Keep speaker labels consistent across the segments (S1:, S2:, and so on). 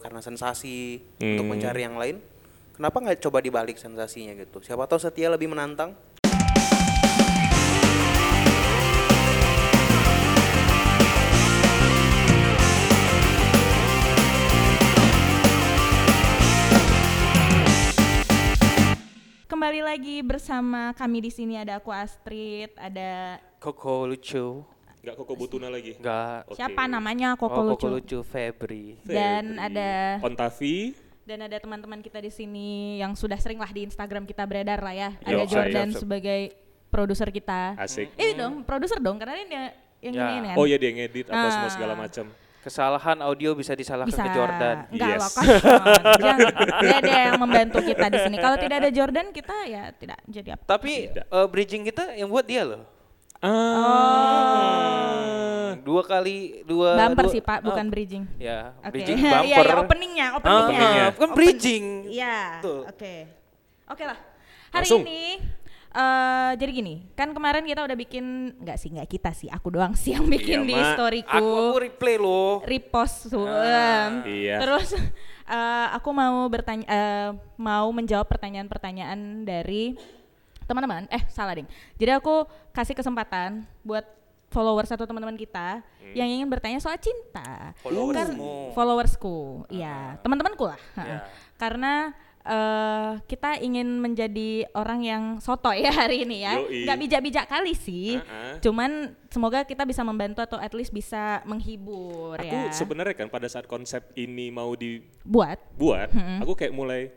S1: karena sensasi
S2: Hmm.
S1: untuk mencari yang lain. Kenapa nggak coba dibalik sensasinya gitu? Siapa tahu setia lebih menantang.
S3: Kembali lagi bersama kami di sini ada aku Astrid, ada
S1: Koko lucu.
S2: Nggak koko butuna lagi.
S1: Enggak.
S2: Oke.
S3: siapa namanya Koko
S1: oh,
S3: lucu.
S1: Koko lucu Febri.
S3: Dan
S2: Febri.
S3: ada
S2: Ontavi.
S3: dan ada teman-teman kita di sini yang sudah sering lah di Instagram kita beredar lah ya. Ada
S2: Yo,
S3: Jordan
S1: siap, siap.
S3: sebagai produser kita.
S2: Asik.
S3: Ini dong, produser dong karena ini dia yang
S1: Ya.
S3: ini kan.
S2: Oh iya dia ngedit apa semua
S3: Ah.
S2: segala macam.
S1: Kesalahan audio bisa disalahkan
S3: bisa
S1: ke Jordan.
S3: enggak
S2: Yes.
S3: Jangan. dia ada yang membantu kita di sini kalau tidak ada Jordan kita ya tidak jadi apa
S1: Tapi
S2: Tidak.
S1: eh, bridging kita yang buat dia loh.
S2: Ah.
S1: Dua kali dua
S3: bumper
S1: dua-
S3: sih pak
S1: oh,
S3: bukan bridging
S1: Ya,
S3: Oke.
S1: bridging
S3: Iya,
S1: bumper.
S3: iya, openingnya,
S1: Ah,
S3: openingnya.
S1: Kan
S3: Open-
S1: bridging.
S3: Iya. Oke. Oke lah. Hari
S2: Langsung.
S3: ini eh jadi gini, kan kemarin kita udah bikin nggak sih nggak kita sih, aku doang sih yang bikin
S2: Iya,
S3: di storyku.
S1: Aku aku replay loh.
S3: repost tuh.
S1: Ah,
S2: iya.
S3: Terus eh, aku mau bertanya eh, mau menjawab pertanyaan-pertanyaan dari teman-teman. Eh, salah ding. Jadi aku kasih kesempatan buat followers atau teman-teman kita yang ingin bertanya soal cinta.
S1: Followersmu.
S3: Kar- followersku, iya, teman-temanku lah.
S1: Iya.
S3: Karena eh, kita ingin menjadi orang yang soto ya hari ini ya.
S2: Yoi.
S3: Nggak bijak-bijak kali sih.
S2: Uh-uh.
S3: Cuman semoga kita bisa membantu atau at least bisa menghibur
S2: Aku
S3: ya.
S2: sebenarnya kan pada saat konsep ini mau
S3: Buat
S2: dibuat,
S3: Hmm.
S2: aku kayak mulai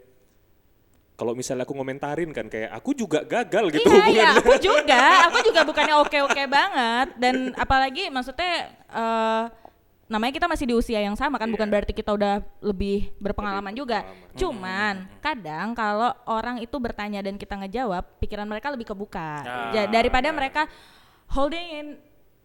S2: kalau misalnya aku ngomentarin kan kayak aku juga gagal gitu
S3: iya, iya, aku juga, aku juga bukannya oke-oke banget dan apalagi maksudnya eh, namanya kita masih di usia yang sama kan, bukan
S2: Iya.
S3: berarti kita udah lebih berpengalaman
S2: Lebih
S3: juga.
S2: berpengalaman.
S3: Cuman kadang kalau orang itu bertanya dan kita ngejawab, pikiran mereka lebih kebuka.
S1: Ah,
S3: Ja- daripada
S1: benar.
S3: mereka holding in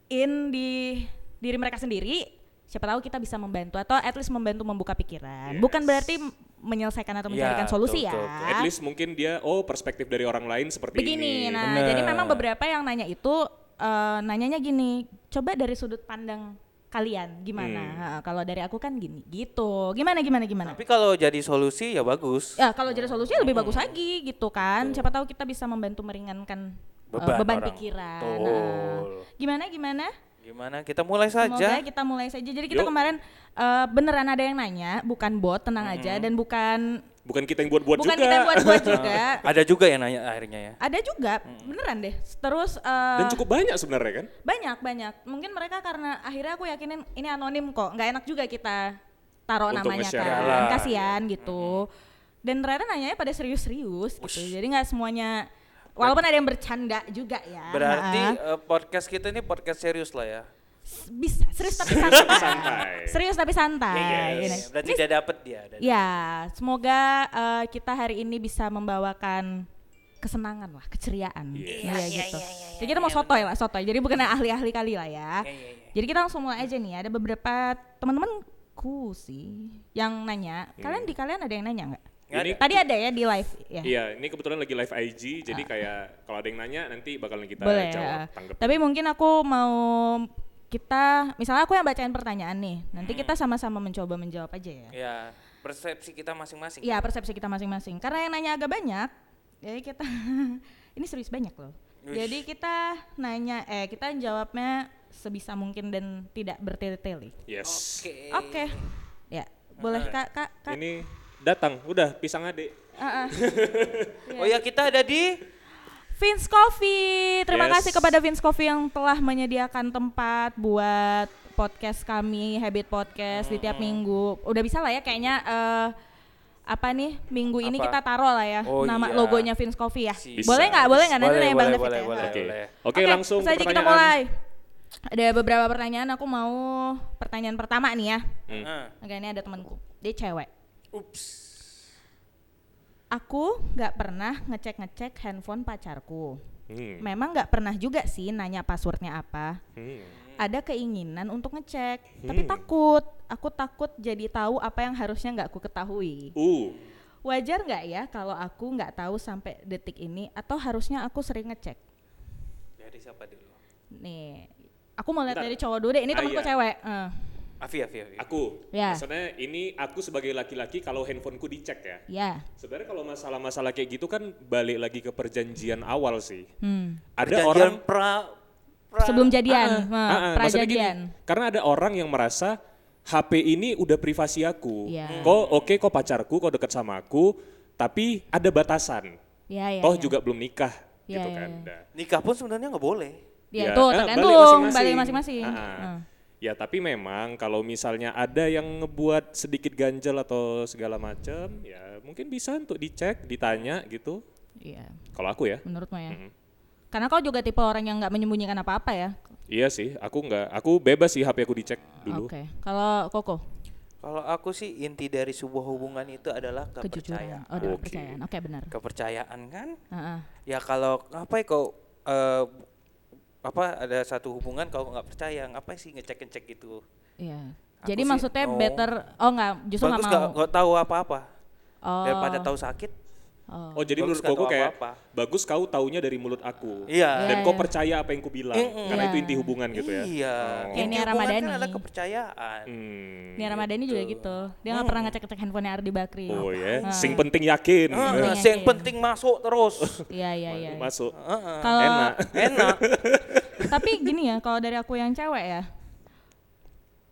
S3: in di diri mereka sendiri, siapa tahu kita bisa membantu atau at least membantu membuka pikiran. Bukan
S2: Yes.
S3: berarti menyelesaikan atau
S1: Iya,
S3: mencarikan solusi
S1: betul,
S3: ya.
S1: betul,
S2: At least mungkin dia oh perspektif dari orang lain seperti
S3: begini
S2: ini.
S3: nah
S1: Bener.
S3: jadi memang beberapa yang nanya itu eh, nanyanya gini coba dari sudut pandang kalian gimana
S2: Hmm.
S3: Kalau dari aku kan gini gitu gimana gimana gimana
S1: Tapi kalau jadi solusi ya bagus.
S3: ya kalau jadi solusinya lebih bagus lagi gitu kan siapa tahu kita bisa membantu meringankan eh,
S1: Beban
S3: beban,
S1: orang.
S3: pikiran
S1: Betul.
S3: Nah, gimana gimana
S1: Gimana? Kita mulai
S3: Semoga
S1: saja.
S3: kita mulai saja. Jadi kita
S2: Yuk.
S3: kemarin eh, beneran ada yang nanya bukan bot tenang aja dan bukan
S2: Bukan kita yang buat-buat
S3: bukan
S2: juga.
S3: kita yang buat-buat juga.
S1: Ada juga yang nanya akhirnya ya.
S3: ada juga beneran deh. Terus eh,
S2: Dan cukup banyak sebenarnya kan?
S3: banyak banyak. Mungkin mereka karena akhirnya aku yakinin ini anonim kok. Nggak enak juga kita taruh
S2: Untuk
S3: namanya kan. Kasihan gitu. Dan ternyata nanyanya pada serius-serius gitu. Jadi nggak semuanya walaupun ada yang bercanda juga ya
S1: Berarti
S3: Nah,
S1: eh, podcast kita ini podcast serius lah ya.
S3: s- bisa serius tapi santai,
S2: santai.
S3: serius tapi santai
S2: Yes.
S3: Ini.
S1: Berarti
S3: Ini
S1: tidak dapat dia. dari-
S3: ya semoga eh, kita hari ini bisa membawakan kesenangan lah keceriaan
S2: Yes.
S3: Iya, gitu jadi kita mau sotoy lah sotoy jadi bukan ahli-ahli kali lah ya
S1: Iya, iya, iya.
S3: Jadi kita langsung mulai aja nih. Ada beberapa teman-temanku sih yang nanya. Kalian di kalian ada yang nanya nggak?
S1: Nggak
S2: Ini
S3: Tadi ada ya di live ya.
S2: Iya, ini kebetulan lagi live IG, jadi kayak kalau ada yang nanya nanti bakalan kita
S3: Boleh.
S2: jawab,
S3: ya. Tapi mungkin aku mau kita, misalnya aku yang bacain pertanyaan nih. Nanti kita sama-sama mencoba menjawab aja ya.
S1: Ya, persepsi kita masing-masing.
S3: Iya persepsi kita masing-masing. Karena yang nanya agak banyak, jadi kita ini serius banyak loh. Jadi kita nanya, eh kita jawabnya sebisa mungkin dan tidak bertele-tele.
S2: Yes.
S1: Oke.
S3: Oke, ya boleh kak kak kak.
S2: Ini datang, udah pisang adik.
S3: Ah, ah.
S1: Oh ya kita ada di
S3: Vince Coffee. Terima
S2: Yes.
S3: kasih kepada Vince Coffee yang telah menyediakan tempat buat podcast kami Habit Podcast di tiap minggu. Udah bisa lah ya kayaknya eh, apa nih minggu ini
S1: Apa?
S3: kita taruh lah ya
S1: Oh
S3: nama
S1: iya.
S3: logonya Vince Coffee ya.
S1: Bisa.
S3: Boleh nggak? Boleh nggak? Nanti
S1: Boleh,
S3: nanya Bang David
S1: boleh,
S3: ya.
S1: boleh.
S2: Oke.
S1: boleh.
S2: Oke, langsung
S3: saja kita mulai. Ada beberapa pertanyaan aku mau pertanyaan pertama nih ya.
S2: Hmm.
S1: Ah.
S3: Oke, ini ada temanku. Dia cewek.
S1: Ups.
S3: Aku nggak pernah ngecek-ngecek handphone pacarku.
S2: Hmm.
S3: Memang nggak pernah juga sih nanya passwordnya apa.
S2: Hmm.
S3: Ada keinginan untuk ngecek, tapi
S2: Hmm.
S3: takut. Aku takut jadi tahu apa yang harusnya nggak aku ketahui.
S2: Uh,
S3: Wajar nggak ya kalau aku nggak tahu sampai detik ini, atau harusnya aku sering ngecek?
S1: Dari siapa dulu?
S3: Nih, aku mau lihat
S2: Bentar.
S3: dari cowok dulu deh. Ini
S2: Ah,
S3: temanku
S2: iya.
S3: cewek. Eh.
S1: Afi, Afi, Afi.
S2: Aku.
S3: Ya.
S2: Maksudnya ini aku sebagai laki-laki kalau handphoneku dicek ya.
S3: Ya.
S2: Sebenarnya kalau masalah-masalah kayak gitu kan balik lagi ke perjanjian awal sih.
S3: Hmm.
S2: Ada
S1: Perjanjian
S2: orang
S1: pra, pra-
S3: Sebelum jadian,
S2: Ah, ah, ah, maksudnya gini, karena ada orang yang merasa HP ini udah privasi aku.
S3: Iya.
S2: Kok oke kok pacarku, kok deket sama aku, tapi ada batasan.
S3: Ya, ya,
S2: Toh
S3: ya.
S2: juga belum nikah
S3: Iya,
S2: gitu
S3: iya,
S2: kan.
S3: iya.
S2: Nah,
S1: Nikah pun sebenarnya nggak boleh.
S3: Ya,
S2: Ya,
S3: tuh tergantung
S2: balik
S3: balik masing-masing. Hmm.
S2: Ya tapi memang kalau misalnya ada yang ngebuat sedikit ganjel atau segala macam, ya mungkin bisa untuk dicek, ditanya gitu.
S3: Iya,
S2: Kalau aku ya,
S3: menurutmu ya.
S2: Mm.
S3: Karena kau juga tipe orang yang nggak menyembunyikan apa-apa ya.
S2: iya sih. Aku nggak, aku bebas sih HP aku dicek dulu.
S3: Oke. Kalau Koko
S1: Kalau aku sih inti dari sebuah hubungan itu adalah
S3: kejujuran.
S1: kepercayaan.
S3: Oh,
S2: Oke.
S3: kepercayaan. Oke, benar.
S1: Kepercayaan kan?
S3: Heeh.
S1: Ya kalau apa ya kau eh, apa ada satu hubungan kau nggak percaya, ngapain sih ngecek-ngecek gitu?
S3: Iya.
S1: Aku
S3: Jadi
S1: sih
S3: maksudnya
S1: no.
S3: better oh enggak, justru nggak mau.
S1: nggak nggak tahu apa-apa
S3: Oh.
S1: daripada tahu sakit.
S3: Oh.
S2: Oh jadi menurut
S1: tahu
S2: kayak
S1: apa-apa.
S2: bagus kau taunya dari mulut aku.
S1: Iya.
S2: Dan
S3: Iya,
S2: kau
S3: iya.
S2: percaya apa yang ku bilang,
S1: Mm-mm.
S2: karena itu
S3: Iya.
S2: inti hubungan gitu ya.
S1: Iya.
S2: Oh.
S3: Kayak
S1: Inti
S3: Nia Ramadhani.
S1: Kan ada kepercayaan.
S2: Hmm.
S3: Nia Ramadhani juga gitu. Dia nggak pernah ngecek-ngecek handphonenya Ardi Bakri.
S2: Oh ya,
S3: Ah.
S2: sing penting yakin.
S3: Iya,
S1: yang
S3: iya.
S1: penting masuk terus.
S3: Iya, iya, iya.
S2: Masuk.
S1: Heeh.
S3: Kalau
S2: Enak.
S1: Enak.
S3: tapi gini ya, kalau dari aku yang cewek ya.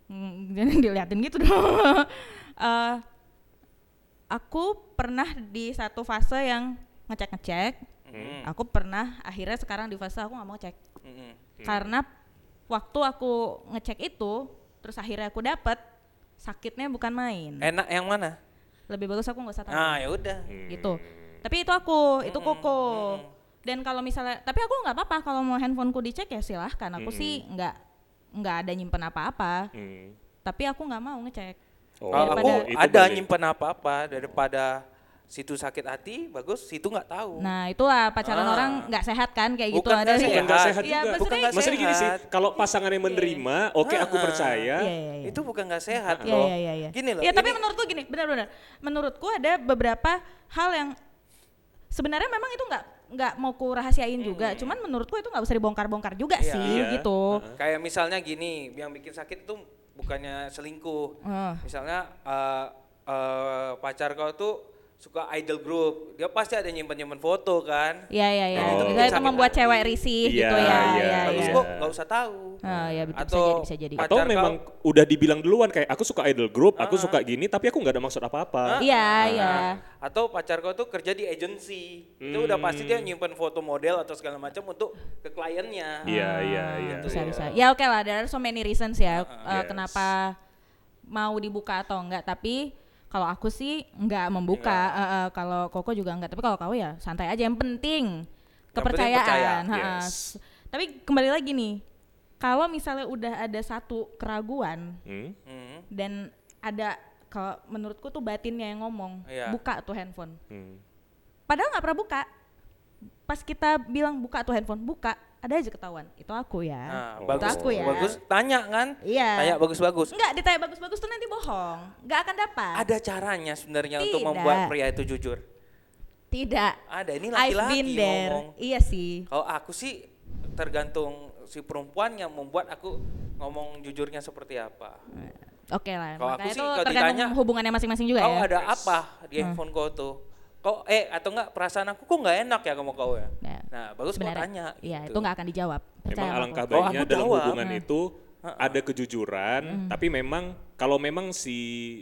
S3: Hmm, jangan diliatin gitu dong. Eh, aku pernah di satu fase yang ngecek-ngecek.
S1: Hmm.
S3: Aku pernah akhirnya sekarang di fase aku nggak mau cek.
S1: Mm-mm.
S3: Karena waktu aku ngecek itu, terus akhirnya aku dapet sakitnya bukan main.
S1: Enak yang mana?
S3: Lebih bagus aku nggak usah tahu.
S1: Nah, ya udah.
S3: gitu. Tapi itu aku, itu koko. Dan kalau misalnya, tapi aku nggak apa-apa kalau mau handphoneku dicek ya silahkan. Aku sih nggak nggak ada nyimpen apa-apa.
S2: Hmm.
S3: Tapi aku nggak mau ngecek.
S2: Oh,
S1: Kalau aku
S3: Daripada-
S2: itu
S1: ada
S2: balik.
S1: nyimpen apa-apa daripada situ sakit hati, bagus situ nggak tahu.
S3: Nah itulah pacaran
S1: Ah.
S3: orang nggak sehat kan kayak gitu
S1: Bukan
S3: ada
S1: nggak
S3: sih.
S2: Bukan nggak sehat
S3: Iya,
S2: juga.
S3: maksudnya
S1: Bukan nggak
S2: Maksudnya gini sih, kalau pasangannya menerima, oke aku percaya.
S3: Iya iya iya.
S1: Itu bukan nggak sehat
S3: Iya
S1: loh.
S3: iya iya. iya.
S1: Gini loh.
S3: Iya tapi
S1: ini-
S3: menurutku gini, benar-benar. Menurutku ada beberapa hal yang sebenarnya memang itu nggak nggak mau ku rahasiain juga. Cuman menurutku itu nggak usah dibongkar-bongkar juga
S1: Iya.
S3: sih
S2: Iya.
S3: gitu.
S1: kayak misalnya gini, yang bikin sakit itu bukannya selingkuh.
S3: Ah.
S1: Misalnya eh, eh, pacar kau tuh suka idol group, dia pasti ada nyimpen-nyimpen foto kan.
S3: Iya iya iya.
S2: Oh.
S3: Itu, itu membuat
S1: hati.
S3: cewek risih
S2: Iya,
S3: gitu ya.
S2: iya,
S3: Iya
S1: Bagus
S3: iya.
S1: kok nggak usah tahu.
S3: Ah, ya, bisa
S1: Atau
S3: jadi, bisa jadi.
S1: pacar
S2: Atau
S1: kau-
S2: memang udah dibilang duluan kayak aku suka idol group, aku suka gini, tapi aku nggak ada maksud apa-apa.
S3: Iya iya.
S1: Atau pacar kau tuh kerja di agency, itu udah pasti dia nyimpen foto model atau segala macam untuk ke kliennya.
S2: Iya, iya, iya.
S3: Bisa
S2: iya.
S3: bisa. Ya oke lah, there are so many reasons ya uh,
S2: Yes.
S3: kenapa mau dibuka atau enggak. Tapi kalau aku sih enggak membuka. Uh, uh, kalau Koko juga enggak. Tapi kalau kau ya santai aja. Yang penting kepercayaan.
S1: percaya,
S3: Ha-ha.
S2: yes.
S3: Tapi kembali lagi nih, kalau misalnya udah ada satu keraguan
S2: Hmm?
S1: Hmm.
S3: dan ada kalau menurutku tuh batinnya yang ngomong,
S1: Iya.
S3: buka tuh handphone.
S2: Hmm.
S3: Padahal nggak pernah buka. Pas kita bilang buka tuh handphone, buka, ada aja ketahuan. Itu aku ya.
S1: Nah,
S2: Oh.
S1: bagus,
S3: Itu aku ya.
S1: bagus. Tanya kan?
S3: Iya.
S1: Tanya bagus-bagus.
S3: Enggak, ditanya bagus-bagus tuh nanti bohong. Enggak akan dapat.
S1: Ada caranya sebenarnya untuk membuat pria itu jujur.
S3: Tidak.
S1: Ada, ini laki-laki ngomong.
S3: Iya sih.
S1: Kalau aku sih tergantung si perempuan yang membuat aku ngomong jujurnya seperti apa.
S3: Oke lah.
S1: Kalau aku sih
S3: itu
S1: kalau ditanya,
S3: hubungannya masing-masing juga
S1: Kau
S3: ya.
S1: ada apa di handphone kau tuh? Kau eh atau enggak perasaan aku kok nggak enak ya kamu kau ya?
S3: Nah,
S1: Nah, bagus
S3: Sebenarnya.
S1: tanya.
S3: Iya,
S1: gitu.
S3: itu nggak akan dijawab. Percaya
S2: Memang alangkah.
S1: Oh,
S2: baiknya
S1: aku
S2: dalam
S1: jawab.
S2: hubungan
S3: Hmm.
S2: itu ada kejujuran, tapi memang kalau memang si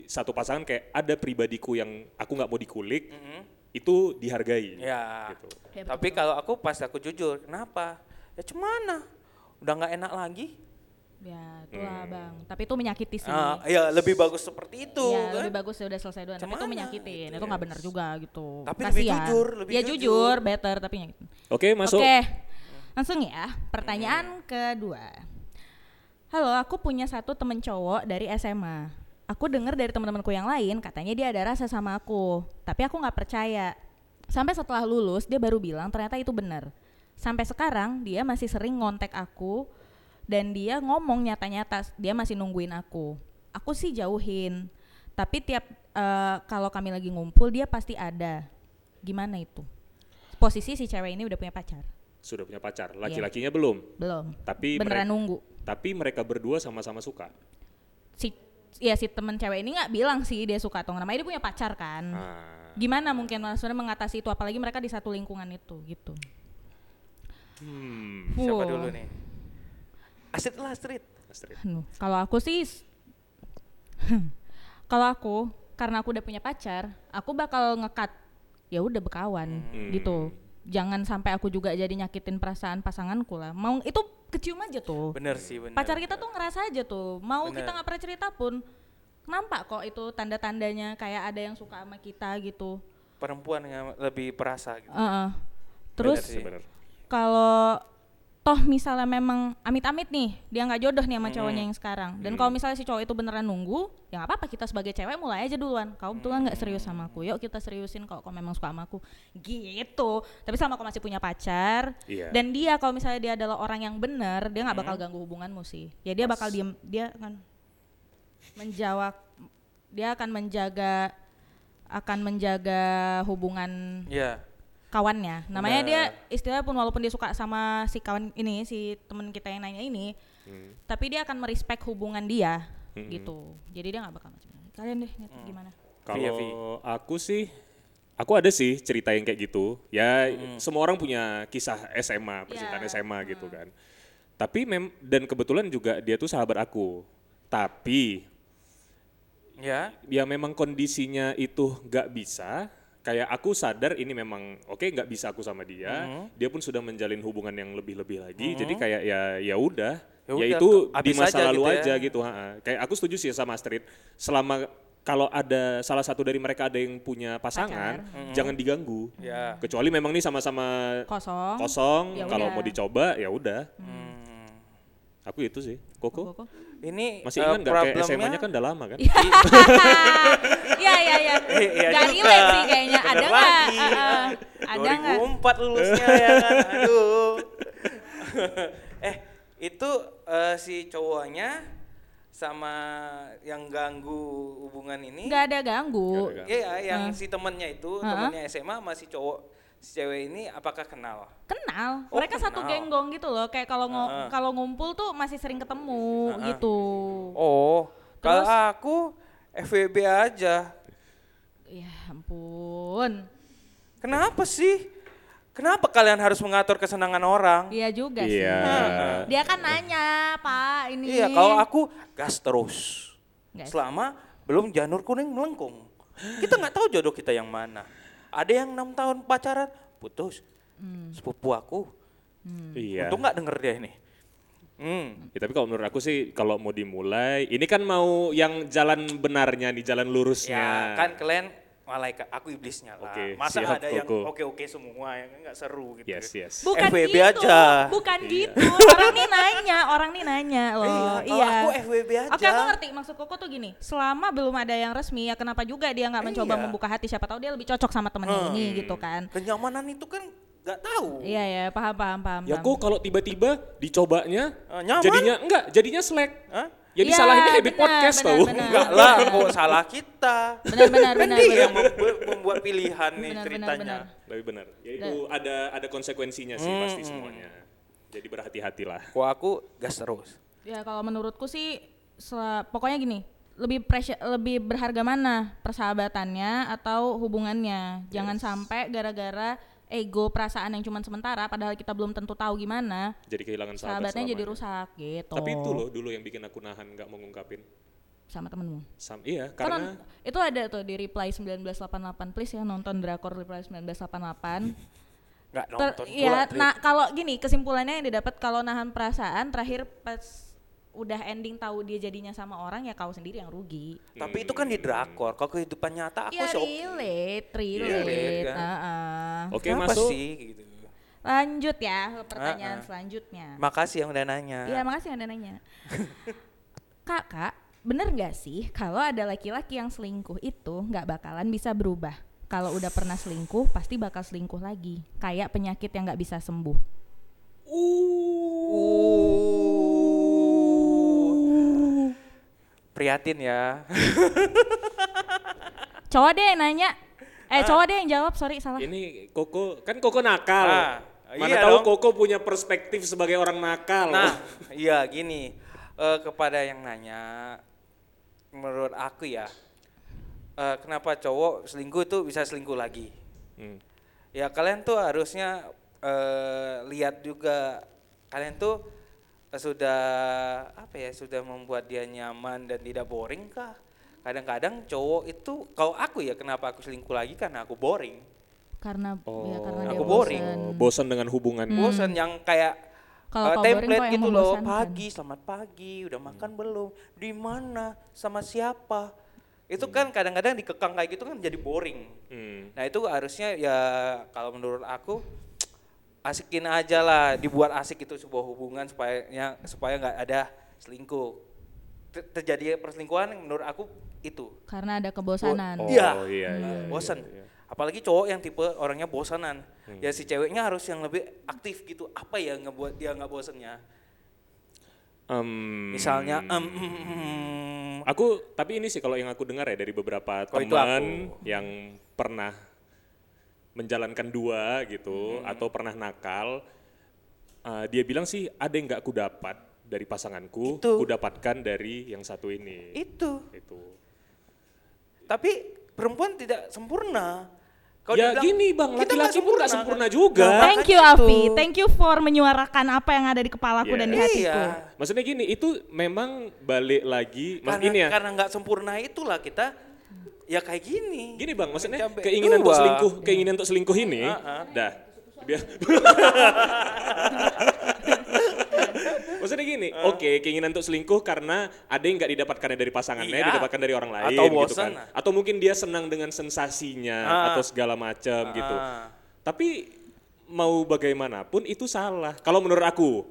S2: satu pasangan kayak ada pribadiku yang aku nggak mau dikulik,
S1: Mhm.
S2: itu dihargai.
S1: Ya.
S2: Gitu.
S3: Ya, betul,
S1: Tapi kalau aku pas aku jujur, kenapa? Ya cemana? Udah nggak enak lagi.
S3: Ya, itulah Bang. Tapi itu menyakiti sih.
S1: Ah, ya lebih bagus seperti itu
S3: Iya,
S1: kan.
S3: lebih bagus ya udah selesai duluan. Tapi itu menyakitin.
S1: gitu.
S3: Itu nggak benar juga gitu.
S1: Tapi lebih
S3: Kasihan.
S1: jujur, lebih
S3: ya
S1: jujur.
S3: jujur, better tapi nyakitin.
S2: Oke, masuk.
S3: Oke, langsung ya. Pertanyaan kedua. Halo, aku punya satu temen cowok dari SMA. Aku dengar dari teman-temanku yang lain, katanya dia ada rasa sama aku. Tapi aku nggak percaya. Sampai setelah lulus, dia baru bilang ternyata itu benar. Sampai sekarang, dia masih sering ngontek aku dan dia ngomong nyata-nyata dia masih nungguin aku. Aku sih jauhin. Tapi tiap eh, kalau kami lagi ngumpul, dia pasti ada. Gimana itu? Posisi si cewek ini udah punya pacar.
S2: Sudah punya pacar, laki-lakinya belum.
S3: Belum.
S2: Tapi
S3: Beneran
S2: mereka,
S3: nunggu.
S2: tapi mereka berdua sama-sama suka.
S3: Si ya si temen cewek ini nggak bilang sih dia suka atau namanya dia punya pacar kan
S2: Ah.
S3: gimana mungkin maksudnya mengatasi itu apalagi mereka di satu lingkungan itu gitu
S2: Hmm.
S1: Siapa dulu nih? Astrid lah Astrid.
S3: Kalau aku sih s- kalau aku karena aku udah punya pacar aku bakal ngekat ya udah berkawan
S2: Hmm.
S3: gitu jangan sampai aku juga jadi nyakitin perasaan pasanganku lah mau itu kecium aja tuh
S1: Bener sih bener.
S3: pacar kita tuh ngerasa aja tuh mau
S1: Bener.
S3: kita nggak pernah cerita pun nampak kok itu tanda-tandanya kayak ada yang suka sama kita gitu
S1: perempuan yang lebih perasa gitu.
S3: Heeh. terus
S1: Bener sih.
S2: Bener.
S3: kalau toh misalnya memang amit-amit nih dia nggak jodoh nih sama cowoknya yang sekarang. Dan kalau misalnya si cowok itu beneran nunggu ya nggak apa-apa kita sebagai cewek mulai aja duluan. Kau betul nggak serius sama aku yuk kita seriusin kalau kau memang suka sama aku. Gitu. Tapi selama kau masih punya pacar
S2: Iya.
S3: dan dia kalau misalnya dia adalah orang yang benar dia nggak bakal ganggu hubunganmu sih. Ya dia bakal diem dia akan menjawab dia akan menjaga akan menjaga hubungan
S1: Iya.
S3: Kawannya. Namanya
S1: Benar.
S3: dia istilahnya pun walaupun dia suka sama si kawan ini, si temen kita yang nanya ini,
S2: Hmm.
S3: tapi dia akan merespek hubungan dia
S2: Hmm.
S3: gitu. Jadi dia nggak bakal macam Kalian deh gimana?
S1: Via,
S2: Kalau aku sih, aku ada sih cerita yang kayak gitu. Ya semua orang punya kisah SMA, percintaan
S3: Ya,
S2: SMA gitu kan. Tapi mem dan kebetulan juga dia tuh sahabat aku. Tapi
S1: Ya.
S2: ya memang kondisinya itu nggak bisa. Kayak aku sadar ini memang oke nggak bisa aku sama dia.
S1: Mhm.
S2: Dia pun sudah menjalin hubungan yang lebih-lebih lagi. Jadi kayak ya ya udah.
S1: Ya
S2: itu di
S1: habis
S2: masa
S1: aja
S2: lalu
S1: gitu ya.
S2: aja gitu. ha-ha. Kayak aku setuju sih sama Astrid. Selama kalau ada salah satu dari mereka ada yang punya pasangan, jangan diganggu.
S1: Ya.
S2: Kecuali memang nih sama-sama
S3: Kosong.
S2: kosong.
S3: Ya
S2: kalau
S3: udah.
S2: mau dicoba ya udah.
S1: Hmm.
S2: Aku itu sih. Koko.
S3: Koko.
S1: Ini
S2: Masih
S1: eh,
S2: ingat nggak kayak
S1: problemnya-
S2: SMA-nya kan udah lama kan?
S3: Iya iya iya.
S1: Iya
S3: Gak
S1: juga.
S3: relate sih kayaknya.
S1: Bener
S3: Ada nggak? Uh, uh. Ada nggak?
S1: 2004 lulusnya ya kan. Aduh. eh, itu eh, si cowoknya sama yang ganggu hubungan ini.
S3: Nggak ada ganggu.
S1: Iya, yang si temennya itu,
S3: Heeh.
S1: temennya SMA sama si cowok si cewek ini apakah kenal?
S3: Kenal.
S1: Oh,
S3: Mereka satu
S1: kenal.
S3: genggong gitu loh. Kayak kalau ngo-
S1: Heeh.
S3: kalau ngumpul tuh masih sering ketemu
S1: Heeh.
S3: gitu.
S1: Oh, kalau aku FWB aja.
S3: Ya ampun.
S1: Kenapa sih? Kenapa kalian harus mengatur kesenangan orang?
S3: Iya juga
S2: Iya.
S3: sih. Dia kan nanya, Pak, ini.
S1: Iya, kalau aku gas terus.
S3: Gas.
S1: Selama belum janur kuning melengkung. Kita nggak tahu jodoh kita yang mana. Ada yang enam tahun pacaran, putus. Sepupu aku.
S2: Iya.
S1: Untung nggak denger dia ini. Hmm.
S2: Ya, tapi kalau menurut aku sih kalau mau dimulai, ini kan mau yang jalan benarnya nih, jalan lurusnya.
S1: Ya kan kalian malaikat, aku iblisnya lah.
S2: Oke,
S1: Masa
S2: siap,
S1: ada yang oke-oke semua yang nggak seru gitu.
S2: Yes, yes.
S3: Bukan
S1: FWB
S3: gitu,
S1: aja.
S3: bukan
S2: Iya.
S3: gitu. Orang nih nanya, orang nih nanya loh.
S1: Iya, kalau
S3: iya.
S1: aku FWB aja.
S3: Oke, aku ngerti maksud Koko tuh gini. Selama belum ada yang resmi, ya kenapa juga dia nggak mencoba
S1: Iya.
S3: membuka hati? Siapa tahu dia lebih cocok sama temennya
S1: Hmm.
S3: ini gitu kan.
S1: Kenyamanan itu kan nggak tahu.
S3: Iya ya, paham paham paham.
S2: Ya kok kalau tiba-tiba dicobanya,
S1: Eh, nyaman?
S2: jadinya enggak, jadinya slack.
S1: Hah?
S2: Jadi
S3: Iya,
S2: salahinnya habit
S3: benar,
S2: podcast
S3: benar,
S2: tau.
S3: benar.
S1: Enggak lah, kok salah kita.
S3: Benar benar
S1: Kan
S3: benar.
S1: dia
S3: benar.
S1: yang membuat, pilihan nih
S3: Benar, benar,
S1: ceritanya.
S3: benar.
S2: Benar, ya itu ada ada konsekuensinya sih pasti semuanya. Jadi berhati-hatilah.
S1: Kok aku gas terus.
S3: Ya kalau menurutku sih sel- pokoknya gini, lebih pressure, lebih berharga mana persahabatannya atau hubungannya. Jangan sampai gara-gara ego perasaan yang cuma sementara padahal kita belum tentu tahu gimana,
S2: Jadi kehilangan sahabat
S3: sahabatnya jadi
S2: selamanya.
S3: rusak gitu.
S2: Tapi itu loh dulu yang bikin aku nahan nggak mau ngungkapin.
S3: sama temenmu.
S2: Sam, iya, karena
S3: itu ada tuh di reply 1988 please ya nonton drakor reply 1988.
S1: Enggak
S3: Ter-
S1: nonton
S3: iya,
S1: pula. Tri.
S3: nah kalau gini kesimpulannya yang didapat kalau nahan perasaan terakhir pas udah ending tahu dia jadinya sama orang ya kau sendiri yang rugi.
S1: Tapi itu kan di drakor. Kalau kehidupan nyata aku
S3: ya
S1: sih oke.
S3: relate,
S1: relate,
S3: relate.
S1: kan.
S3: Heeh.
S2: Oke
S1: Kenapa
S2: masuk.
S1: sih gitu.
S3: Lanjut ya ke pertanyaan
S1: Ah, ah.
S3: selanjutnya.
S1: Makasih yang udah nanya.
S3: Iya makasih anda nanya. Kakak, bener nggak sih kalau ada laki-laki yang selingkuh itu nggak bakalan bisa berubah? Kalau udah pernah selingkuh pasti bakal selingkuh lagi. Kayak penyakit yang nggak bisa sembuh.
S1: Uh. Prihatin ya.
S3: Cowok deh yang nanya. Eh cowok deh yang jawab, sorry salah.
S2: Ini Koko, kan Koko nakal.
S1: Ah,
S2: Mana
S1: iya
S2: tahu
S1: dong.
S2: Koko punya perspektif sebagai orang nakal.
S1: Nah, iya gini. eh, kepada yang nanya, menurut aku ya, eh, kenapa cowok selingkuh itu bisa selingkuh lagi?
S2: Hmm.
S1: Ya kalian tuh harusnya eh, lihat juga kalian tuh sudah apa ya sudah membuat dia nyaman dan tidak boring kah? Kadang-kadang cowok itu kalau aku ya kenapa aku selingkuh lagi karena aku boring.
S3: karena ya karena dia
S1: Aku boring.
S3: bosen.
S2: Oh, bosan dengan hubungan.
S1: Bosan yang kayak
S3: Hmm. Kalau boring
S1: template gitu loh pagi selamat pagi udah makan belum di mana sama siapa itu kan kadang-kadang dikekang kayak gitu kan jadi boring
S2: Hmm.
S1: nah itu harusnya ya kalau menurut aku asikin aja lah dibuat asik itu sebuah hubungan supaya ya, supaya nggak ada selingkuh Ter- terjadi perselingkuhan menurut aku itu
S3: karena ada kebosanan.
S2: Oh,
S1: Iya.
S2: iya, iya, iya,
S1: bosan
S2: iya.
S1: apalagi cowok yang tipe orangnya bosanan
S2: Hmm.
S1: ya si ceweknya harus yang lebih aktif gitu apa ya ngebuat dia nggak bosannya
S2: Em,
S1: misalnya em,
S2: Aku tapi ini sih kalau yang aku dengar ya dari beberapa
S1: Oh,
S2: teman yang pernah menjalankan dua gitu
S1: Hmm.
S2: atau pernah nakal, eh, dia bilang sih ada yang nggak ku dapat dari pasanganku,
S1: Itu.
S2: ku dapatkan dari yang satu ini.
S1: itu
S2: Itu.
S1: tapi perempuan tidak sempurna Kalau
S2: ya
S1: dibilang,
S2: gini bang,
S1: "Kita nggak
S2: laki-laki pun nggak sempurna
S1: kan?"
S2: juga.
S1: Nah,
S3: Thank you
S1: makanya
S3: Afi,
S1: itu.
S3: thank you for menyuarakan apa yang ada di kepalaku
S2: Iya.
S3: dan di hatiku.
S1: iya
S2: Maksudnya gini, itu memang balik lagi, mas
S1: karena
S2: ini ya.
S1: karena nggak sempurna itulah kita ya kayak gini
S2: Gini bang, maksudnya keinginan untuk
S1: dua.
S2: selingkuh, keinginan untuk selingkuh ini,
S1: Ah, ah.
S2: dah. Biar. maksudnya gini, oke keinginan untuk selingkuh karena ada yang nggak didapatkannya dari pasangannya,
S1: Iya.
S2: didapatkan dari orang lain,
S1: Atau
S2: gitu
S1: bosan.
S2: kan. Atau mungkin dia senang dengan sensasinya
S1: Ah.
S2: atau segala macam gitu.
S1: Ah.
S2: Tapi mau bagaimanapun itu salah. Kalau menurut aku,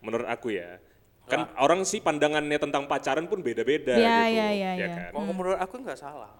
S2: menurut aku ya, kan orang sih pandangannya tentang pacaran pun beda-beda
S3: Iya,
S2: gitu,
S3: iya, iya,
S2: ya
S3: iya.
S2: kan.
S1: Kalau menurut aku nggak salah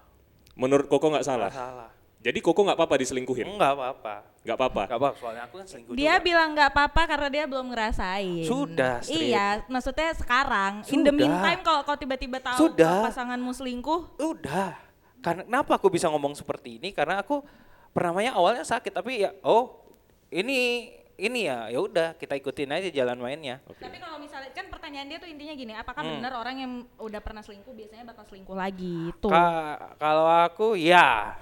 S2: Menurut Koko nggak salah.
S1: nggak salah
S2: Jadi Koko nggak apa-apa diselingkuhin?
S1: nggak apa-apa
S2: Nggak apa-apa.
S1: nggak apa soalnya aku kan selingkuh
S3: Dia
S1: juga.
S3: bilang nggak apa-apa karena dia belum ngerasain.
S1: Sudah, Strip.
S3: Iya, maksudnya sekarang. In the
S1: Sudah.
S3: meantime kalau kau tiba-tiba tahu
S1: Sudah.
S3: pasanganmu selingkuh,
S1: udah karena kenapa aku bisa ngomong seperti ini karena aku pertamanya awalnya sakit tapi ya oh ini ini ya ya udah kita ikutin aja jalan mainnya
S3: Tapi kalau misalnya kan pertanyaan dia tuh intinya gini, apakah
S1: Hmm.
S3: benar orang yang udah pernah selingkuh biasanya bakal selingkuh lagi? Tuh.
S1: Ka- kalau aku ya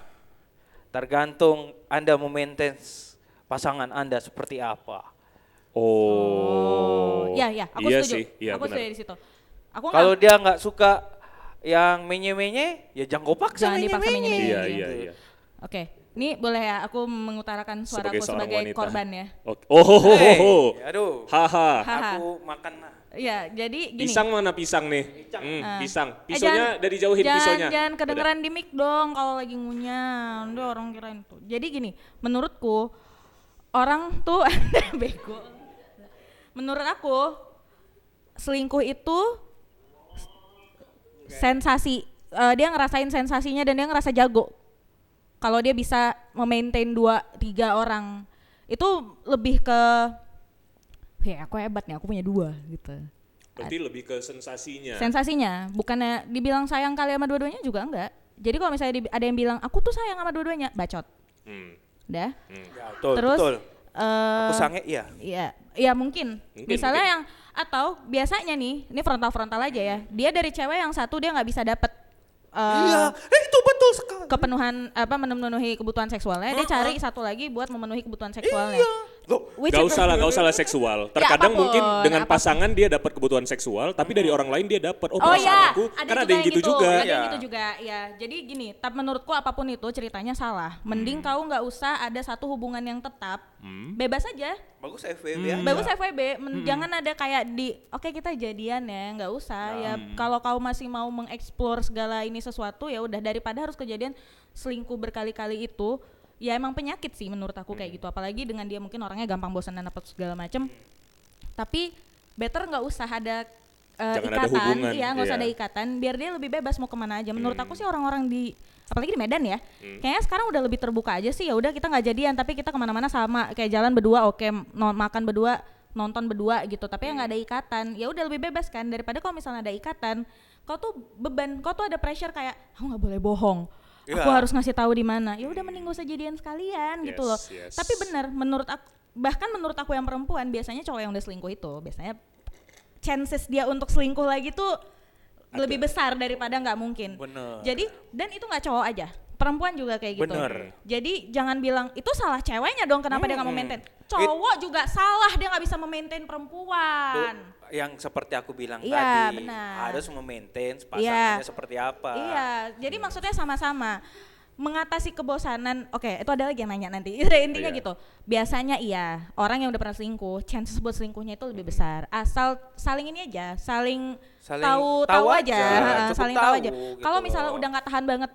S1: tergantung anda memaintain pasangan anda seperti apa
S2: Oh.
S3: Iya, iya, aku
S2: iya
S3: setuju.
S2: Sih, iya
S3: aku
S2: benar.
S3: setuju di situ. Aku
S1: kalau dia nggak suka yang menye-menye ya jangan kau paksa
S3: Jangan dipaksa
S1: menye-menye.
S2: Iya,
S3: Gitu.
S2: iya, iya.
S3: Oke, ini boleh ya aku mengutarakan suaraku
S2: seorang
S3: sebagai
S2: wanita.
S3: korban ya.
S2: Oke. Oh, ho, ho, ho,
S1: Hey,
S2: ho.
S1: aduh
S2: Haha.
S3: Haha.
S1: aku makan lah.
S3: Iya, jadi gini.
S2: Pisang mana pisang nih? Hmm,
S3: Ah.
S2: pisang.
S3: Eh,
S2: Pisaunya dari jauhin
S3: jangan,
S2: pisaunya.
S3: Jangan kedengeran di mic dong kalau lagi ngunyah. Udah orang kirain tuh. Jadi gini, menurutku orang tuh ada bego. Menurut aku selingkuh itu sensasi eh, dia ngerasain sensasinya dan dia ngerasa jago. Kalau dia bisa memaintain dua tiga orang itu lebih ke ya aku hebat nih aku punya dua gitu
S2: Berarti lebih ke sensasinya.
S3: sensasinya bukannya dibilang sayang kali sama dua-duanya juga enggak jadi kalau misalnya di- ada yang bilang aku tuh sayang sama dua-duanya bacot
S2: Hmm.
S3: dah
S1: Ya, betul,
S3: terus
S1: betul.
S3: eh,
S1: Aku sange iya.
S3: Iya, iya mungkin.
S2: Mungkin,
S3: Misalnya
S2: mungkin.
S3: yang atau biasanya nih, ini frontal-frontal aja ya. Dia dari cewek yang satu dia nggak bisa dapet eh,
S1: iya, eh, itu betul sekali.
S3: kepenuhan apa memenuhi kebutuhan seksualnya, dia cari satu lagi buat memenuhi kebutuhan seksualnya.
S1: Iya.
S2: Gak usah lah, gak usah lah seksual.
S3: Ya,
S2: Terkadang
S3: apa pun,
S2: mungkin dengan
S3: apa pun.
S2: pasangan dia dapat kebutuhan seksual, tapi dari orang lain dia dapat. Oh,
S3: Oh ya,
S2: perasaanku,
S3: ada
S2: karena ada yang gitu juga.
S3: Ada yang
S1: Iya.
S3: gitu juga, ya. Jadi gini, tapi menurutku apa pun itu ceritanya salah. Mending
S2: Hmm.
S3: kau nggak usah ada satu hubungan yang tetap, bebas aja.
S1: Bagus FWB ya.
S2: Hmm.
S3: Bagus FWB, men- jangan ada kayak di oke kita jadian ya, nggak usah ya. Kalau kau masih mau mengeksplor segala ini sesuatu ya udah daripada harus kejadian selingkuh berkali-kali itu, ya emang penyakit sih menurut aku kayak gitu. Apalagi dengan dia mungkin orangnya gampang bosan dan apa segala macem. Tapi better nggak usah ada
S2: Jangan ada
S3: ikatan,
S2: hubungan,
S3: iya nggak usah
S2: iya.
S3: ada ikatan, biar dia lebih bebas mau ke mana aja. Menurut aku sih orang-orang di apalagi di Medan ya, kayaknya sekarang udah lebih terbuka aja sih. Ya udah kita nggak jadian, tapi kita ke mana-mana sama, kayak jalan berdua, oke, no- makan berdua, nonton berdua gitu. Tapi yang nggak ada ikatan, ya udah lebih bebas kan daripada kalau misalnya ada ikatan, kau tuh beban, kau tuh ada pressure kayak, aku nggak boleh bohong. Aku
S1: Iya.
S3: harus ngasih tahu di mana. Ya udah mending gak usah jadian sekalian gitu loh.
S2: Yes, yes.
S3: Tapi benar menurut aku bahkan menurut aku yang perempuan biasanya cowok yang udah selingkuh itu biasanya chances dia untuk selingkuh lagi tuh lebih besar daripada nggak mungkin.
S1: Bener.
S3: Jadi dan itu nggak cowok aja, perempuan juga kayak gitu.
S1: Bener.
S3: Jadi jangan bilang itu salah ceweknya dong kenapa dia nggak mau
S1: Hmm.
S3: maintain. Cowok juga salah dia nggak bisa memaintain perempuan.
S1: Yang seperti aku bilang
S3: Iya,
S1: tadi
S3: benar.
S1: harus memaintain pasangannya
S3: Iya.
S1: seperti apa.
S3: Iya, jadi maksudnya sama-sama mengatasi kebosanan. Oke, itu ada lagi yang nanya nanti. Intinya
S2: Iya.
S3: gitu. Biasanya iya, orang yang udah pernah selingkuh, chances buat selingkuhnya itu lebih besar. Asal saling ini aja, saling,
S1: Saling
S3: tahu
S1: tahu
S3: tahu
S1: aja,
S3: aja, saling tahu
S1: tahu
S3: aja.
S1: gitu
S3: Kalau misalnya
S1: loh.
S3: udah nggak tahan banget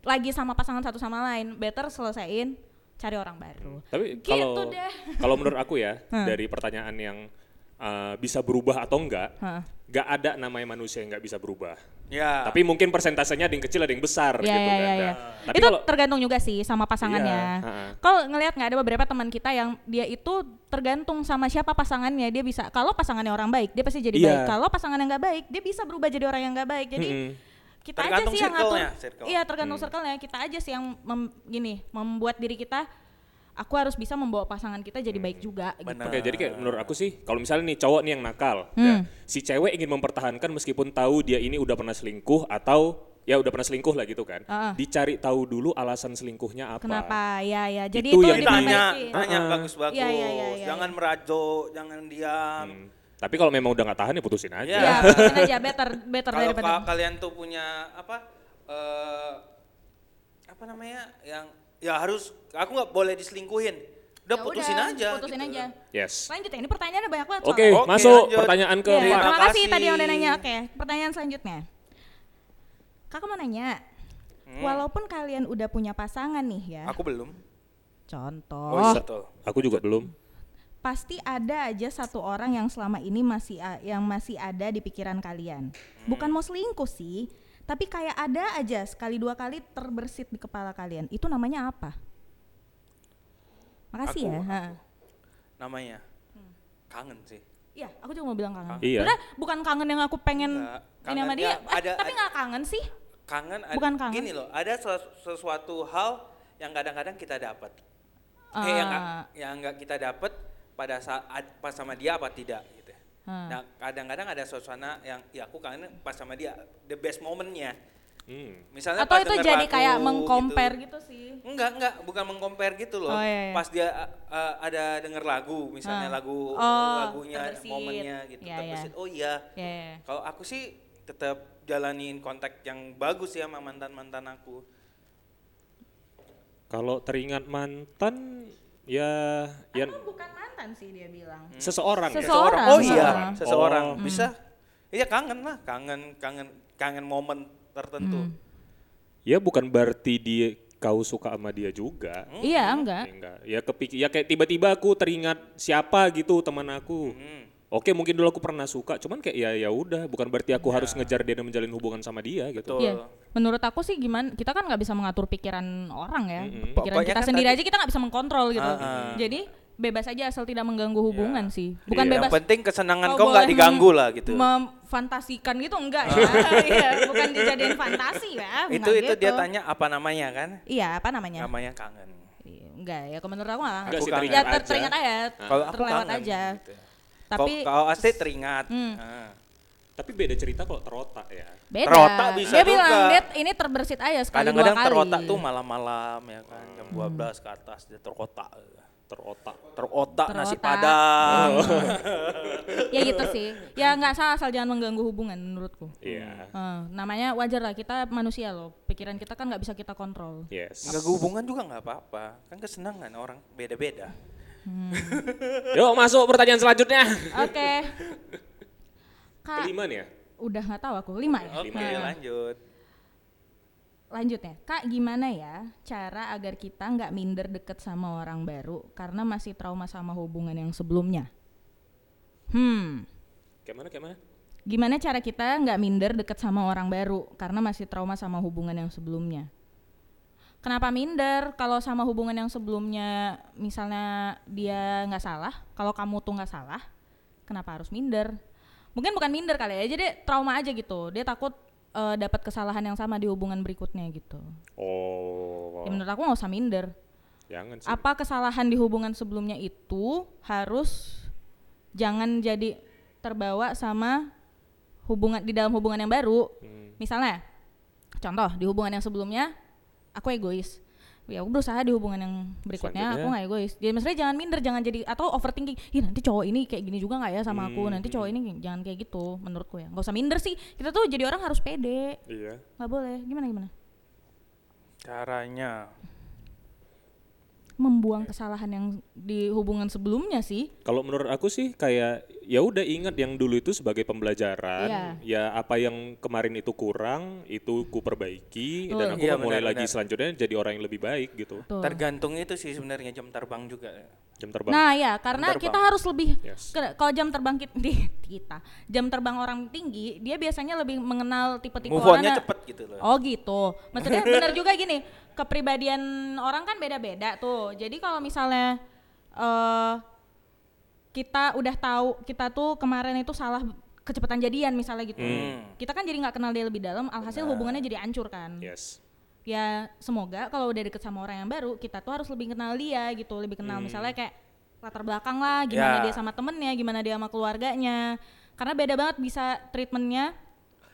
S3: lagi sama pasangan satu sama lain, better selesaiin, cari orang baru.
S2: Tapi
S3: Gitu
S2: kalau
S3: deh.
S2: kalau menurut aku ya
S3: Hmm.
S2: dari pertanyaan yang uh, bisa berubah atau enggak,
S3: Heeh.
S2: nggak ada namanya manusia yang nggak bisa berubah.
S1: Ya.
S2: Tapi mungkin persentasenya ada yang kecil ada yang besar
S3: Iya,
S2: gitu
S3: iya,
S2: kan.
S3: iya,
S2: Nah,
S3: iya.
S2: Tapi
S3: itu
S2: kalau
S3: tergantung juga sih sama pasangannya.
S2: Heeh.
S3: Kalau ngelihat nggak ada beberapa teman kita yang dia itu tergantung sama siapa pasangannya dia bisa. Kalau pasangannya orang baik dia pasti jadi
S2: Iya.
S3: baik. Kalau pasangannya nggak baik dia bisa berubah jadi orang yang nggak baik. Jadi
S2: Mm-mm.
S3: kita aja
S1: Tergantung
S3: sih yang ngatur.
S1: circle.
S3: Iya tergantung circle-nya. Kita aja sih yang mem- gini membuat diri kita. Aku harus bisa membawa pasangan kita jadi baik juga. Gitu.
S1: Benar.
S2: Oke, jadi kayak menurut aku sih, kalau misalnya nih cowok nih yang nakal,
S3: Hmm.
S2: ya, si cewek ingin mempertahankan meskipun tahu dia ini udah pernah selingkuh atau ya udah pernah selingkuh lah gitu kan.
S3: Ah.
S2: Dicari tahu dulu alasan selingkuhnya apa.
S3: Kenapa? Ya ya. Jadi
S2: Itu
S3: itu,
S2: yang
S3: diperbaiki.
S1: tanya, bagus-bagus.
S3: Iya, iya, iya, iya,
S1: jangan merajuk, jangan diam.
S2: Hmm. Tapi kalau memang udah nggak tahan ya putusin aja.
S1: Iya.
S3: Ya, putusin aja better better
S1: Kalau
S3: daripada.
S1: ka- kalian tuh punya apa eh apa namanya yang ya harus aku nggak boleh diselingkuhin. Udah
S3: Ya
S1: putusin
S3: udah,
S1: aja.
S3: Putusin
S1: gitu.
S3: aja.
S2: Yes.
S3: Lanjut ya, ini pertanyaannya banyak banget.
S2: Oke.
S1: Oke,
S2: masuk
S1: lanjut.
S2: pertanyaan ke
S3: Iya,
S1: Terima
S3: terima kasih tadi yang udah nanya. Oke, pertanyaan selanjutnya. Kakak mau nanya,
S1: Hmm.
S3: walaupun kalian udah punya pasangan nih ya,
S1: Aku belum.
S3: contoh,
S1: Oh, betul.
S2: Aku juga belum.
S3: pasti ada aja satu orang yang selama ini masih yang masih ada di pikiran kalian. Bukan mau selingkuh sih, tapi kayak ada aja sekali dua kali terbersit di kepala kalian. Itu namanya apa? Makasih
S1: Aku-
S3: ya. ha.
S1: Namanya.
S3: Hmm.
S1: Kangen sih.
S3: Iya, aku juga mau bilang kangen.
S2: Iya.
S3: Sebenarnya bukan kangen yang aku pengen
S1: Enggak,
S3: ini sama dia,
S1: ya,
S3: eh,
S1: ada-
S3: tapi
S1: ada-
S3: nggak kangen sih.
S1: Kangen ad-
S3: Bukan kangen.
S1: gini loh, ada sesu- sesuatu hal yang kadang-kadang kita dapat. Eh yang nggak
S3: Ah.
S1: yang nggak kita dapat pada saat pas sama dia apa tidak.
S3: Hmm.
S1: Nah, kadang-kadang ada suasana yang ya aku kangen pas sama dia the best momennya.
S2: Hmm.
S1: Misalnya
S3: Atau
S1: pas
S3: itu jadi
S1: lagu
S3: kayak mengcompare
S1: gitu.
S3: gitu. sih.
S1: Enggak, enggak, bukan mengcompare gitu loh.
S3: Oh, iya, iya.
S1: Pas dia uh, ada denger lagu, misalnya
S3: Ah.
S1: lagu
S3: Oh,
S1: lagunya,
S3: terbersit.
S1: momennya gitu,
S3: Iya, iya.
S1: terbersit. Oh iya.
S3: Ya, ya, ya.
S1: Kalau aku sih tetap jalanin kontak yang bagus ya sama mantan-mantan aku.
S2: Kalau teringat mantan, ya, ya
S3: Aku bukan mantan sih dia bilang.
S2: seseorang. ya?
S3: Seseorang.
S1: Oh iya,
S3: Seseorang.
S1: seseorang.
S2: Oh.
S1: Bisa. Iya kangen lah, kangen kangen kangen momen tertentu.
S3: Hmm.
S2: Ya bukan berarti dia kau suka sama dia juga.
S3: Iya, enggak.
S2: Ya, enggak. Ya kepikir, ya kayak tiba-tiba aku teringat siapa gitu teman aku.
S1: Hmm.
S2: Oke mungkin dulu aku pernah suka, cuman kayak ya ya udah, bukan berarti aku harus ngejar dia dan menjalin hubungan sama dia gitu.
S3: Iya. Menurut aku sih gimana? Kita kan nggak bisa mengatur pikiran orang ya.
S2: Mm-mm.
S3: Pikiran
S1: Pokoknya
S3: kita
S1: kan
S3: sendiri
S1: tadi-
S3: aja kita nggak bisa mengkontrol gitu.
S1: Ah, ah.
S3: Jadi bebas aja asal tidak mengganggu hubungan sih. Bukan
S2: Iya.
S3: bebas.
S1: Yang penting kesenangan
S3: kau
S1: kau nggak diganggu lah gitu.
S3: Memfantasikan gitu enggak ya? Iya, bukan dijadiin fantasi ya.
S1: itu itu dia
S3: gitu.
S1: tanya apa namanya kan?
S3: Iya, apa namanya?
S1: Namanya kangen.
S3: Iya, Enggak ya, kalau menurut aku nggak.
S2: Enggak sih,
S1: Aku
S2: teringat
S3: Ya ter- teringat aja,
S1: Kalau aku
S3: terlewat
S1: kangen
S3: aja.
S1: gitu.
S3: Tapi
S1: Kalau- Asti teringat.
S3: Hmm.
S1: Ah.
S2: Tapi beda cerita kalau terotak ya.
S3: beda.
S1: terotak bisa
S3: Dia
S1: juga.
S3: bilang, "Det, ini terbersit aja sekali
S1: Kadang-kadang
S3: dua kali."
S1: terotak tuh malam-malam ya kan jam
S3: Hmm.
S1: 12 ke atas dia terotak.
S2: Terotak.
S1: Terotak nasi padang.
S3: ya gitu sih. Ya nggak salah asal jangan mengganggu hubungan menurutku.
S2: Iya.
S3: Eh, namanya wajar lah kita manusia loh. Pikiran kita kan nggak bisa kita kontrol.
S2: Yes.
S1: Enggak hubungan juga nggak apa-apa. Kan kesenangan orang beda-beda.
S2: Yuk masuk pertanyaan selanjutnya.
S3: Oke. Kak,
S2: Kelima nih ya?
S3: udah nggak tahu aku lima ya.
S1: Oke,
S3: Nah,
S1: lanjut.
S3: Lanjut ya. Kak, gimana ya cara agar kita nggak minder deket sama orang baru karena masih trauma sama hubungan yang sebelumnya? Hmm.
S2: Kayak mana, kayak mana?
S3: Gimana cara kita nggak minder deket sama orang baru karena masih trauma sama hubungan yang sebelumnya? Kenapa minder kalau sama hubungan yang sebelumnya misalnya dia nggak salah, kalau kamu tuh nggak salah, kenapa harus minder? Mungkin bukan minder kali ya, jadi trauma aja gitu. Dia takut eh, dapat kesalahan yang sama di hubungan berikutnya gitu.
S2: Oh,
S3: Ya menurut aku nggak usah minder.
S2: jangan sih.
S3: Apa kesalahan di hubungan sebelumnya itu harus jangan jadi terbawa sama hubungan di dalam hubungan yang baru
S2: Hmm.
S3: misalnya contoh di hubungan yang sebelumnya aku egois ya aku berusaha di hubungan yang berikutnya.
S2: Selanjutnya.
S3: aku nggak egois. Jadi maksudnya jangan minder jangan jadi atau overthinking ih nanti cowok ini kayak gini juga nggak ya sama aku?
S2: Hmm,
S3: nanti cowok ini jangan kayak gitu menurutku ya. Nggak usah minder sih. Kita tuh jadi orang harus pede.
S2: Iya.
S3: nggak boleh. Gimana gimana?
S1: Caranya.
S3: membuang kesalahan yang di hubungan sebelumnya sih.
S2: Kalau menurut aku sih kayak ya udah ingat yang dulu itu sebagai pembelajaran.
S3: Iya.
S2: Ya apa yang kemarin itu kurang itu ku perbaiki dan
S3: Betul.
S2: aku
S1: Iya,
S2: mau mulai
S1: benar,
S2: lagi
S1: benar.
S2: selanjutnya jadi orang yang lebih baik gitu.
S3: tuh
S1: Tergantung itu sih sebenarnya jam terbang juga.
S2: Jam terbang.
S3: Nah ya karena
S1: terbang.
S3: kita harus lebih
S2: Yes.
S3: kalau jam terbang kita, kita jam terbang orang tinggi dia biasanya lebih mengenal tipe-tipe orang
S1: cepet gitu loh.
S3: Oh gitu. Maksudnya benar juga gini, kepribadian orang kan beda-beda tuh. Jadi kalau misalnya eh kita udah tahu kita tuh kemarin itu salah kecepatan jadian misalnya gitu.
S1: Hmm.
S3: Kita kan jadi nggak kenal dia lebih dalam, alhasil hubungannya jadi hancur kan.
S2: Yes.
S3: Ya semoga kalau udah deket sama orang yang baru, kita tuh harus lebih kenal dia gitu, lebih kenal misalnya kayak latar belakang lah, gimana
S1: Ya.
S3: dia sama temennya, gimana dia sama keluarganya. Karena beda banget bisa treatmentnya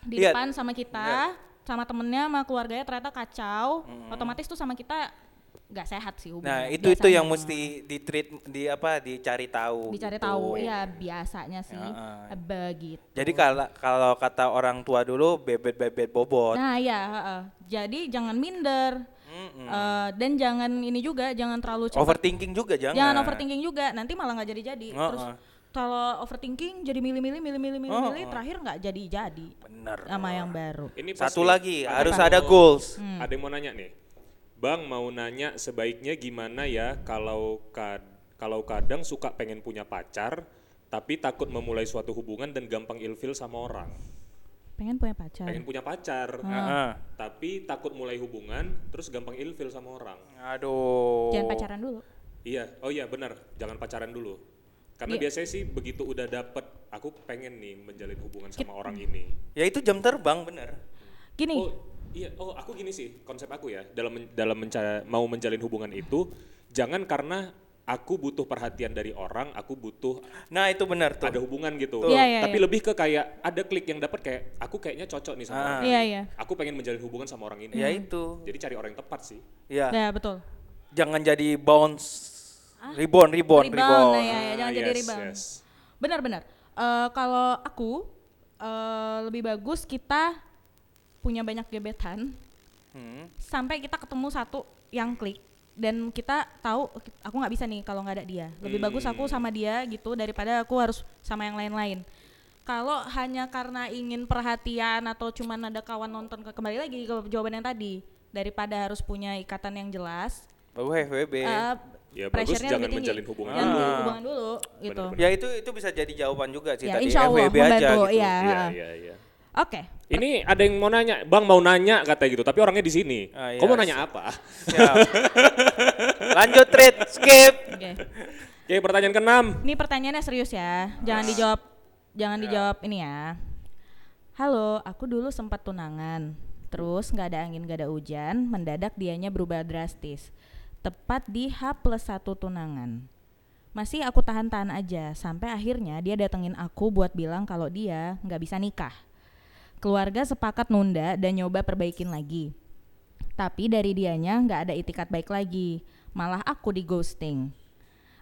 S3: di
S1: Iya,
S3: depan sama kita, sama temennya, sama keluarganya ternyata kacau, otomatis tuh sama kita nggak sehat sih hubungan.
S1: Nah, itu itu yang mesti di treat di apa dicari tahu.
S3: dicari
S1: gitu.
S3: tahu, ya biasanya sih
S1: Ya,
S3: begitu.
S1: Jadi kalau kalau kata orang tua dulu bebet-bebet bobot.
S3: Nah ya, heeh. jadi jangan minder
S1: Mm-mm.
S3: Eh, dan jangan ini juga, jangan terlalu cepat
S1: Overthinking juga jangan.
S3: Jangan overthinking juga, nanti malah nggak jadi-jadi.
S1: Oh,
S3: Terus
S1: oh.
S3: kalau overthinking jadi milih-milih, milih-milih, milih-milih,
S1: oh.
S3: terakhir nggak jadi-jadi
S1: Bener.
S3: sama yang baru.
S2: Ini
S1: Satu lagi
S2: ada
S1: harus ada goals.
S3: Hmm.
S2: Ada yang mau nanya nih. Bang mau nanya sebaiknya gimana ya kalau kad kalau kadang suka pengen punya pacar tapi takut memulai suatu hubungan dan gampang ilfil sama orang.
S3: Pengen punya pacar.
S2: Pengen punya pacar,
S1: Heeh.
S2: tapi takut mulai hubungan terus gampang ilfil sama orang.
S1: Aduh.
S3: Jangan pacaran dulu.
S2: Iya, oh iya benar, jangan pacaran dulu. Karena
S3: Iya.
S2: biasanya sih begitu udah dapet, aku pengen nih menjalin hubungan sama orang ini.
S1: Ya itu jam terbang bener.
S3: Gini,
S2: Oh iya, oh aku gini sih konsep aku ya dalam men- dalam menca- mau menjalin hubungan itu jangan karena aku butuh perhatian dari orang, aku butuh
S1: Nah itu benar tuh.
S2: ada hubungan gitu.
S3: Iya, iya,
S2: Tapi
S3: iya.
S2: lebih ke kayak ada klik yang dapat kayak aku kayaknya cocok nih sama
S1: Ah.
S2: orang.
S3: iya iya,
S2: Aku pengen menjalin hubungan sama orang ini.
S1: Ya itu.
S2: Jadi cari orang yang tepat sih.
S1: Ya.
S3: ya betul.
S1: Jangan jadi bounce. Rebound, rebound,
S3: Rebound,
S1: rebound.
S3: nah, ya, ya, jangan
S2: Ah,
S3: jadi
S2: yes,
S3: rebound.
S2: yes.
S3: Benar-benar. Eh, kalau aku eh, lebih bagus kita punya banyak gebetan
S1: Hmm.
S3: sampai kita ketemu satu yang klik dan kita tahu aku nggak bisa nih kalau nggak ada dia lebih bagus aku sama dia gitu daripada aku harus sama yang lain-lain kalau hanya karena ingin perhatian atau cuman ada kawan nonton ke kembali lagi ke jawaban yang tadi daripada harus punya ikatan yang jelas
S1: Bawa FWB.
S3: eh,
S2: Ya, bagus
S3: pressure-nya
S2: jangan
S3: lebih tinggi.
S2: menjalin hubungan
S3: Jangan
S1: dulu.
S3: hubungan dulu gitu
S2: Bener-bener.
S1: ya itu itu bisa jadi jawaban juga sih
S3: Ya,
S1: tadi
S3: insya Allah
S1: FWB aja gitu.
S3: iya.
S2: Iya,
S3: Ah.
S2: iya, iya.
S3: oke
S2: Ini ada yang mau nanya, Bang mau nanya katanya gitu, tapi orangnya di sini.
S1: Ah,
S2: Kau mau
S1: iya.
S2: nanya apa?
S1: Siap. Lanjut trade, skip.
S3: oke
S2: Oke, pertanyaan keenam.
S3: Ini pertanyaannya serius ya, jangan dijawab, jangan dijawab ini ya. Halo, aku dulu sempat tunangan, terus nggak ada angin nggak ada hujan, mendadak dianya berubah drastis. Tepat di H plus satu tunangan. Masih aku tahan-tahan aja, sampai akhirnya dia datengin aku buat bilang kalau dia nggak bisa nikah. Keluarga sepakat nunda dan nyoba perbaikin lagi. Tapi dari dianya nggak ada itikat baik lagi, malah aku di ghosting.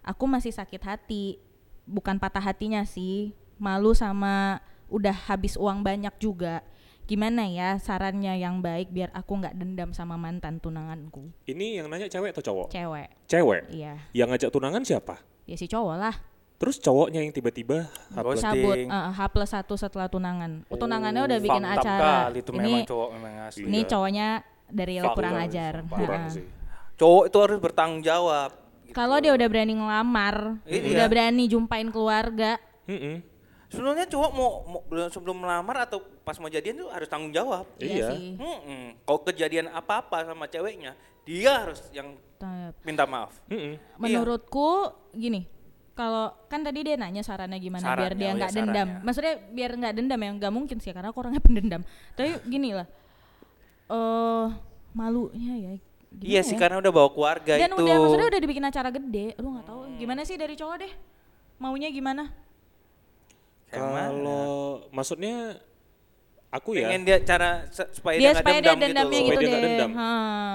S3: Aku masih sakit hati, bukan patah hatinya sih, malu sama udah habis uang banyak juga. Gimana ya sarannya yang baik biar aku nggak dendam sama mantan tunanganku?
S2: Ini yang nanya cewek atau cowok?
S3: Cewek,
S2: Cewek.
S3: iya,
S2: Yang ngajak tunangan siapa?
S3: ya si cowok lah.
S2: Terus cowoknya yang tiba-tiba.
S1: Ghosting.
S3: Cabut eh, H plus satu setelah tunangan. Oh, tunangannya udah bikin
S1: Fucked up
S3: acara.
S1: kali itu
S3: ini
S1: memang cowok memang asli.
S3: ini
S2: Iya.
S3: cowoknya dari
S2: Fuck
S3: kurang ajar.
S2: Kurang
S3: Ha-ha.
S2: sih.
S1: Cowok itu harus bertanggung jawab. gitu.
S3: Kalau dia udah berani ngelamar,
S1: Iya.
S3: udah berani jumpain keluarga,
S2: Mm-mm.
S1: Sebenarnya cowok mau, mau- belum sebelum melamar atau pas mau jadian tuh harus tanggung jawab.
S2: Iya.
S3: sih.
S1: Hmm, kalau kejadian apa-apa sama ceweknya, dia harus yang minta maaf.
S3: Menurutku gini kalau kan tadi dia nanya sarannya gimana biar
S1: Sarannya,
S3: dia
S1: oh ya,
S3: nggak dendam
S1: sarannya.
S3: maksudnya biar nggak dendam ya nggak mungkin sih karena aku orangnya pendendam tapi gini lah eh malunya ya
S1: Iya sih
S3: ya?
S1: karena udah bawa keluarga
S3: dan
S1: itu.
S3: udah maksudnya udah dibikin acara gede aduh nggak tahu gimana sih dari cowok deh maunya gimana?
S2: Kalau maksudnya Aku ya
S1: Pengen dia cara supaya
S3: dia
S1: dia nggak
S3: supaya dia
S1: dendam
S3: dendamnya
S1: gitu.
S3: gitu,
S2: Supaya dia nggak
S3: deh.
S2: dendam.
S3: Hah.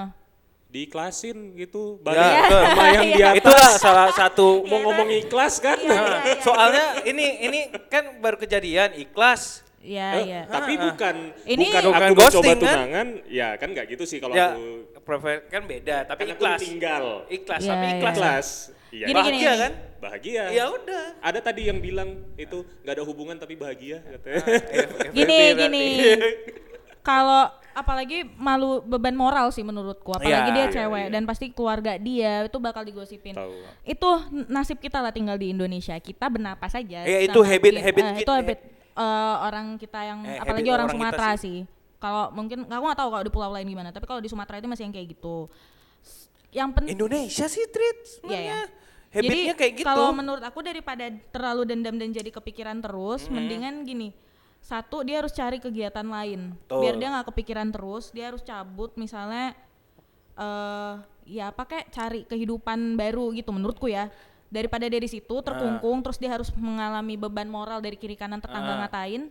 S2: Diiklasin gitu.
S1: Ya,
S2: Balik
S1: betul.
S2: sama yang di atas.
S1: Itulah salah satu
S2: mau ngomong ikhlas kan.
S3: Iya, iya, iya.
S1: Soalnya ini ini kan baru kejadian ikhlas.
S3: Iya,
S2: Eh,
S3: iya.
S2: Tapi bukan
S3: Ini-
S2: bukan
S1: Bukan
S2: aku mencoba
S1: ghosting, kan?
S2: tunangan, ya kan nggak gitu sih kalau
S1: Ya,
S2: aku
S1: prefer kan beda, tapi
S2: kan aku
S1: ikhlas.
S2: tinggal.
S1: Ikhlas,
S3: Iya,
S1: tapi
S3: iya.
S1: ikhlas.
S2: Ikhlas. Iya.
S3: Gini, gini,
S1: Bahagia
S3: gini.
S1: kan?
S2: Bahagia.
S1: Ya udah.
S2: Ada tadi yang bilang itu nggak ada hubungan tapi bahagia katanya.
S1: FFB
S3: Gini,
S1: berarti.
S3: gini. Kalau apalagi malu beban moral sih menurutku, apalagi
S1: Iya,
S3: dia
S2: iya,
S3: cewek
S2: iya.
S3: dan pasti keluarga dia itu bakal digosipin.
S2: Tahu.
S3: Itu nasib kita lah tinggal di Indonesia. Kita bernapas saja.
S1: Ya, itu habit-
S3: ki-
S1: habit kita.
S3: itu habit eh, orang kita yang
S1: Eh,
S3: apalagi orang,
S1: orang
S3: Sumatera
S1: sih.
S3: sih. Kalau mungkin aku nggak tahu kalau di pulau lain gimana, tapi kalau di Sumatera itu masih yang kayak gitu. Yang penting
S1: Indonesia sih treat
S3: Iya, ya.
S1: Habitnya
S3: jadi
S1: kayak gitu.
S3: kalau menurut aku daripada terlalu dendam dan jadi kepikiran terus,
S1: Mm-hmm.
S3: mendingan gini. Satu dia harus cari kegiatan lain.
S1: Betul.
S3: Biar dia nggak kepikiran terus, dia harus cabut misalnya eh ya apa kayak cari kehidupan baru gitu menurutku ya. Daripada dari situ terkungkung terus dia harus mengalami beban moral dari kiri kanan tetangga
S1: Ah.
S3: ngatain.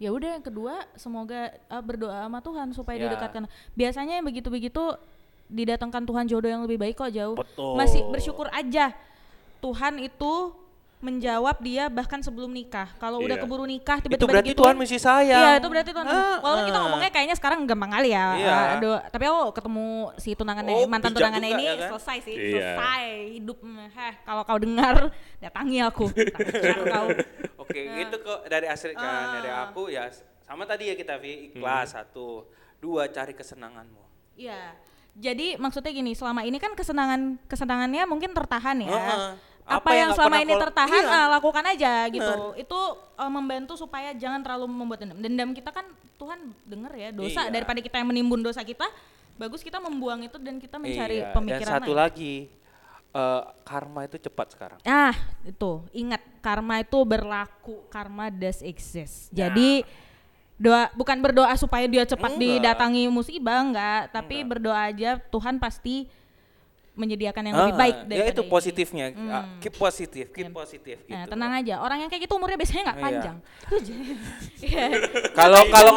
S3: Ya udah yang kedua semoga eh, berdoa sama Tuhan supaya
S1: Ya.
S3: didekatkan. Biasanya yang begitu-begitu didatangkan Tuhan jodoh yang lebih baik kok jauh.
S1: Betul.
S3: Masih bersyukur aja. Tuhan itu menjawab dia bahkan sebelum nikah. Kalau udah
S2: Iya.
S3: keburu nikah
S1: itu
S3: tiba-tiba
S1: berarti
S3: digituin,
S1: Tuhan masih sayang.
S3: Iya, itu berarti Tuhan.
S1: Ah,
S3: Walaupun kita
S1: ah.
S3: ngomongnya kayaknya sekarang gampang kali ya.
S1: Iya.
S3: Aduh, tapi aku ketemu si tunangannya
S1: Oh,
S3: mantan tunangannya
S1: juga
S3: ini
S1: ya kan?
S3: selesai sih,
S2: Iya.
S3: selesai hidup. Heh, kalau kau dengar datangi aku. Kau.
S1: Oke, itu kok dari asli kan,
S3: Ah.
S1: dari aku ya sama tadi ya kita Vi, ikhlas satu, dua cari kesenanganmu.
S3: Iya. Jadi maksudnya gini, selama ini kan kesenangan kesenangannya mungkin tertahan ya.
S1: Heeh.
S3: Apa,
S1: Apa yang
S3: yang selama ini tertahan
S1: Iya.
S3: ah, lakukan aja gitu. Itu eh, membantu supaya jangan terlalu membuat dendam. Dendam kita kan Tuhan denger ya dosa
S1: Iya.
S3: daripada kita yang menimbun dosa kita, bagus kita membuang itu dan kita mencari
S1: Iya,
S3: pemikiran
S1: Dan satu
S3: lain.
S1: lagi, eh, karma itu cepat sekarang.
S3: Ah, itu. Ingat, karma itu berlaku. Karma does exist.
S1: Nah.
S3: Jadi doa bukan berdoa supaya dia cepat
S1: Enggak.
S3: didatangi musibah enggak, tapi berdoa aja Tuhan pasti menyediakan yang lebih
S1: Ah,
S3: baik
S1: ya
S3: daripada
S1: itu
S3: ini.
S1: positifnya,
S3: Hmm.
S1: Ah, keep positif, keep
S3: Iya.
S1: positif
S3: Nah,
S1: gitu.
S3: tenang aja. Orang yang kayak gitu umurnya biasanya nggak
S1: Iya.
S3: panjang. Aja. Iya.
S1: Kalau kalau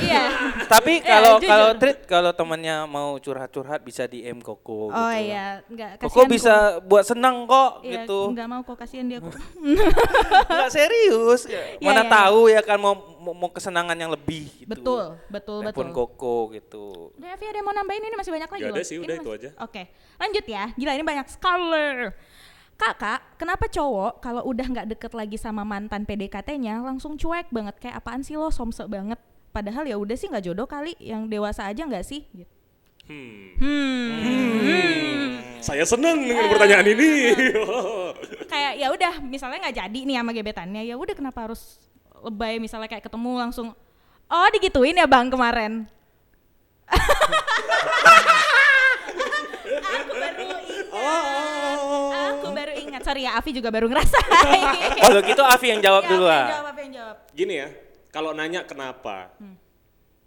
S3: Iya.
S1: tapi
S3: Iya,
S1: kalau
S3: jujur.
S1: kalau treat kalau temannya mau curhat-curhat bisa DM Koko
S3: Oh
S1: gitu.
S3: iya, enggak
S1: Koko bisa buat senang kok
S3: Iya,
S1: gitu.
S3: enggak mau kok kasihan dia kok.
S1: Enggak serius. Mana
S3: iya.
S1: tahu ya kan mau mau, mau kesenangan yang lebih gitu.
S3: betul, betul,
S1: Telepon
S3: betul.
S1: Koko gitu.
S3: Udah Evi ada yang mau nambahin ini masih banyak lagi
S2: Nggak
S3: loh.
S2: ada sih,
S3: Ini
S2: udah
S3: masih-
S2: itu aja.
S3: Oke, lanjut ya. Gila ini banyak scholar. Kakak, kenapa cowok kalau udah nggak deket lagi sama mantan PDKT-nya langsung cuek banget kayak apaan sih lo somse banget? Padahal ya udah sih nggak jodoh kali, yang dewasa aja nggak sih? Gitu.
S2: Hmm.
S3: Hmm.
S2: Saya seneng dengan pertanyaan ini.
S3: Kayak ya udah, misalnya nggak jadi nih sama gebetannya, ya udah kenapa harus lebay misalnya kayak ketemu langsung Oh digituin ya bang kemarin Aku baru ingat Aku baru ingat Sorry ya Avi juga baru ngerasain
S1: Kalau gitu Avi yang jawab
S3: Ya,
S1: dulu
S3: Avi yang
S1: ah.
S3: jawab, Avi yang jawab
S2: gini ya, kalau nanya kenapa.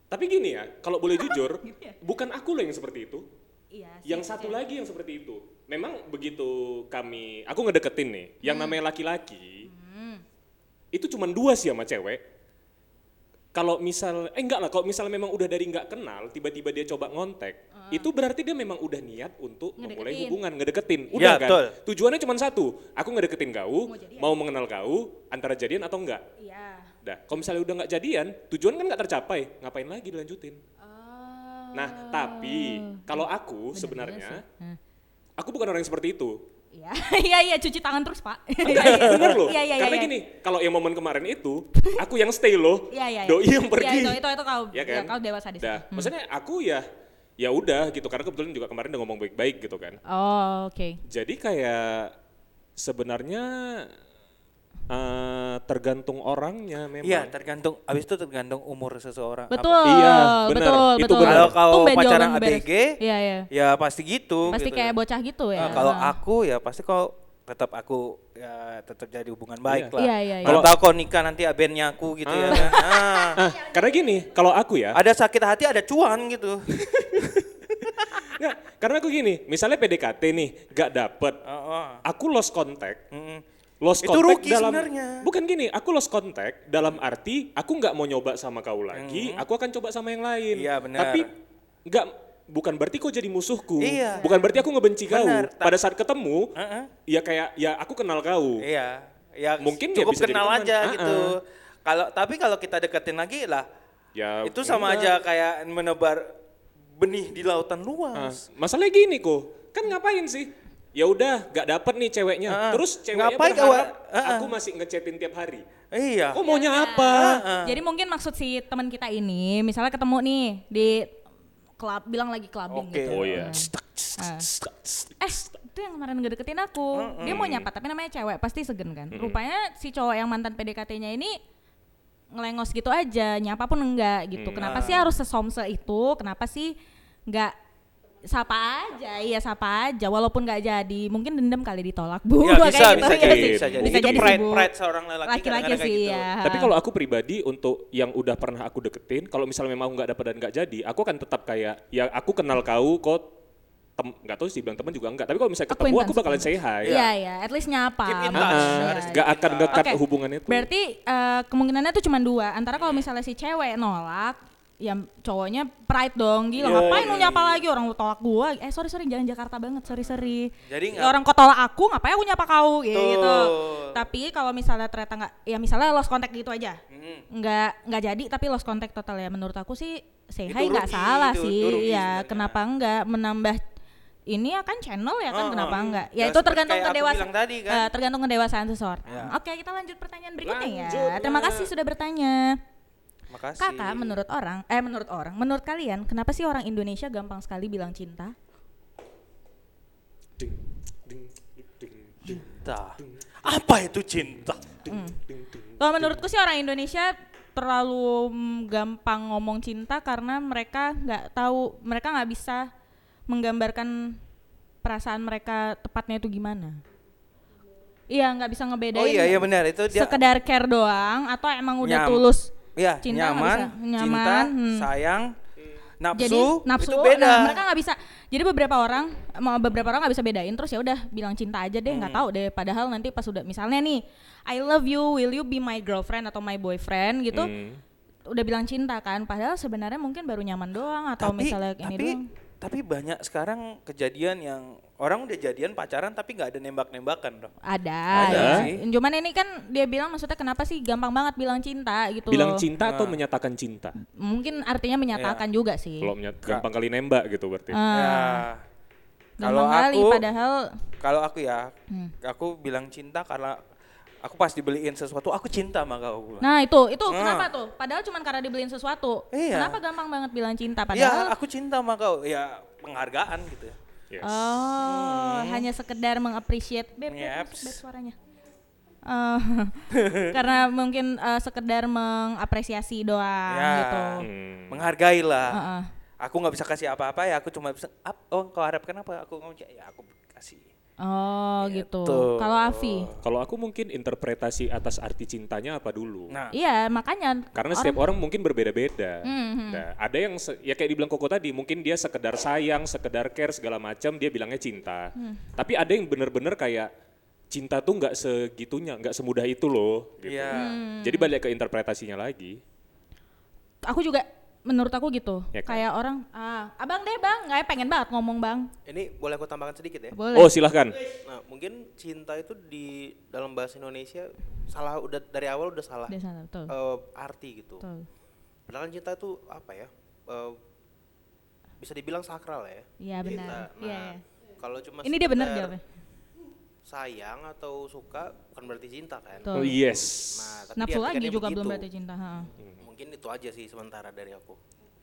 S2: Tapi gini ya, kalau boleh jujur, bukan aku loh yang seperti itu.
S3: Iya sih,
S2: Yang satu
S3: iya.
S2: lagi yang seperti itu. Memang begitu kami, aku ngedeketin nih, yang namanya laki-laki, itu cuma dua sih sama cewek. Kalau misal, eh enggak lah, kalau misal memang udah dari nggak kenal, tiba-tiba dia coba ngontek, itu berarti dia memang udah niat untuk memulai
S3: Ngedeketin.
S2: hubungan, ngedeketin.
S1: Ya,
S2: Udah kan?
S1: betul.
S2: Tujuannya cuma satu, aku ngedeketin kau,
S3: Mau
S2: mau mengenal kau, antara jadian atau enggak.
S3: Iya
S2: Dah, kalau misalnya udah nggak jadian, tujuan kan nggak tercapai, ngapain lagi dilanjutin?
S3: Oh.
S2: Nah, tapi kalau aku sebenarnya,
S3: Hah.
S2: aku bukan orang yang seperti itu.
S3: Iya, iya, iya, cuci tangan terus pak.
S2: Enggak, bener loh.
S3: Iya, iya,
S2: Karena
S3: iya.
S2: gini, kalau yang momen kemarin itu, aku yang stay loh,
S3: Iya, iya. iya.
S2: doi yang pergi.
S3: Iya, itu, itu, itu kau,
S2: Ya
S3: ya,
S2: kan?
S3: kau dewasa di.
S2: Dah,
S3: Hmm.
S2: maksudnya aku ya, ya udah gitu. Karena kebetulan juga kemarin udah ngomong baik-baik gitu kan.
S3: Oh, oke.
S2: Jadi kayak sebenarnya eh, tergantung orangnya memang.
S1: Iya, tergantung abis itu tergantung umur seseorang. Apa-
S3: Betul,
S2: Iya, benar.
S3: betul,
S2: Itu
S3: betul.
S1: Kalau kau
S3: Tumben
S1: pacaran. ABG,
S3: Iya, iya.
S1: Ya pasti gitu.
S3: Pasti
S1: gitu.
S3: kayak bocah gitu ya.
S1: Ah, kalau
S3: Ah.
S1: aku ya pasti kau tetap aku ya tetap jadi hubungan baik lah.
S3: Iya, iya, iya.
S1: Kalau tahu kau nikah nanti abennya aku gitu ya kan. Ah.
S2: Ah, karena gini, kalau aku ya,
S1: Ada sakit hati ada cuan gitu.
S2: nggak, karena aku gini, misalnya PDKT nih, gak dapet,
S1: Oh, oh.
S2: aku lost contact. Lost
S1: Itu
S2: contact
S1: rugi
S2: dalam
S1: sebenarnya.
S2: bukan gini aku lost contact dalam arti aku nggak mau nyoba sama kau lagi
S1: Hmm.
S2: aku akan coba sama yang lain
S1: Iya, benar.
S2: tapi nggak bukan berarti kau jadi musuhku
S1: Iya.
S2: bukan berarti aku ngebenci kau
S1: Benar, ta-
S2: pada saat ketemu
S1: Heeh.
S2: ya kayak ya aku kenal kau
S1: Iya, ya
S2: Mungkin ya
S1: cukup
S2: bisa jadi
S1: kenal aja
S2: Ah-ah.
S1: gitu. Kalau tapi kalau kita deketin lagi lah,
S2: ya
S1: itu sama
S2: enggak.
S1: aja kayak menebar benih di lautan luas.
S2: masalahnya gini kok kan ngapain sih ya udah gak dapet nih ceweknya
S1: Ah,
S2: terus ceweknya
S1: ngapain kau-
S2: berharap
S1: ah, ah.
S2: aku masih ngechatin tiap hari
S1: Iya.
S2: kok maunya apa
S1: Ah.
S3: Jadi mungkin maksud si teman kita ini, misalnya ketemu nih di klub, bilang lagi clubbing
S1: Oke.
S3: gitu.
S2: oh iya
S3: Ah. Eh, itu yang kemarin gak deketin aku. Dia mau nyapa, tapi namanya cewek, pasti segen kan. Rupanya si cowok yang mantan PDKT-nya ini ngelengos gitu aja, nyapa pun enggak gitu. Kenapa sih harus sesomse itu? Kenapa sih nggak sapa aja, iya sapa aja, walaupun nggak jadi, mungkin dendam kali ditolak bu,
S1: Ya, bisa,
S3: Kayak
S1: bisa
S3: iya
S1: jadi,
S3: sih.
S1: bisa jadi.
S3: bisa
S1: Itu
S3: jadi
S1: pride-
S3: sih,
S1: pride seorang lelaki
S3: laki-laki sih
S1: gitu.
S3: ya.
S2: Tapi kalau aku pribadi untuk yang udah pernah aku deketin, kalau misalnya memang nggak dapat dan nggak jadi, aku akan tetap kayak ya aku kenal kau, tem nggak tahu sih bilang teman juga enggak. Tapi kalau misalnya ketemu aku bakalan say hi.
S3: Iya iya, at least nyapa. Iya, iya,
S1: harus
S3: iya.
S2: Nggak akan ngekat
S3: Oke,
S2: hubungan itu.
S3: Berarti eh, kemungkinannya tuh cuma dua. Antara kalau misalnya si cewek nolak, ya cowoknya pride dong. Gila,
S1: Iya,
S3: ngapain
S1: iya,
S3: lu nyapa lagi orang lu tolak gua? Eh sorry sorry jangan Jakarta banget, sorry sorry.
S1: Jadi
S3: Ya,
S1: nggak-
S3: orang kau tolak aku, ngapain aku nyapa kau gitu.
S1: Betul.
S3: Tapi kalau misalnya ternyata nggak, ya misalnya lost contact gitu aja.
S1: Hmm.
S3: Nggak nggak jadi tapi lost contact total ya. Menurut aku sih say hi nggak salah
S1: itu-
S3: sih.
S1: itu rugi
S3: ya
S1: sebenarnya.
S3: kenapa enggak menambah ini akan channel ya kan
S1: Oh,
S3: kenapa
S1: oh.
S3: enggak?
S1: Ya,
S3: Ya, itu
S1: seperti
S3: tergantung
S1: kayak aku
S3: kedewasaan
S1: tadi kan.
S3: eh, tergantung kedewasaan seseorang.
S1: Ya.
S3: Oke, kita lanjut pertanyaan berikutnya ya.
S2: Lanjut,
S3: Terima
S2: Mbak.
S3: kasih sudah bertanya.
S1: Makasih.
S3: Kakak, menurut orang, eh menurut orang, menurut kalian, kenapa sih orang Indonesia gampang sekali bilang cinta?
S2: Ding, ding, ding, ding,
S1: cinta. Apa itu cinta?
S2: ding, ding, ding.
S3: Kalau menurutku sih orang Indonesia terlalu mm, gampang ngomong cinta karena mereka nggak tahu, mereka nggak bisa menggambarkan perasaan mereka tepatnya itu gimana. Iya, nggak bisa ngebedain.
S1: Oh iya iya benar itu dia
S3: sekedar care doang atau emang udah
S1: Nyam-
S3: tulus
S1: Iya,
S3: cinta
S1: nyaman,
S3: bisa.
S1: cinta,
S3: Nyaman, hmm.
S1: sayang, nafsu,
S3: jadi nafsu
S1: itu beda.
S3: nah mereka nggak bisa jadi beberapa orang mau beberapa orang nggak bisa bedain terus ya udah bilang cinta aja deh
S1: Hmm.
S3: nggak tahu deh padahal nanti pas udah misalnya nih I love you will you be my girlfriend atau my boyfriend gitu
S2: Hmm.
S3: udah bilang cinta kan padahal sebenarnya mungkin baru nyaman doang atau
S1: tapi,
S3: misalnya ini
S1: tapi,
S3: doang
S1: tapi banyak sekarang kejadian yang orang udah jadian pacaran tapi nggak ada nembak-nembakan dong.
S3: ada,
S1: Ada
S3: ya.
S1: sih.
S3: cuman ini kan dia bilang maksudnya kenapa sih gampang banget bilang cinta gitu
S2: Bilang
S3: loh.
S2: cinta atau
S1: Nah.
S2: menyatakan cinta?
S3: mungkin artinya menyatakan juga sih
S2: Kalau menyat- gampang kali nembak gitu berarti.
S3: Ah,
S1: ya, kalau aku,
S3: padahal
S1: kalau aku ya,
S3: Hmm.
S1: aku bilang cinta karena aku pas dibeliin sesuatu, aku cinta sama kau.
S3: Nah itu, itu
S1: Ah.
S3: kenapa tuh? Padahal cuma karena dibeliin sesuatu.
S1: Iya.
S3: Kenapa gampang banget bilang cinta?
S1: ya,
S3: Padahal
S1: aku cinta sama kau. Ya, penghargaan gitu ya.
S2: Yes.
S3: oh hanya sekedar mengapresiasi beb, beb, beb suaranya. Eh, karena mungkin eh, sekedar mengapresiasi doang
S1: Ya.
S3: gitu.
S2: Hmm.
S1: Menghargai lah.
S3: Heeh.
S1: Aku nggak bisa kasih apa-apa ya, aku cuma bisa, "Ap, oh kau harapkan apa? Aku ngomong, ya aku.
S3: Oh gitu.
S1: Gitu.
S3: Kalau Afi,
S2: Kalau aku mungkin interpretasi atas arti cintanya apa dulu.
S1: Nah,
S3: iya makanya.
S2: Karena setiap orang mungkin berbeda-beda.
S3: Mhm.
S2: Nah, ada yang se- ya kayak dibilang Koko tadi, mungkin dia sekedar sayang, sekedar care segala macam, dia bilangnya cinta.
S3: Hmm.
S2: Tapi ada yang bener-bener kayak cinta tuh nggak segitunya, nggak semudah itu loh. Gitu.
S1: Iya.
S3: Hmm.
S2: Jadi balik ke interpretasinya lagi.
S3: Aku juga menurut aku gitu.
S2: Ya kan?
S3: Kayak orang, ah, abang deh bang, nggak pengen banget ngomong bang.
S4: Ini boleh aku tambahkan sedikit ya?
S3: Boleh.
S2: Oh silahkan.
S4: Nah, mungkin cinta itu di dalam bahasa Indonesia salah udah dari awal udah salah
S3: Di sana, betul.
S4: eh, arti gitu.
S3: betul.
S4: Padahal kan cinta itu apa ya? eh, bisa dibilang sakral ya.
S3: Iya benar.
S4: Nah,
S3: Iya. iya.
S4: kalau cuma
S3: Ini dia benar jawabnya.
S4: Sayang atau suka bukan berarti cinta kan?
S3: Betul.
S2: Oh, yes.
S4: Nah, tapi
S3: Nafsu lagi juga belum
S4: begitu.
S3: berarti cinta. ha.
S4: Mungkin itu aja sih sementara dari aku.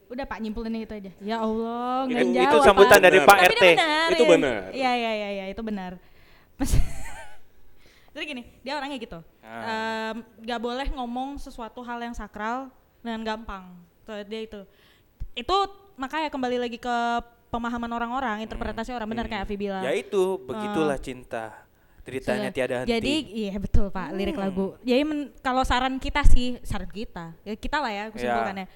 S3: Udah Pak nyimpulinnya itu aja. Ya Allah, nggak
S2: Itu-
S3: jawab.
S1: itu sambutan
S3: Pak.
S1: dari
S2: Benar.
S1: Pak
S3: Tapi
S1: RT.
S3: dia benar.
S2: Itu
S3: ya.
S2: benar.
S3: Iya iya iya iya itu benar. Mas Jadi gini, dia orangnya gitu.
S1: Ah.
S3: Gak boleh ngomong sesuatu hal yang sakral dengan gampang. Tuh dia itu. Itu makanya kembali lagi ke pemahaman orang-orang, interpretasi orang benar kayak Afi bilang.
S1: ya itu begitulah cinta. Ceritanya
S3: Sudah.
S1: tiada henti.
S3: Jadi iya betul Pak lirik lagu. Jadi men- kalau saran kita sih, saran kita, ya kita lah ya kesimpulannya.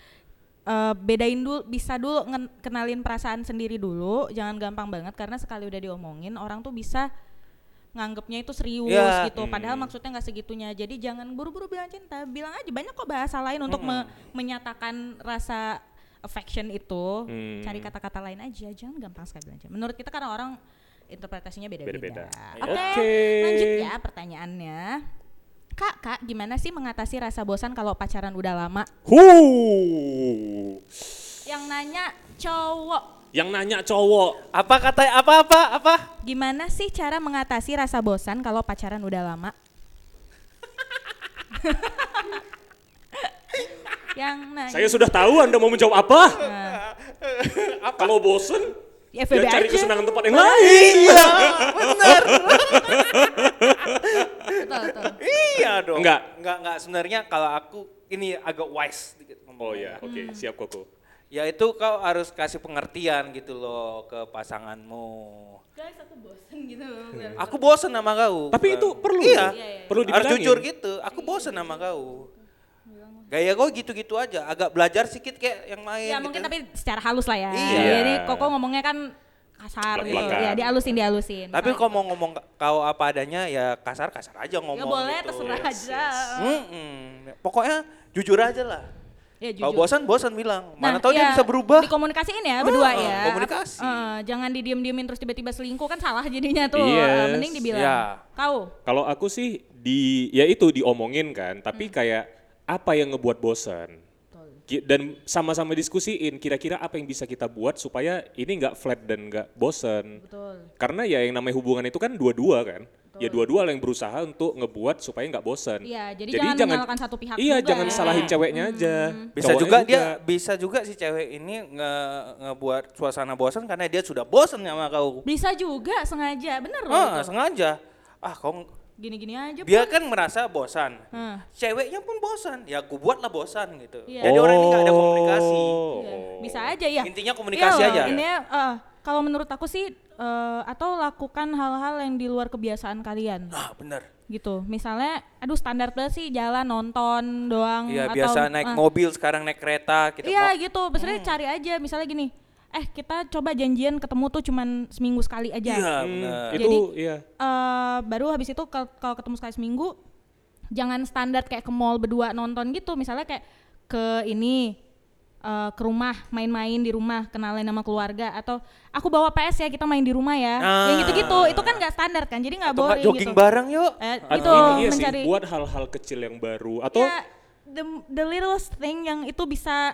S3: Eh, bedain dulu, bisa dulu kenalin perasaan sendiri dulu, jangan gampang banget karena sekali udah diomongin orang tuh bisa nganggepnya itu serius
S1: Iya.
S3: gitu padahal maksudnya nggak segitunya jadi jangan buru-buru bilang cinta bilang aja banyak kok bahasa lain untuk me- menyatakan rasa affection itu
S2: Hmm.
S3: cari kata-kata lain aja jangan gampang sekali bilang cinta menurut kita karena orang interpretasinya
S2: Beda-beda.
S3: oke
S2: Oke.
S3: lanjut ya pertanyaannya kak kak gimana sih mengatasi rasa bosan kalau pacaran udah lama
S2: Huh.
S3: yang nanya cowok
S2: Yang nanya cowok.
S1: Apa kata apa apa apa?
S3: Gimana sih cara mengatasi rasa bosan kalau pacaran udah lama? Yang nanya.
S2: Saya sudah tahu Anda mau menjawab apa.
S3: Nah,
S2: Kalau bosen,
S3: ya
S2: ya
S3: FBB
S2: cari
S3: aja.
S2: kesenangan tempat yang lain.
S1: Iya.
S3: Betul, betul.
S1: iya dong.
S2: Enggak.
S1: Enggak, enggak sebenarnya kalau aku ini agak wise dikit
S2: Oh
S1: ngomongnya.
S2: ya, oke, siap Koko.
S1: Ya itu kau harus kasih pengertian gitu loh ke pasanganmu.
S3: Guys, aku bosan gitu.
S1: Aku bosen sama kau.
S2: Tapi itu perlu.
S1: Iya.
S3: Iya, iya.
S2: Perlu
S1: Harus
S2: dibilangin.
S1: jujur gitu. Aku bosen sama kau. Gaya kau gitu-gitu aja. Agak belajar sedikit kayak yang lain.
S3: Ya
S1: gitu.
S3: mungkin tapi secara halus lah ya.
S1: Iya.
S3: Jadi Koko ngomongnya kan kasar gitu. Ya dialusin dialusin.
S1: Tapi kalau mau ngomong kau apa adanya ya kasar-kasar aja ngomong
S3: ya boleh
S1: gitu.
S3: terserah aja.
S1: Mm-mm. Pokoknya jujur aja lah.
S3: Ya
S1: Kalau
S3: jujur.
S1: bosan, bosan bilang. Mana
S3: Nah,
S1: tahu dia
S3: ya,
S1: bisa berubah.
S3: Dikomunikasiin ya berdua ya.
S1: komunikasi.
S3: Eh, jangan didiem-diemin terus tiba-tiba selingkuh kan salah jadinya tuh.
S2: Yes.
S3: Eh, mending dibilang.
S1: Ya.
S3: Kau
S2: Kalau aku sih di ya itu diomongin kan, tapi kayak apa yang ngebuat bosan? Ki- Dan sama-sama diskusiin kira-kira apa yang bisa kita buat supaya ini nggak flat dan nggak bosan.
S3: betul.
S2: Karena ya yang namanya hubungan itu kan dua-dua kan. Ya dua-dua yang berusaha untuk ngebuat supaya nggak bosan.
S3: Iya, jadi jangan menyalahkan satu pihak
S2: Iya,
S3: juga.
S2: jangan salahin ceweknya aja.
S1: Bisa
S2: Cowoknya
S1: juga, dia bisa juga si cewek ini nge ngebuat suasana bosan karena dia sudah bosan sama kau.
S3: Bisa juga sengaja, bener loh.
S1: Ah, sengaja. Ah, kau
S3: Gini-gini aja.
S1: dia kan merasa bosan.
S3: Hah.
S1: Ceweknya pun bosan. Ya aku buatlah bosan gitu.
S3: Iya.
S1: Jadi orang ini nggak ada komunikasi.
S3: Iya, Bisa aja ya.
S1: Intinya komunikasi
S3: Iya loh,
S1: aja.
S3: Intinya eh, kalau menurut aku sih eh, atau lakukan hal-hal yang di luar kebiasaan kalian
S1: Ah, bener.
S3: gitu. Misalnya, aduh standar banget sih jalan nonton doang
S1: Iya,
S3: atau
S1: biasa naik
S3: eh,
S1: mobil, sekarang naik kereta. Kita
S3: Iya gitu, maksudnya cari aja misalnya gini. Eh kita coba janjian ketemu tuh cuman seminggu sekali aja.
S1: Iya,
S2: Hmm,
S1: bener.
S2: itu
S3: Jadi-
S2: iya.
S3: eh baru habis itu kal- kalau ketemu sekali seminggu jangan standar kayak ke mall berdua nonton gitu misalnya kayak ke ini eh, ke rumah main-main di rumah kenalin sama keluarga atau aku bawa PS ya kita main di rumah ya
S1: Ah.
S3: yang gitu-gitu itu kan nggak standar kan jadi nggak boring
S1: jogging
S3: gitu
S1: bareng yuk.
S3: Eh,
S2: Atau
S3: itu
S2: iya
S3: mencari
S2: sih, buat hal-hal kecil yang baru atau
S3: ya the, the littlest thing yang itu bisa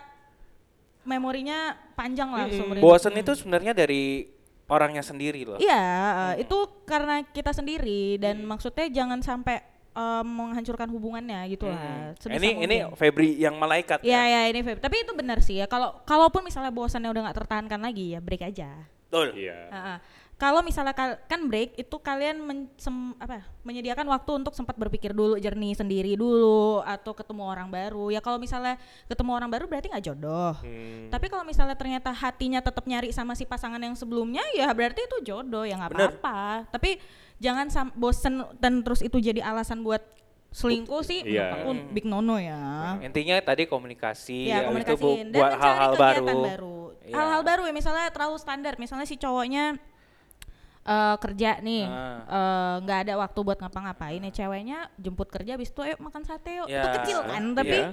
S3: memorinya panjang lah seumur hidup.
S1: Bosan itu sebenarnya dari orangnya sendiri loh.
S3: Iya, eh, itu karena kita sendiri dan maksudnya jangan sampai eh, menghancurkan hubungannya gitu lah. sebisa
S1: Ini ini
S3: mungkin.
S1: Febri yang malaikat
S3: Iya
S1: ya.
S3: ya ini Feb. Tapi itu benar sih ya. Kalau kalaupun misalnya bosannya udah nggak tertahankan lagi ya break aja.
S1: Betul.
S2: iya.
S3: Heeh. Kalau misalnya kal- kan break itu kalian men- apa menyediakan waktu untuk sempat berpikir dulu jernih sendiri dulu atau ketemu orang baru. Ya kalau misalnya ketemu orang baru berarti nggak jodoh.
S2: Hmm.
S3: Tapi kalau misalnya ternyata hatinya tetap nyari sama si pasangan yang sebelumnya ya berarti itu jodoh ya nggak apa-apa. Tapi jangan sam- bosen dan terus itu jadi alasan buat selingkuh sih
S2: Iya.
S3: aku big nono ya.
S1: Intinya tadi komunikasi,
S3: Ya,
S1: habis itu bu- buat hal-hal baru.
S3: baru.
S1: Iya.
S3: Hal-hal baru ya misalnya terlalu standar, misalnya si cowoknya eh, kerja nih,
S1: Ah.
S3: eh, nggak ada waktu buat ngapa-ngapain, ya ceweknya jemput kerja, habis itu ayo makan sate yuk. Itu
S1: Ya,
S3: kecil kan, tapi
S2: iya.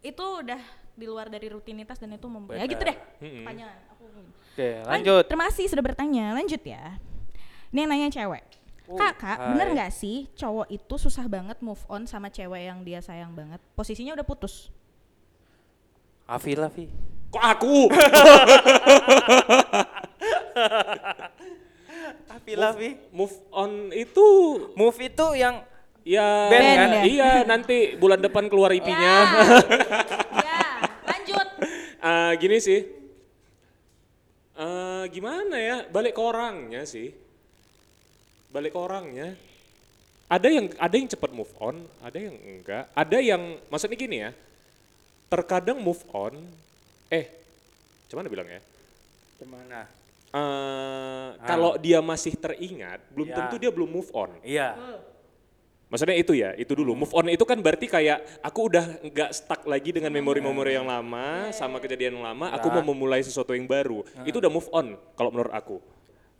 S3: itu udah di luar dari rutinitas dan itu mem- ya gitu deh.
S2: Mm-mm.
S3: Kepanjangan. Aku
S1: Oke,
S3: Lan-
S1: lanjut.
S3: Terima kasih sudah bertanya. Lanjut ya. Ini yang nanya cewek.
S1: Oh,
S3: Kakak,
S1: hai.
S3: bener nggak sih cowok itu susah banget move on sama cewek yang dia sayang banget? Posisinya udah putus.
S1: Afi lah.
S2: Kok aku?
S1: Afi lah, Fi.
S2: Move on itu
S1: Move itu yang
S2: ya
S1: Band kan?
S2: iya nanti bulan depan keluar IP-nya.
S3: ya, lanjut.
S2: Eh, gini sih. Eh, gimana ya? Balik ke orangnya sih. Balik ke orangnya. Ada yang ada yang cepat move on, ada yang enggak. Ada yang maksudnya gini ya. Terkadang move on eh cuman bilang ya?
S1: gimana?
S2: Eh, kalau dia masih teringat, belum
S1: Ya.
S2: tentu dia belum move on.
S1: Iya.
S2: Maksudnya itu ya, itu dulu. Move on itu kan berarti kayak aku udah nggak stuck lagi dengan memori-memori yang lama sama kejadian yang lama. Aku mau memulai sesuatu yang baru. Itu udah move on kalau menurut aku.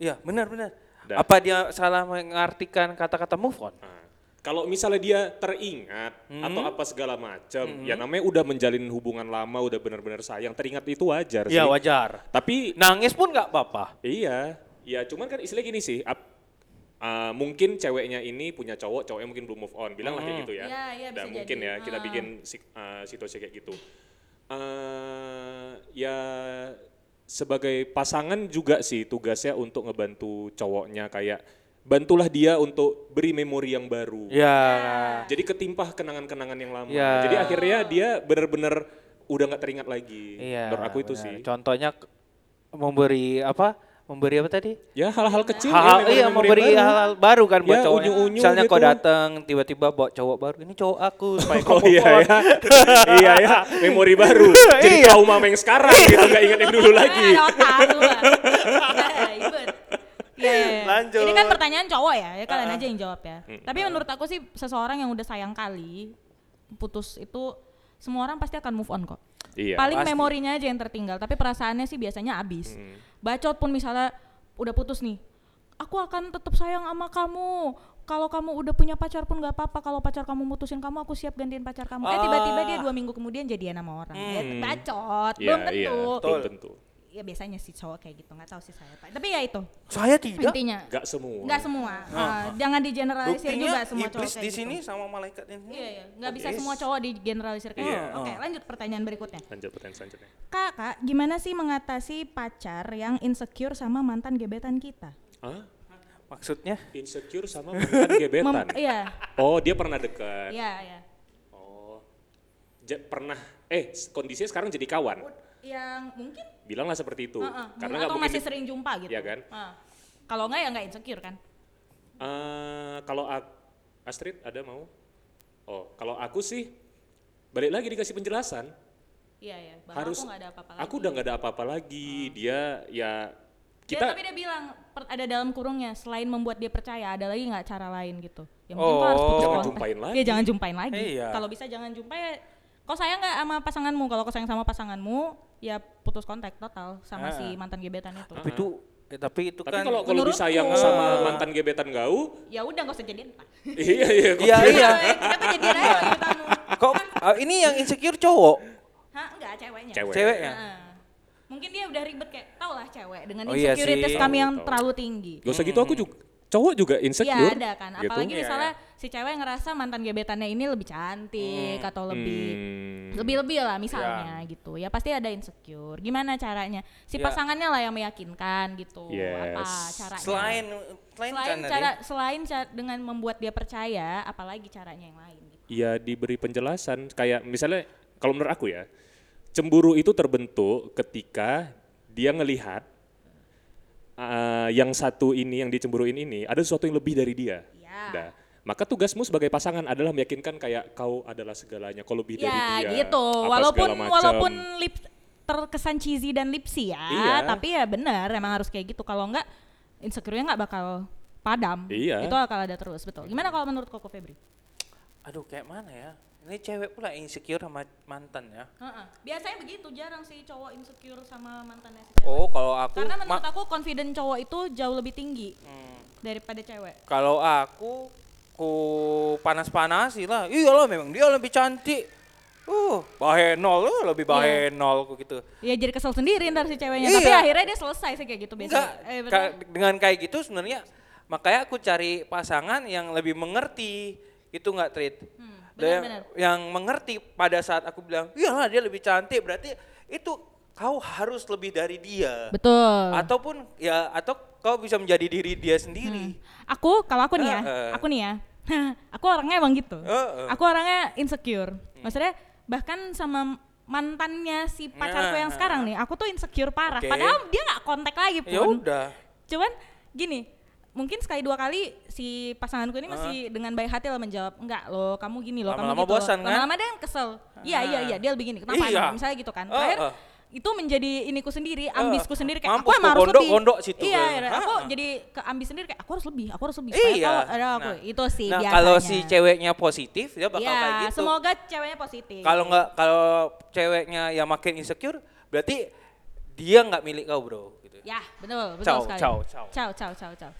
S1: Iya, benar benar.
S2: Dan-
S1: Apa dia salah mengartikan kata-kata move on?
S2: Nah, kalau misalnya dia teringat
S1: Hmm.
S2: atau apa segala macam, ya namanya udah menjalin hubungan lama, udah benar-benar sayang, teringat itu wajar sih.
S1: Ya wajar.
S2: Tapi
S1: Nangis pun nggak apa-apa.
S2: iya, ya cuman kan istilahnya gini sih, ap- uh, mungkin ceweknya ini punya cowok, cowoknya mungkin belum move on, bilang lah kayak gitu ya.
S3: Iya, iya,
S2: Dan
S3: bisa
S2: mungkin
S3: jadi.
S2: ya kita
S3: Ah.
S2: bikin si- uh, situasi kayak gitu. Uh, ya sebagai pasangan juga sih tugasnya untuk ngebantu cowoknya kayak bantulah dia untuk beri memori yang baru.
S1: Ya.
S2: Jadi ketimpah kenangan-kenangan yang lama.
S1: Ya.
S2: Jadi akhirnya dia benar-benar udah nggak teringat lagi.
S1: Iya.
S2: Menurut aku itu
S1: benar.
S2: sih.
S1: Contohnya memberi apa? Memberi apa tadi?
S2: Ya hal-hal kecil.
S1: Hal,
S2: ya,
S1: iya
S2: memori-memori
S1: memberi
S2: baru.
S1: hal-hal baru kan buat
S2: Ya,
S1: cowoknya.
S2: unyu-unyu
S1: Misalnya kau
S2: gitu.
S1: datang tiba-tiba bawa cowok baru, ini cowok aku supaya kau
S2: Oh iya ya, iya ya, memori baru. Jadi
S1: Iya.
S2: trauma yang sekarang gitu, nggak ingat yang dulu lagi.
S3: Ibet. Iya, iya, iya.
S1: Lanjut.
S3: Ini kan pertanyaan cowok ya, ya kalian aja yang jawab ya. Tapi menurut aku sih seseorang yang udah sayang kali putus itu semua orang pasti akan move on kok.
S2: Iya.
S3: Paling
S1: pasti.
S3: memorinya aja yang tertinggal, tapi perasaannya sih biasanya habis.
S2: Hmm.
S3: Bacot pun misalnya udah putus nih, aku akan tetap sayang sama kamu. Kalau kamu udah punya pacar pun nggak apa-apa. Kalau pacar kamu mutusin kamu, aku siap gantiin pacar kamu. Eh tiba-tiba dia dua minggu kemudian jadian sama orang. Ya,
S2: Hmm.
S3: bacot,
S2: Iya,
S3: belum
S2: iya,
S3: tentu.
S2: belum tentu.
S3: Ya biasanya sih cowok kayak gitu, nggak tahu sih saya. Pak. Tapi ya itu
S1: Saya tidak.
S3: intinya.
S2: Nggak semua.
S3: Nggak semua. Ah, jangan digeneralisir
S1: Buktinya
S3: juga semua cowok
S1: iblis
S3: kayak
S1: di
S3: gitu.
S1: sini sama malaikat ini.
S3: Iya, iya. Nggak bisa
S1: Yes.
S3: semua cowok digeneralisir kayak
S2: Iya.
S3: gitu. Oke, lanjut pertanyaan berikutnya.
S2: Lanjut pertanyaan selanjutnya.
S3: Kak, kak, gimana sih mengatasi pacar yang insecure sama mantan gebetan kita?
S2: Hah?
S1: Maksudnya?
S2: Insecure sama mantan gebetan.
S3: Mem- iya,
S2: Oh dia pernah dekat.
S3: iya, iya.
S2: Oh, Ja- pernah. Eh kondisinya sekarang jadi kawan.
S3: Yang mungkin
S2: Bilanglah seperti itu.
S3: Heeh,
S2: Karena nggak
S3: atau masih sering jumpa gitu.
S2: Iya kan?
S3: Ah. Kalau nggak ya nggak insecure kan?
S2: Eh, kalau Astrid ada mau? Oh, kalau aku sih balik lagi dikasih penjelasan.
S3: Iya, iya. Bahwa
S2: harus
S3: aku nggak ada apa-apa lagi.
S2: Aku udah nggak ada apa-apa lagi. Dia ya
S3: Dia,
S2: kita
S3: tapi dia bilang per- ada dalam kurungnya selain membuat dia percaya ada lagi nggak cara lain gitu. Yang penting kau harus
S1: Oh.
S3: putus
S2: Jangan
S3: kontak.
S2: jumpain lagi.
S3: Iya jangan jumpain lagi.
S1: Iya.
S3: Kalau bisa jangan jumpa ya. Kau sayang nggak sama pasanganmu? Kalau kau sayang sama pasanganmu ya putus kontak total sama
S1: Ah.
S3: si mantan gebetan itu.
S1: Tapi itu eh, tapi itu
S2: tapi
S1: kan
S2: kalau kalau disayang sama mantan gebetan gau,
S3: Ya udah nggak usah jadian. Pak.
S2: iya iya. kok
S1: Iya iya.
S3: Kita tuh jadian aja sama gebetanmu.
S1: Kok ah, ini yang insecure cowok?
S3: Hah enggak ceweknya.
S2: Cewek.
S1: Ceweknya?
S3: Heeh. Mungkin dia udah ribet kayak tau lah cewek dengan
S1: Oh iya
S3: insecurities
S1: sih.
S3: kami yang terlalu tinggi.
S2: Gak usah gitu aku juga cowok juga
S3: Iya
S2: insecure.
S3: ada kan,
S2: gitu.
S3: apalagi
S1: Iya,
S3: misalnya si cewek ngerasa mantan gebetannya ini lebih cantik atau lebih
S2: Hmm.
S3: lebih-lebih lah misalnya gitu. Ya pasti ada insecure. Gimana caranya? Si
S1: Ya.
S3: pasangannya lah yang meyakinkan gitu. Apa
S2: Yes.
S3: caranya?
S1: Selain selain,
S3: selain
S1: kan
S3: cara selain ca- dengan membuat dia percaya, apalagi caranya yang lain gitu.
S2: ya diberi penjelasan kayak misalnya kalau menurut aku ya cemburu itu terbentuk ketika dia ngelihat uh, yang satu ini yang dicemburuin ini ada sesuatu yang lebih dari dia.
S3: Iya.
S2: Dah. Maka tugasmu sebagai pasangan adalah meyakinkan kayak kau adalah segalanya, kau lebih dari
S3: Ya
S2: dia.
S3: gitu.
S2: apa
S3: Walaupun walaupun lip terkesan cheesy dan lipsy ya,
S2: Iya.
S3: tapi ya benar emang harus kayak gitu. Kalau enggak insecure-nya nggak bakal padam.
S2: Iya.
S3: Itu bakal ada terus, betul. Gimana kalau menurut Koko Febri?
S1: Aduh kayak mana ya? Ini cewek pula insecure sama mantan ya.
S3: Heeh. Biasanya begitu, jarang sih cowok insecure sama mantannya si cewek.
S1: Oh, kalau aku
S3: Karena menurut aku confident cowok itu jauh lebih tinggi
S1: Hmm,
S3: daripada cewek.
S1: kalau aku ku panas-panasi lah. Iyalah memang dia lebih cantik. Uh, bahenol, uh, lebih bahenol ku gitu.
S3: Ya jadi kesel sendiri ntar si ceweknya,
S1: Iya.
S3: tapi akhirnya dia selesai sih kayak gitu biasanya. Eh,
S1: ka- dengan kayak gitu sebenarnya makanya aku cari pasangan yang lebih mengerti. Itu enggak treat.
S3: Hmm,
S1: Dan
S3: benar-benar.
S1: yang mengerti pada saat aku bilang, iyalah dia lebih cantik, berarti itu kau harus lebih dari dia.
S3: Betul.
S1: Ataupun ya atau kau bisa menjadi diri dia sendiri.
S3: Aku kalau aku nih ya,
S1: Heeh.
S3: aku nih ya, aku orangnya emang gitu.
S1: Heeh.
S3: Aku orangnya insecure. Maksudnya bahkan sama mantannya si pacarku yang
S1: Nah.
S3: sekarang nih, aku tuh insecure parah.
S1: Oke.
S3: Padahal dia nggak kontak lagi pun.
S1: Ya udah.
S3: Cuman gini, mungkin sekali dua kali si pasanganku ini masih dengan baik hati lah menjawab, enggak loh, kamu gini loh, kamu
S1: Lama-lama
S3: gitu. loh."
S1: bosan kan?
S3: Lama-lama dia kesel. Iya iya iya, dia lebih gini. Kenapa?
S1: Iya.
S3: Misalnya gitu kan. Terakhir
S1: oh.
S3: Itu menjadi iniku sendiri, ambisku sendiri kayak
S1: mampus
S3: aku emang harus lebih.
S1: gondok situ
S3: Iya, iya, aku
S1: Ha.
S3: jadi ke ambis sendiri kayak aku harus lebih, aku harus lebih.
S1: Iya.
S3: ada aku.
S1: Nah,
S3: itu sih
S1: nah,
S3: biasanya.
S1: kalau si ceweknya positif dia bakal
S3: Iya,
S1: kayak gitu.
S3: semoga ceweknya positif.
S1: Kalau nggak kalau ceweknya yang makin insecure berarti dia nggak milik kau bro gitu.
S3: Ya, betul, betul
S1: Ciao,
S3: sekali.
S1: ciao, ciao.
S3: Ciao, ciao, ciao, ciao.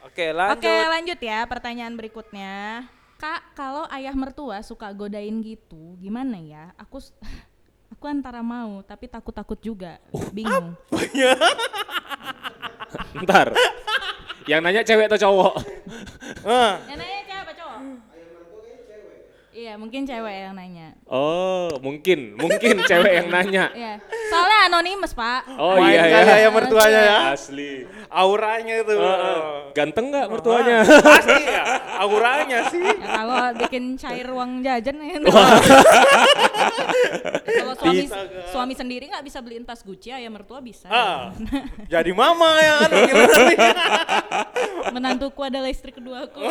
S1: Oke, lanjut.
S3: Oke lanjut ya pertanyaan berikutnya. Kak, kalau ayah mertua suka godain gitu, gimana ya? Aku aku antara mau tapi takut-takut juga, bingung.
S2: Ntar. Yang nanya cewek atau cowok?
S1: Ah,
S3: Yang nanya cewek apa cowok? Iya mungkin cewek yang nanya.
S2: Oh, mungkin, mungkin cewek yang nanya.
S3: Iya. Soalnya anonimus pak.
S2: Oh
S1: main
S2: iya
S1: kali
S2: ya.
S1: mertuanya ya.
S2: Asli.
S1: Auranya itu.
S2: Eh. Ganteng nggak mertuanya?
S1: Pasti ya. Auranya sih.
S3: Ya, kalau bikin cair uang jajan ya. kalau suami suami sendiri nggak bisa beliin tas Gucci, ayah mertua bisa.
S1: Ah, jadi mama anu gimana nih?
S3: Menantuku adalah istri keduaku.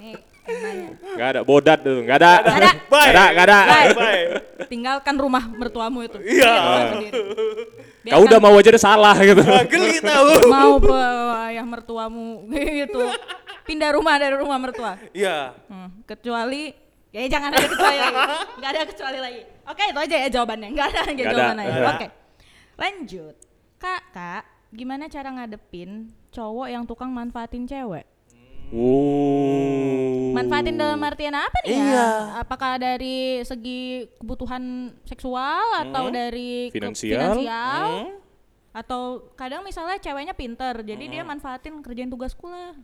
S3: Nih, yang nanya.
S2: Gak ada bodat tuh, gak ada.
S3: Nggak ada.
S2: Gak ada, gak ada.
S3: Bye.
S1: Bye.
S3: Tinggalkan rumah mertuamu itu.
S1: Iya.
S2: Kau udah mau aja udah salah gitu.
S1: Ah, Geli tahu.
S3: mau bawa ayah mertuamu gitu. Pindah rumah dari rumah mertua.
S1: Iya.
S3: Hmm, kecuali ya jangan ada kecuali lagi. Enggak ada kecuali lagi. Oke, itu aja ya jawabannya. Enggak ada lagi
S2: Nggak ada.
S3: jawaban lain.
S2: Nggak
S3: Oke. Lanjut. Kak, Kak, gimana cara ngadepin cowok yang tukang manfaatin cewek?
S2: Wow.
S3: Manfaatin dalam artian apa nih
S1: Iya.
S3: ya? Apakah dari segi kebutuhan seksual atau dari ke-
S2: Finansial.
S3: finansial?
S1: Hmm.
S3: Atau kadang misalnya ceweknya pinter, jadi dia manfaatin kerjain tugas sekolah.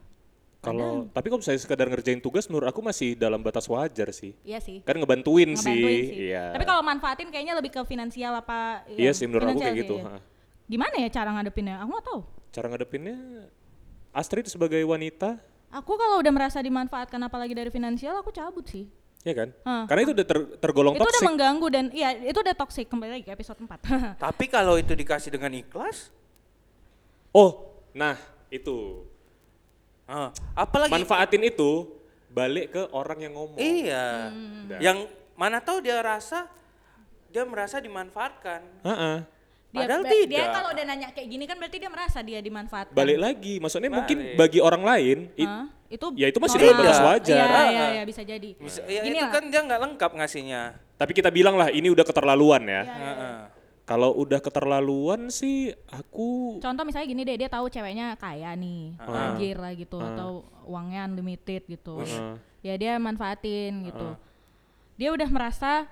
S2: Kalau tapi kalau misalnya sekedar ngerjain tugas menurut aku masih dalam batas wajar sih.
S3: Iya sih.
S2: Kan ngebantuin,
S3: Ngebantuin
S2: sih. Iya.
S3: Tapi kalau manfaatin kayaknya lebih ke finansial apa?
S2: Iya
S3: yang
S2: sih menurut aku kayak
S3: sih,
S2: gitu.
S3: iya. Gimana ya cara ngadepinnya? Aku nggak tahu.
S2: Cara ngadepinnya Astrid sebagai wanita,
S3: Aku kalau udah merasa dimanfaatkan apalagi dari finansial, aku cabut sih.
S2: ya kan?
S3: Hah.
S2: Karena itu udah ter- tergolong
S3: itu udah
S2: toxic.
S3: mengganggu dan iya itu udah toxic kembali lagi ke episode 4.
S1: Tapi kalau itu dikasih dengan ikhlas,
S2: Oh, nah itu.
S1: Ah, apalagi
S2: Manfaatin itu balik ke orang yang ngomong.
S1: iya.
S2: Udah.
S1: Yang mana tahu dia rasa dia merasa dimanfaatkan.
S2: Ha-ha.
S3: dia,
S1: Padahal
S3: dia
S1: tidak.
S3: kalau udah nanya kayak gini kan berarti dia merasa dia dimanfaatkan.
S2: Balik lagi, maksudnya mungkin
S1: Balik.
S2: bagi orang lain it-
S3: itu
S2: ya itu masih
S3: normal.
S2: dalam batas wajar.
S3: Iya,
S1: Ah,
S3: iya,
S1: ah.
S3: iya, bisa jadi.
S1: Bisa, ya
S3: Gini
S1: itu
S3: lah.
S1: kan dia nggak lengkap ngasihnya.
S2: tapi kita bilang lah ini udah keterlaluan ya.
S3: Iya.
S1: Heeh.
S2: Kalau udah keterlaluan sih aku
S3: Contoh misalnya gini deh, dia tahu ceweknya kaya nih, tajir lah gitu, atau uangnya unlimited gitu. Ya dia manfaatin gitu. Dia udah merasa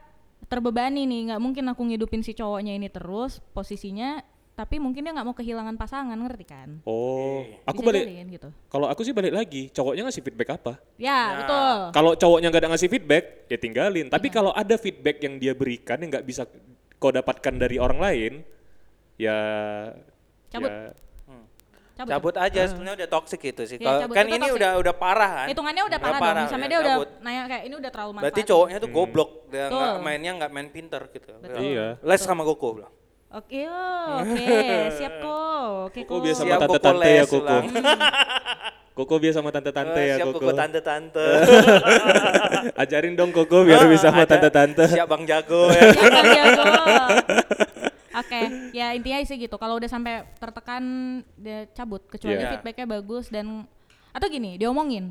S3: terbebani nih, nggak mungkin aku ngidupin si cowoknya ini terus posisinya, tapi mungkin dia nggak mau kehilangan pasangan, ngerti kan?
S2: oh, aku
S3: Bisa
S2: balik
S3: jadi kan gitu.
S2: kalau aku sih balik lagi, cowoknya ngasih feedback apa?
S3: Ya, betul.
S2: Kalau cowoknya nggak ada ngasih feedback, ya tinggalin. Tapi
S3: Iya.
S2: kalau ada feedback yang dia berikan yang nggak bisa kau dapatkan dari orang lain, ya
S3: Cabut.
S2: ya
S3: Cabut.
S1: Cabut aja sebenarnya udah toxic itu sih. Kalau
S3: cabut.
S1: kan
S3: Itu
S1: ini
S3: toxic.
S1: udah udah parah kan.
S3: Hitungannya udah parah, dong. Misalnya
S1: ya,
S3: dia udah
S1: cabut.
S3: nanya kayak ini udah terlalu manfaat.
S1: Berarti cowoknya tuh goblok, dia
S3: Betul.
S1: nggak mainnya nggak main pinter gitu.
S3: Betul.
S2: Iya.
S1: Les sama Goko bilang.
S3: Oke, oh, oke, siap kok. Oke,
S2: Koko
S3: kok.
S2: biasa sama
S1: Koko
S2: tante-tante ya Koko. Koko biasa sama tante-tante
S1: Eh,
S2: ya
S1: siap
S2: Koko.
S1: Koko tante-tante.
S2: Ajarin dong Koko biar bisa sama tante-tante.
S1: Siap Bang Jago ya.
S3: Siap, Bang Jago. Oke, ya intinya sih gitu. Kalau udah sampai tertekan dia cabut kecuali
S2: Iya.
S3: feedbacknya bagus dan atau gini diomongin.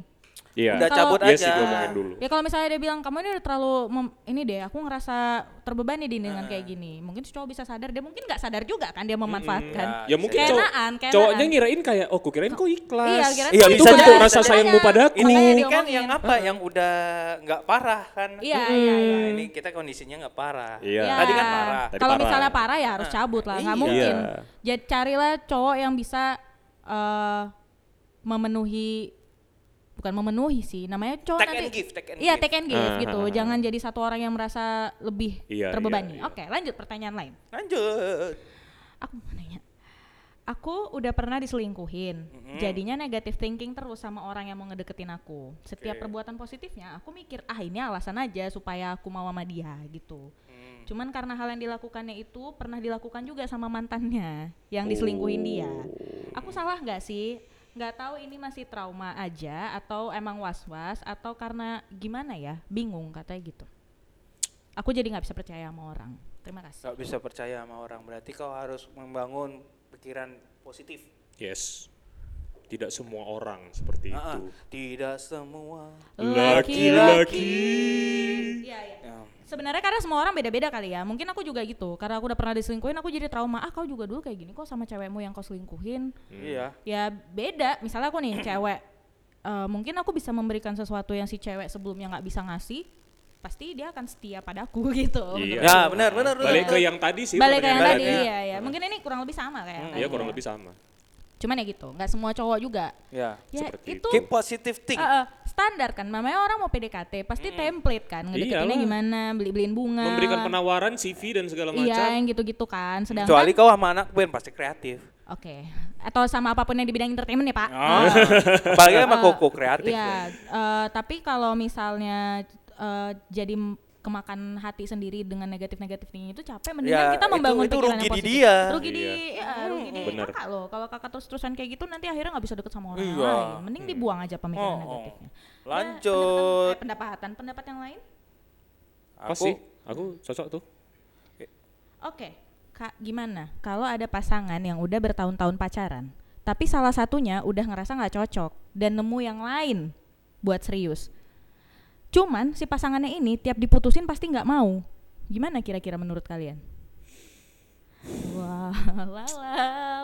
S2: Iya.
S1: Udah cabut
S2: Iya
S1: aja.
S2: sih diomongin dulu.
S3: Ya kalau misalnya dia bilang kamu ini udah terlalu mem- ini deh, aku ngerasa terbebani di dengan kayak gini. Mungkin cowok bisa sadar, dia mungkin nggak sadar juga kan dia memanfaatkan.
S2: Ya mungkin cowok,
S3: Keenaan, keenaan.
S2: cowoknya ngirain kayak, oh kukirain kok ikhlas.
S3: Iya, kirain
S1: Iya,
S2: itu bentuk rasa sayangmu padaku.
S1: Ini,
S3: Makanya
S1: ini kan
S3: diomongin.
S1: yang apa? Yang udah nggak parah kan?
S3: Iya, iya, iya.
S1: Nah, ini kita kondisinya nggak parah.
S2: Iya.
S3: Ya,
S1: Tadi kan parah.
S3: Kalau misalnya parah ya harus cabut lah, nggak
S1: iya.
S3: mungkin.
S2: Iya.
S3: Jadi carilah cowok yang bisa eh, memenuhi bukan memenuhi sih, namanya cowok
S1: Take
S3: nanti
S1: and give, take and
S3: Iya,
S1: give.
S3: take and give
S2: Ah,
S3: gitu.
S2: ah.
S3: Jangan jadi satu orang yang merasa lebih
S2: Iya,
S3: terbebani.
S2: iya, iya.
S3: Oke, lanjut pertanyaan lain.
S1: Lanjut.
S3: Aku mau nanya. Aku udah pernah diselingkuhin. Jadinya negative thinking terus sama orang yang mau ngedeketin aku. Setiap perbuatan positifnya, aku mikir, ah ini alasan aja supaya aku mau sama dia gitu.
S1: Hmm.
S3: Cuman karena hal yang dilakukannya itu pernah dilakukan juga sama mantannya yang diselingkuhin dia. Aku salah nggak sih? Nggak tahu ini masih trauma aja atau emang was-was atau karena gimana ya? Bingung katanya gitu. Aku jadi nggak bisa percaya sama orang. Terima kasih.
S1: Gak bisa percaya sama orang berarti kau harus membangun pikiran positif.
S2: Yes. Tidak semua orang seperti
S1: Ah,
S2: itu.
S1: tidak semua.
S2: Laki-laki.
S3: Iya, iya.
S1: Ya.
S3: Sebenarnya karena semua orang beda-beda kali ya. Mungkin aku juga gitu. Karena aku udah pernah diselingkuhin, aku jadi trauma. Ah, kau juga dulu kayak gini kok sama cewekmu yang kau selingkuhin.
S1: Iya.
S3: Ya beda. Misalnya aku nih cewek, eh, mungkin aku bisa memberikan sesuatu yang si cewek sebelumnya nggak bisa ngasih. Pasti dia akan setia padaku gitu.
S2: Iya.
S1: Ya, benar, benar, benar.
S2: Balik ke yang tadi sih.
S3: Balik ke yang tadi,
S1: Balik,
S3: ya, ya. Mungkin ini kurang lebih sama kayak. yang
S2: Iya kurang
S3: ya.
S2: lebih sama.
S3: Cuman ya gitu, nggak semua cowok juga.
S1: Ya.
S3: Ya
S2: Seperti
S3: itu
S1: Keep positive think.
S3: eh, eh, standar kan. Namanya orang mau PDKT, pasti template kan. Ngedeketinnya
S2: Iyalah.
S3: gimana, beli-beliin bunga.
S2: Memberikan penawaran CV dan segala macam.
S3: Iya, yang gitu-gitu kan. Sedangkan
S1: Kecuali kau sama anak band pasti kreatif.
S3: Oke. Atau sama apa pun yang di bidang entertainment ya, Pak.
S1: Ah. Apalagi sama koko kreatif.
S3: Iya,
S1: ya.
S3: eh, tapi kalau misalnya eh, jadi kemakan hati sendiri dengan negatif-negatifnya itu capek mendingan
S1: Ya,
S3: kita
S1: itu-
S3: membangun
S1: itu
S3: pikiran
S1: rugi
S3: yang
S1: di
S3: positif.
S1: dia.
S3: Rugi di
S2: Iya.
S3: ya, rugi di
S2: Bener.
S3: kakak loh. Kalau kakak terus-terusan kayak gitu nanti akhirnya nggak bisa deket sama orang
S1: Iya.
S3: lain. Mending dibuang aja pemikiran
S1: Oh, oh.
S3: negatifnya. Ya,
S1: Lanjut.
S3: pendapatan, eh, pendapatan, pendapat yang lain?
S2: Apa
S1: Aku
S2: sih? Aku cocok tuh.
S3: Oke, Kak, gimana kalau ada pasangan yang udah bertahun-tahun pacaran, tapi salah satunya udah ngerasa nggak cocok dan nemu yang lain buat serius. Cuman si pasangannya ini tiap diputusin pasti nggak mau. Gimana kira-kira menurut kalian? Wah, la la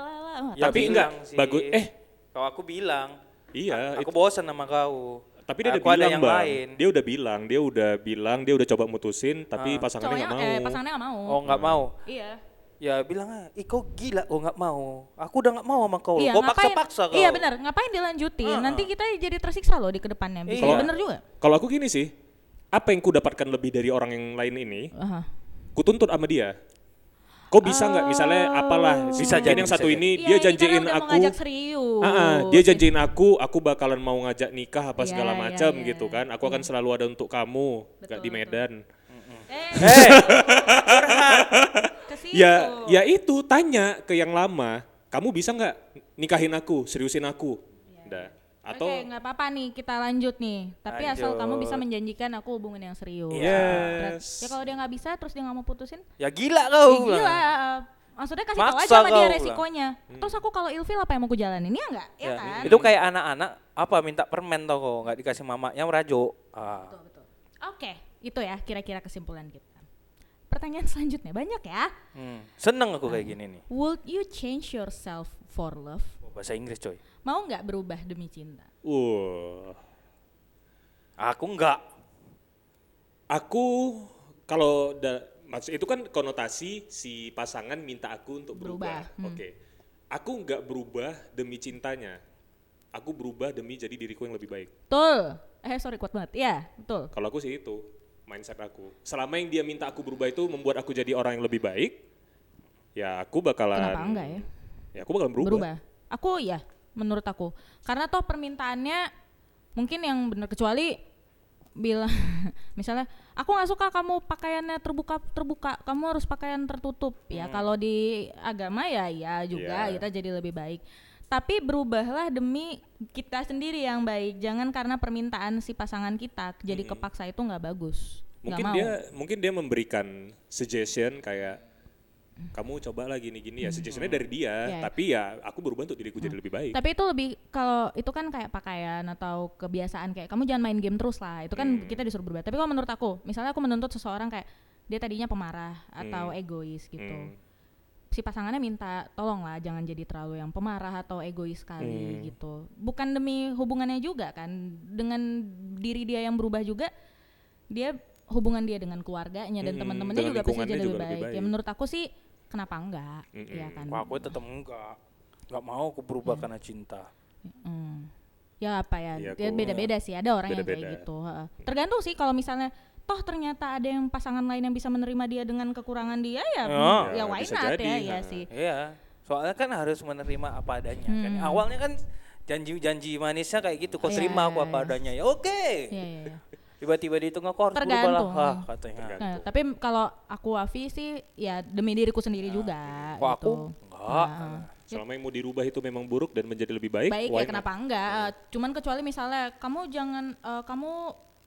S3: la la.
S1: Ya,
S2: Tapi enggak,
S1: sih.
S2: bagus. Eh,
S1: Kalau aku bilang,
S2: iya.
S1: aku
S2: itu-
S1: bosan sama kau.
S2: tapi dia udah
S1: Aku ada
S2: bilang,
S1: yang
S2: Bang.
S1: lain.
S2: Dia udah bilang, dia udah bilang, dia udah coba mutusin, tapi
S1: Ah.
S2: pasangannya nggak mau.
S3: eh, pasangannya nggak mau.
S1: Oh nggak mau.
S3: Iya.
S1: Ya bilang aja, ih kau gila kau nggak mau. Aku udah nggak mau sama kau.
S3: Iya,
S1: kau
S3: ngapain-
S1: paksa-paksa kau.
S3: Iya benar, ngapain dilanjutin?
S1: Ah,
S3: Nanti kita jadi tersiksa loh di ke depannya. Bisa
S1: Iya.
S3: bener juga.
S2: Kalau aku gini sih, apa yang ku dapatkan lebih dari orang yang lain ini,
S3: Aha.
S2: ku tuntut sama dia. Kok bisa nggak misalnya apalah
S1: Bisa jadi,
S2: yang satu ini
S3: Iya,
S2: dia
S3: ini
S2: janjiin
S3: mau
S2: aku
S3: ngajak serius.
S2: Ah, ah, dia janjiin aku aku bakalan mau ngajak nikah apa
S3: Iya,
S2: segala
S3: iya,
S2: macam
S3: iya.
S2: gitu kan aku akan selalu ada untuk kamu
S3: Betul,
S2: nggak di
S3: betul.
S2: Medan
S3: Eh,
S1: Eh,
S3: ke situ.
S2: ya ya itu tanya ke yang lama kamu bisa nggak nikahin aku seriusin aku Dah. atau
S3: Oke, nggak apa-apa nih, kita lanjut nih. Tapi asal
S1: Lanjut.
S3: kamu bisa menjanjikan aku hubungan yang serius.
S2: Yes.
S3: Berat. Ya kalau dia nggak bisa, terus dia nggak mau putusin,
S1: ya gila
S3: ya
S1: kau.
S3: gila. Maksudnya kasih tahu
S1: Maksa
S3: aja sama dia
S1: kau
S3: resikonya. Terus aku kalau ilfil apa yang mau aku jalanin? Ya nggak? Ya,
S1: Ya,
S3: kan?
S1: Itu kayak anak-anak apa minta permen tau kok nggak dikasih mamanya merajuk. Ah.
S3: Betul, betul. Oke, itu ya kira-kira kesimpulan kita. Pertanyaan selanjutnya banyak ya.
S1: Hmm. Seneng aku kayak gini nih.
S3: Would you change yourself for love?
S1: Oh, bahasa Inggris coy.
S3: Mau nggak berubah demi cinta?
S2: uh
S1: Aku enggak.
S2: aku kalau da, maksud itu kan konotasi si pasangan minta aku untuk berubah,
S3: Berubah, hmm.
S2: oke aku nggak berubah demi cintanya aku berubah demi jadi diriku yang lebih baik
S3: Betul. Eh sorry kuat banget. Ya, betul.
S2: Kalau aku sih itu mindset aku. Selama yang dia minta aku berubah itu membuat aku jadi orang yang lebih baik, ya aku bakalan.
S3: Kenapa enggak ya?
S2: Ya aku bakalan berubah.
S3: berubah. Aku ya, menurut aku. Karena toh permintaannya mungkin yang benar kecuali bilang misalnya aku nggak suka kamu pakaiannya terbuka terbuka kamu harus pakaian tertutup ya kalau di agama ya ya juga
S2: Iya.
S3: kita jadi lebih baik tapi berubahlah demi kita sendiri yang baik jangan karena permintaan si pasangan kita jadi kepaksa itu nggak bagus
S2: Mungkin
S3: mau
S2: dia mungkin dia memberikan suggestion kayak kamu coba lah gini-gini ya suggestionnya dari dia,
S3: Iya.
S2: tapi ya aku berubah untuk diriku jadi lebih baik.
S3: Tapi itu lebih kalau itu kan kayak pakaian atau kebiasaan kayak kamu jangan main game terus lah. Itu kan
S2: Hmm.
S3: kita disuruh berubah. Tapi kalau menurut aku, misalnya aku menuntut seseorang kayak dia tadinya pemarah atau
S2: Hmm.
S3: egois gitu.
S2: Hmm.
S3: Si pasangannya minta tolong lah jangan jadi terlalu yang pemarah atau egois sekali
S2: Hmm.
S3: gitu. Bukan demi hubungannya juga kan. Dengan diri dia yang berubah juga dia hubungan dia dengan keluarganya dan
S2: Hmm,
S3: teman-temannya juga pasti
S2: lingkungannya
S3: jadi lebih baik. Ya
S2: baik.
S3: menurut aku sih kenapa enggak?
S2: Mm-mm.
S3: Ya kan.
S1: Aku tetap enggak. Enggak mau aku berubah karena cinta.
S3: Hmm. Ya apa ya?
S2: Iya,
S3: ya beda-beda sih. Ada orang yang kayak gitu. heeh. Tergantung sih kalau misalnya toh ternyata ada yang pasangan lain yang bisa menerima dia dengan kekurangan dia ya
S1: Oh.
S3: ya
S2: Ya,
S3: why
S2: bisa
S3: not
S2: jadi,
S3: ya ya
S2: ha.
S3: sih.
S1: Iya. Soalnya kan harus menerima apa adanya kan.
S3: Hmm.
S1: Awalnya kan janji-janji manisnya kayak gitu. Kau
S3: Iya,
S1: terima aku
S3: iya,
S1: apa
S3: iya.
S1: adanya. Ya oke.
S3: Iya iya. iya.
S1: Tiba-tiba di tengah kau harus berubah lah.
S3: Tergantung.
S1: Hah, katanya.
S2: Tergantung.
S3: Nah, tapi kalau aku Wafi sih ya demi diriku sendiri juga
S1: Kok aku
S3: gitu.
S1: enggak.
S3: Nah,
S2: Selama yang mau dirubah itu memang buruk dan menjadi lebih baik,
S3: baik ya kenapa enggak Eh, cuman kecuali misalnya kamu jangan eh, kamu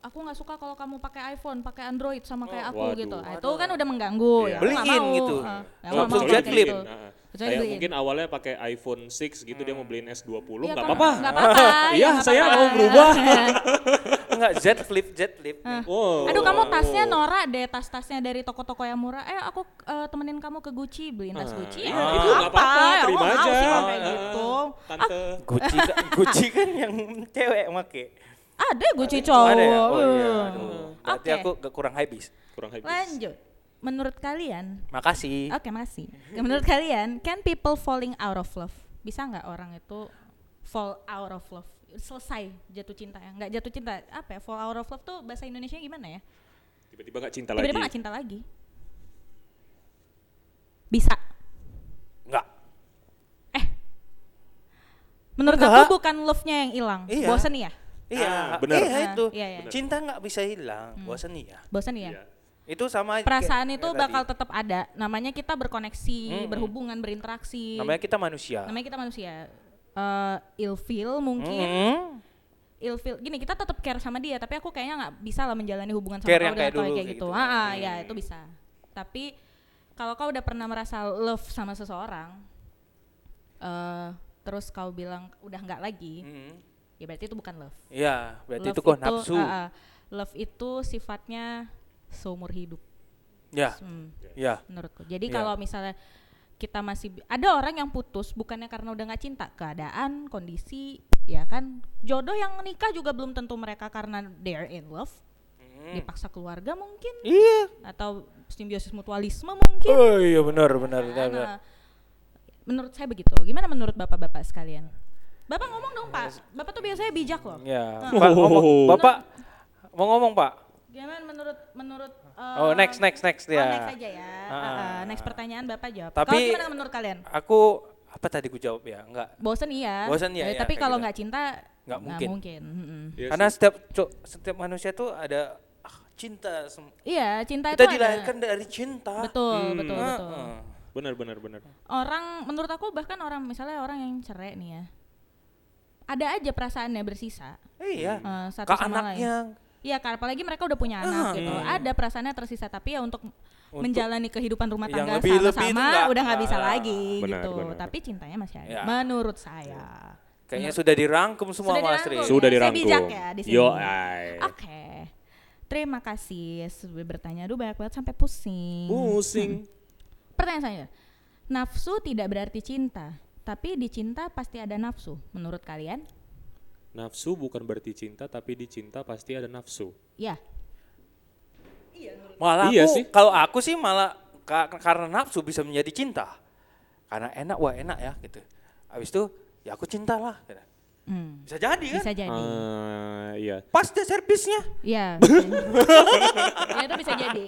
S3: aku nggak suka kalau kamu pakai iPhone, pakai Android sama kayak aku
S2: waduh.
S3: gitu. Ah, itu kan udah mengganggu.
S2: Iya.
S3: ya, nggak
S1: Beliin
S3: mau.
S1: gitu.
S3: Ah, ya, mau
S1: jet flip.
S3: gitu.
S2: Nah, kayak
S3: beliin.
S2: mungkin awalnya pakai iPhone 6 gitu dia mau beliin S20
S3: Iya,
S2: nggak
S3: kan,
S2: apa-apa.
S3: nggak apa-apa.
S2: Iya,
S3: ya, nggak
S2: saya mau berubah.
S1: Enggak Z flip, Z flip.
S2: Wow.
S3: Aduh kamu tasnya norak deh tas-tasnya dari toko-toko yang murah. Eh aku eh, temenin kamu ke Gucci beliin tas
S2: Ah,
S3: Gucci.
S2: iya,
S3: Ah,
S2: itu nggak apa-apa,
S3: ya,
S2: terima
S3: aku mau
S2: aja.
S3: kayak gitu.
S2: Tante.
S1: Gucci, kan- Gucci kan yang cewek make.
S3: Ada Gucci cowok.
S1: Ada ya? Oh iya, aduh. Berarti
S3: Oke.
S1: aku kurang habis.
S2: Kurang habis.
S3: Lanjut. Menurut kalian,
S1: Makasih.
S3: oke masih. Menurut kalian, can people falling out of love? Bisa nggak orang itu fall out of love? Selesai jatuh cinta ya? Nggak jatuh cinta, apa ya? Fall out of love tuh bahasa Indonesia gimana ya?
S2: Tiba-tiba nggak cinta lagi.
S3: Tiba-tiba nggak cinta lagi. Bisa.
S1: Enggak.
S3: Eh. Menurut
S1: Enggak.
S3: aku bukan love-nya yang hilang.
S1: Iya.
S3: Bosen ya?
S1: Iya,
S2: Ah, benar.
S1: iya itu.
S3: iya, iya.
S1: Cinta nggak bisa hilang, bosan iya.
S3: Bosen ya?
S2: Iya.
S1: Itu sama
S3: Perasaan
S1: kayak-
S3: itu
S1: kayak
S3: bakal tetap ada. Namanya kita berkoneksi,
S1: Mm-mm.
S3: berhubungan, berinteraksi.
S1: namanya kita manusia.
S3: Namanya kita manusia. Eh, ilfeel mungkin.
S1: Mm.
S3: Ilfeel. Gini, kita tetap care sama dia, tapi aku kayaknya nggak bisa lah menjalani hubungan sama
S1: Care
S3: kau
S1: yang
S3: dengan
S1: kayak dulu
S3: kayak
S1: kayak
S3: gitu.
S1: gitu.
S3: Ah, ah, ya
S1: Hmm.
S3: itu bisa. Tapi kalau kau udah pernah merasa love sama seseorang, eh terus kau bilang udah nggak lagi,
S1: Mm.
S3: Ya berarti itu bukan love.
S1: Iya, berarti
S3: love
S1: itu kok nafsu.
S3: ah. love itu sifatnya seumur hidup.
S1: Ya,
S3: Hmm,
S1: ya.
S3: menurutku. Jadi
S1: Iya.
S3: kalau misalnya kita masih ada orang yang putus bukannya karena udah nggak cinta, keadaan, kondisi, ya kan. Jodoh yang nikah juga belum tentu mereka karena they're in love.
S1: Mm.
S3: Dipaksa keluarga mungkin
S1: Iya.
S3: atau simbiosis mutualisme mungkin.
S1: Oh iya benar benar benar. benar.
S3: Nah, menurut saya begitu. Gimana menurut Bapak-bapak sekalian? Bapak ngomong dong, Pak. Bapak tuh biasanya bijak loh.
S1: Ya,
S3: Nah.
S1: Pak ngomong, Bapak mau ngomong, Pak.
S3: Gimana menurut menurut
S1: Oh,
S3: eh,
S1: next next next
S3: oh,
S1: ya.
S3: next aja ya.
S1: Ah,
S3: ah. next pertanyaan Bapak jawab.
S1: Tapi-
S3: Kalau gimana menurut kalian?
S1: Aku apa tadi ku jawab ya? Enggak.
S3: Bosen iya.
S1: Bosen iya,
S3: Eh,
S1: iya,
S3: tapi kalau
S1: gitu.
S3: nggak cinta
S1: Nggak mungkin.
S3: Mm-mm.
S2: Iya
S1: Karena
S2: sih.
S1: setiap co- setiap manusia tuh ada ah, cinta. sem-
S3: Iya, cinta
S1: Kita
S3: itu
S1: dilahirkan
S3: ada.
S1: dari cinta.
S3: Betul,
S2: Hmm.
S3: betul, betul.
S2: Benar benar benar.
S3: Orang menurut aku bahkan orang misalnya orang yang cerai nih ya. Ada aja perasaannya bersisa
S1: Iya.
S3: eh, satu
S1: Ke
S3: sama lain.
S1: anaknya.
S3: Iya, kan apalagi mereka udah punya anak gitu.
S2: hmm.
S3: Ada perasaannya tersisa tapi ya untuk, menjalani kehidupan rumah tangga sama-sama udah nggak bisa
S1: nggak.
S3: lagi
S2: Benar,
S3: gitu.
S2: benar.
S3: Tapi cintanya masih ada.
S1: Ya.
S3: Menurut saya.
S1: Kayaknya sudah dirangkum semua
S3: Sudah
S1: Mas Tri.
S3: dirangkum.
S2: Sudah
S3: Saya
S2: dirangkum.
S3: bijak ya di sini.
S2: Yo.
S3: Oke. Terima kasih sudah bertanya. Aduh banyak banget sampai pusing.
S2: Pusing.
S3: Pertanyaan saya. Nafsu tidak berarti cinta, tapi dicinta pasti ada nafsu. Menurut kalian?
S2: Nafsu bukan berarti cinta, tapi dicinta pasti ada nafsu.
S3: Ya.
S1: Malah
S2: Iya
S1: aku,
S2: sih.
S1: kalau aku sih malah ka- karena nafsu bisa menjadi cinta. Karena enak, wah enak ya gitu. Habis itu ya aku cinta lah. gitu.
S3: Hmm.
S1: Bisa jadi kan?
S3: Bisa jadi.
S2: Ah, iya.
S1: Pas deh servisnya.
S3: Iya. ya itu bisa jadi.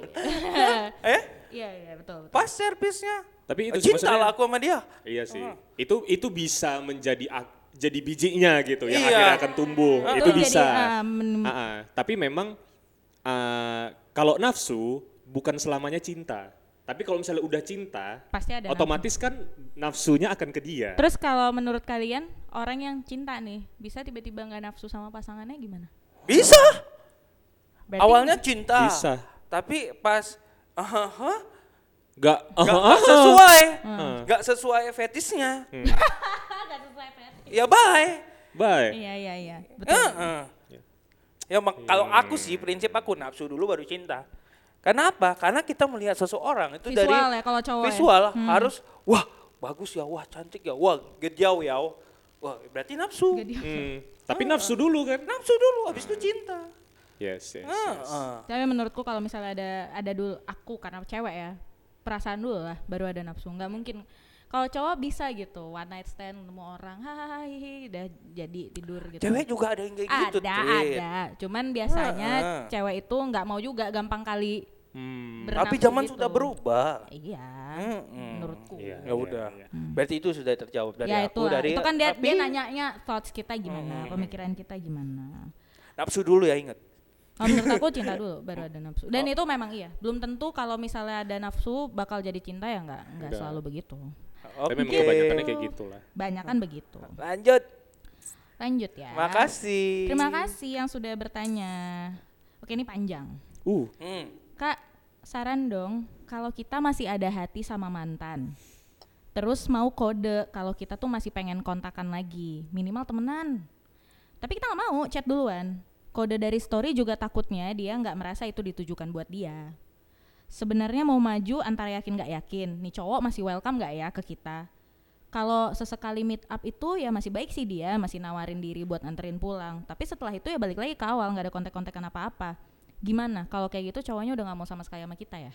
S1: Eh,
S3: Iya, iya betul. betul.
S1: pas servisnya.
S2: Tapi itu
S1: cinta
S2: maksudnya-
S1: lah aku sama dia.
S2: Iya sih. Itu itu bisa menjadi jadi bijinya gitu yang
S1: Iya.
S2: akhirnya akan tumbuh.
S3: Itu
S2: itu
S3: jadi,
S2: bisa.
S3: men-
S2: Ah, ah. Tapi memang ah, kalau nafsu bukan selamanya cinta. Tapi kalau misalnya udah cinta,
S3: Pasti ada
S2: otomatis kan nafsunya akan ke dia.
S3: Terus kalau menurut kalian orang yang cinta nih bisa tiba-tiba nggak nafsu sama pasangannya gimana?
S1: Bisa.
S3: Berarti
S1: Awalnya cinta.
S2: Bisa.
S1: Tapi pas ah, ah,
S2: Gak,
S1: nggak nggak sesuai.
S2: Hmm.
S1: Nggak sesuai fetisnya.
S3: nggak sesuai versi.
S1: Ya bye.
S2: Bye.
S3: Iya iya iya. Betul.
S1: Heeh. Ya mak- kalau aku sih prinsip aku nafsu dulu baru cinta. Kenapa? Karena kita melihat seseorang itu dari
S3: Visual ya kalau cowok. ya.
S1: visual
S3: Hmm.
S1: harus wah bagus ya, wah cantik ya, wah gejau ya, wah berarti nafsu.
S2: Hmm. Tapi nafsu dulu kan?
S1: Nafsu dulu, habis itu cinta.
S2: Yes, yes, yes.
S1: Heeh.
S3: Tapi menurutku kalau misalnya ada ada dulu aku karena cewek ya perasaan dulu lah baru ada nafsu nggak mungkin kalau cowok bisa gitu one night stand ketemu orang hahaha hihi, udah jadi tidur gitu
S1: Cewek juga ada yang kayak gitu,
S3: ada
S1: Trit.
S3: ada cuman biasanya
S1: Heeh.
S3: cewek itu nggak mau juga gampang kali
S2: Hmm.
S1: Tapi zaman
S3: gitu.
S1: sudah berubah.
S3: iya
S1: Mm-mm.
S3: menurutku
S2: Iya,
S1: Ya udah.
S2: iya.
S1: Berarti itu sudah terjawab dari
S3: ya
S1: aku
S3: itu lah
S1: dari
S3: itu kan dia
S1: tapi
S3: dia nanyanya thoughts kita gimana pemikiran kita gimana
S1: Nafsu dulu ya ingat.
S3: Oh, menurut aku cinta dulu baru ada nafsu. Dan itu memang iya. Belum tentu kalau misalnya ada nafsu bakal jadi cinta ya nggak nggak
S2: Enggak.
S3: selalu begitu.
S2: Tapi memang
S1: Oke.
S2: kebanyakannya kayak gitulah.
S3: Banyak kan begitu.
S1: Lanjut.
S3: Lanjut ya.
S1: Makasih.
S3: Terima kasih yang sudah bertanya. Oke, ini panjang.
S2: Uh,
S1: Hmm.
S3: Kak, saran dong kalau kita masih ada hati sama mantan. Terus mau kode kalau kita tuh masih pengen kontakan lagi, minimal temenan. Tapi kita nggak mau chat duluan. Kode dari story juga takutnya dia nggak merasa itu ditujukan buat dia. Sebenarnya mau maju antara yakin nggak yakin, nih cowok masih welcome nggak ya ke kita? Kalau sesekali meet up itu ya masih baik sih dia, masih nawarin diri buat nganterin pulang. Tapi setelah itu ya balik lagi ke awal, nggak ada kontak-kontakan apa-apa. Gimana kalau kayak gitu cowoknya udah nggak mau sama sekali sama kita ya?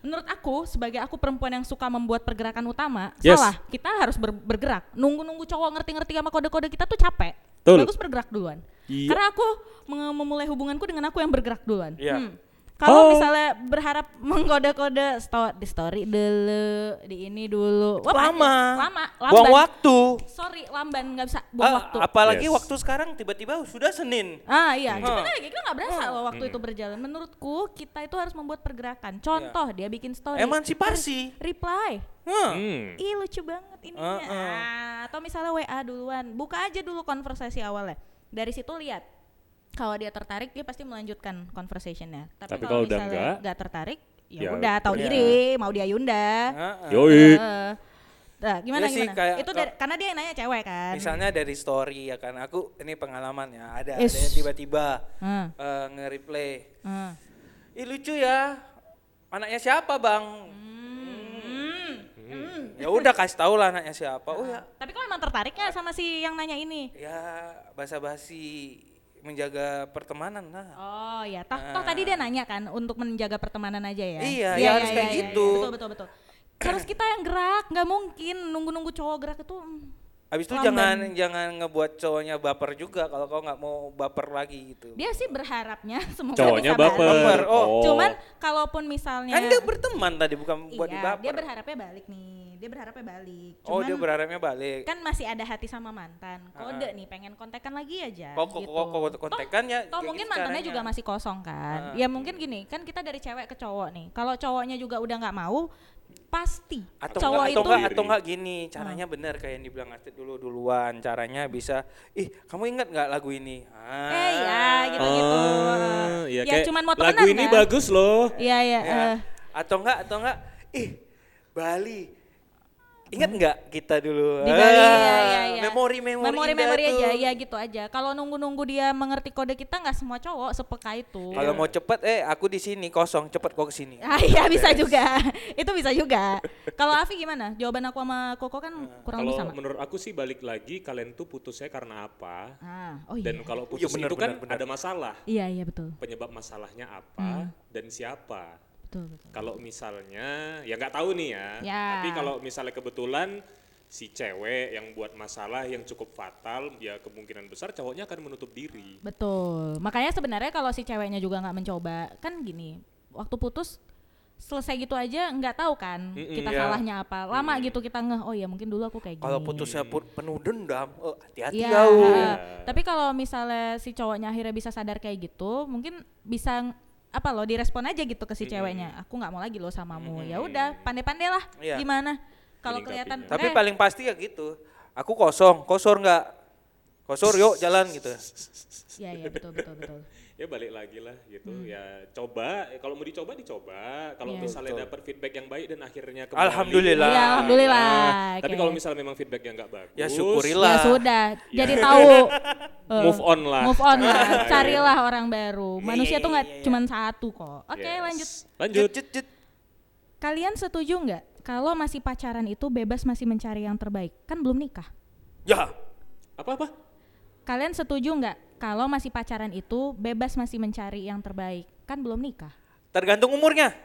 S3: Menurut aku sebagai aku perempuan yang suka membuat pergerakan utama,
S2: Yes.
S3: salah. Kita harus ber- bergerak. Nunggu-nunggu cowok ngerti-ngerti sama kode-kode kita tuh capek.
S2: Betul.
S3: Bagus bergerak duluan.
S2: Iya.
S3: Karena aku mem- memulai hubunganku dengan aku yang bergerak duluan.
S1: Iya.
S3: Hmm. Kalau
S2: Oh.
S3: misalnya berharap mengkode-kode sto- di story dulu, di ini dulu. Wah,
S1: Lama.
S3: Lama, lamban.
S1: Buang waktu.
S3: Sorry, lamban nggak bisa buang
S1: Ah,
S3: waktu.
S1: apalagi
S2: Yes.
S1: waktu sekarang tiba-tiba sudah Senin.
S3: Ah iya,
S1: Hmm.
S3: cuman lagi kita nggak berasa loh waktu itu berjalan. Menurutku kita itu harus membuat pergerakan. Contoh dia bikin story.
S1: Emansipasi.
S3: Re- reply.
S1: Hah.
S2: hmm.
S3: Ih lucu banget ini.
S1: Heeh.
S3: Ah, atau misalnya WA duluan. Buka aja dulu konversasi awalnya. Dari situ lihat. Kalau dia tertarik dia pasti melanjutkan conversationnya. Tapi,
S2: Tapi
S3: kalau
S2: udah
S3: misalnya
S2: enggak,
S3: nggak tertarik, ya,
S2: ya
S3: udah tahu
S1: iya.
S3: diri, mau dia Yunda.
S1: Heeh.
S2: Yoi.
S3: Heeh. Nah, gimana
S1: Iya sih,
S3: gimana?
S1: kayak-
S3: itu dari, karena dia yang nanya cewek kan.
S1: Misalnya dari story ya kan, aku ini pengalaman ya, ada, ada yang tiba-tiba
S3: Hmm,
S1: eh, nge-replay,
S3: hmm.
S1: ih lucu ya, anaknya siapa bang?
S3: Hmm.
S1: Ya udah kasih tahu lah anaknya siapa. Oh ya,
S3: Tapi kok emang tertariknya sama si yang nanya ini?
S1: ya basa-basi menjaga pertemanan lah.
S3: Oh ya, toh, toh tadi dia nanya kan untuk menjaga pertemanan aja ya.
S1: Iya, ya harus kayak gitu.
S3: Betul betul betul. Harus kita yang gerak, nggak mungkin nunggu-nunggu cowok gerak itu.
S1: Abis itu
S3: Lamban.
S1: jangan jangan ngebuat cowoknya baper juga kalau kau nggak mau baper lagi gitu.
S3: Dia sih berharapnya semoga
S2: Cowoknya
S3: bisa
S2: baper.
S1: Baper, oh.
S3: Cuman kalaupun misalnya
S1: Kan dia berteman tadi bukan buat
S3: iya,
S1: dibaper.
S3: dia berharapnya balik nih. Dia berharapnya balik.
S1: oh
S3: Cuman
S1: dia berharapnya balik.
S3: kan masih ada hati sama mantan. Kode
S1: Ah.
S3: nih pengen kontekan lagi aja
S1: Kok kok
S3: gitu.
S1: kok kok kontekan ya.
S3: Toh mungkin
S1: gitu
S3: mantannya
S1: caranya.
S3: juga masih kosong kan.
S1: Ah.
S3: Ya mungkin gini, kan kita dari cewek ke cowok nih. Kalau cowoknya juga udah nggak mau, pasti
S1: atau
S3: cowok
S1: enggak,
S3: itu
S1: atau enggak atau enggak gini caranya bener kayak yang dibilang Astrid dulu duluan caranya bisa ih kamu ingat nggak lagu ini ah
S3: eh ya gitu-gitu.
S2: Oh,
S3: ya,
S2: ya, kayak
S3: cuman mau
S2: lagu ini
S3: kan.
S2: bagus loh.
S3: Iya iya.
S1: Ya.
S3: eh.
S1: atau enggak atau enggak ih Bali ingat nggak kita dulu
S3: di Bali
S1: Ah,
S3: ya ya ya.
S1: memori memori
S3: memori memori
S1: tuh.
S3: aja ya gitu aja. Kalau nunggu-nunggu dia mengerti kode kita nggak semua cowok sepeka itu.
S1: kalau mau cepet eh aku di sini kosong cepet kok ke sini
S3: Ah iya bisa juga. itu bisa juga. Kalau Afi gimana? Jawaban aku sama Koko kan kurang lebih
S2: Kalau
S3: sama.
S2: menurut aku sih balik lagi kalian tuh putusnya karena apa?
S3: Ah, oh iya.
S2: Dan kalau
S1: Iya,
S2: putus
S1: benar,
S2: itu kan
S1: benar, benar.
S2: ada masalah.
S3: Iya iya betul.
S2: Penyebab masalahnya
S3: Hmm.
S2: apa dan siapa?
S3: Betul betul.
S2: Kalau misalnya ya nggak tahu nih ya.
S3: Ya.
S2: Tapi kalau misalnya kebetulan si cewek yang buat masalah yang cukup fatal, ya kemungkinan besar cowoknya akan menutup diri.
S3: Betul. Makanya sebenarnya kalau si ceweknya juga nggak mencoba, kan gini, waktu putus selesai gitu aja nggak tahu kan
S2: Mm-mm,
S3: kita
S1: iya.
S3: salahnya apa. Lama gitu kita ngeh, oh ya mungkin dulu aku kayak gini.
S1: kalau putusnya pun penuh dendam oh, hati-hati
S3: Iya.
S1: kau
S3: heeh. Tapi kalau misalnya si cowoknya akhirnya bisa sadar kayak gitu, mungkin bisa apa loh direspon aja gitu ke si ceweknya. Aku nggak mau lagi loh samamu. Ya udah, pandai-pandai lah.
S1: Iya.
S3: Gimana? Kalau kelihatan
S1: tapi
S3: eh,
S1: paling pasti ya gitu aku kosong kosor nggak kosor yuk jalan gitu
S3: Iya, iya betul betul betul.
S2: Ya balik lagi lah gitu. Ya coba, kalau mau dicoba dicoba. Kalau
S3: Iya.
S2: misalnya
S1: Betul.
S2: dapat feedback yang baik dan akhirnya kembali.
S1: Alhamdulillah.
S3: Iya, alhamdulillah.
S2: Nah, Tapi
S3: Oke.
S2: kalau misalnya memang feedback yang nggak bagus,
S1: ya syukurilah
S3: Ya sudah, jadi tahu. eh,
S2: Move on lah.
S3: Move on lah,
S2: Iya,
S3: carilah orang baru.
S1: Iya,
S3: Manusia
S1: iya,
S3: tuh nggak cuma satu kok. Oke,
S2: Yes.
S3: lanjut.
S2: Lanjut.
S1: Jut, jut, jut.
S3: Kalian setuju nggak kalau masih pacaran itu bebas masih mencari yang terbaik? Kan belum nikah.
S1: ya
S2: Apa-apa?
S3: Kalian setuju nggak kalau masih pacaran itu bebas masih mencari yang terbaik? Kan belum nikah.
S1: tergantung umurnya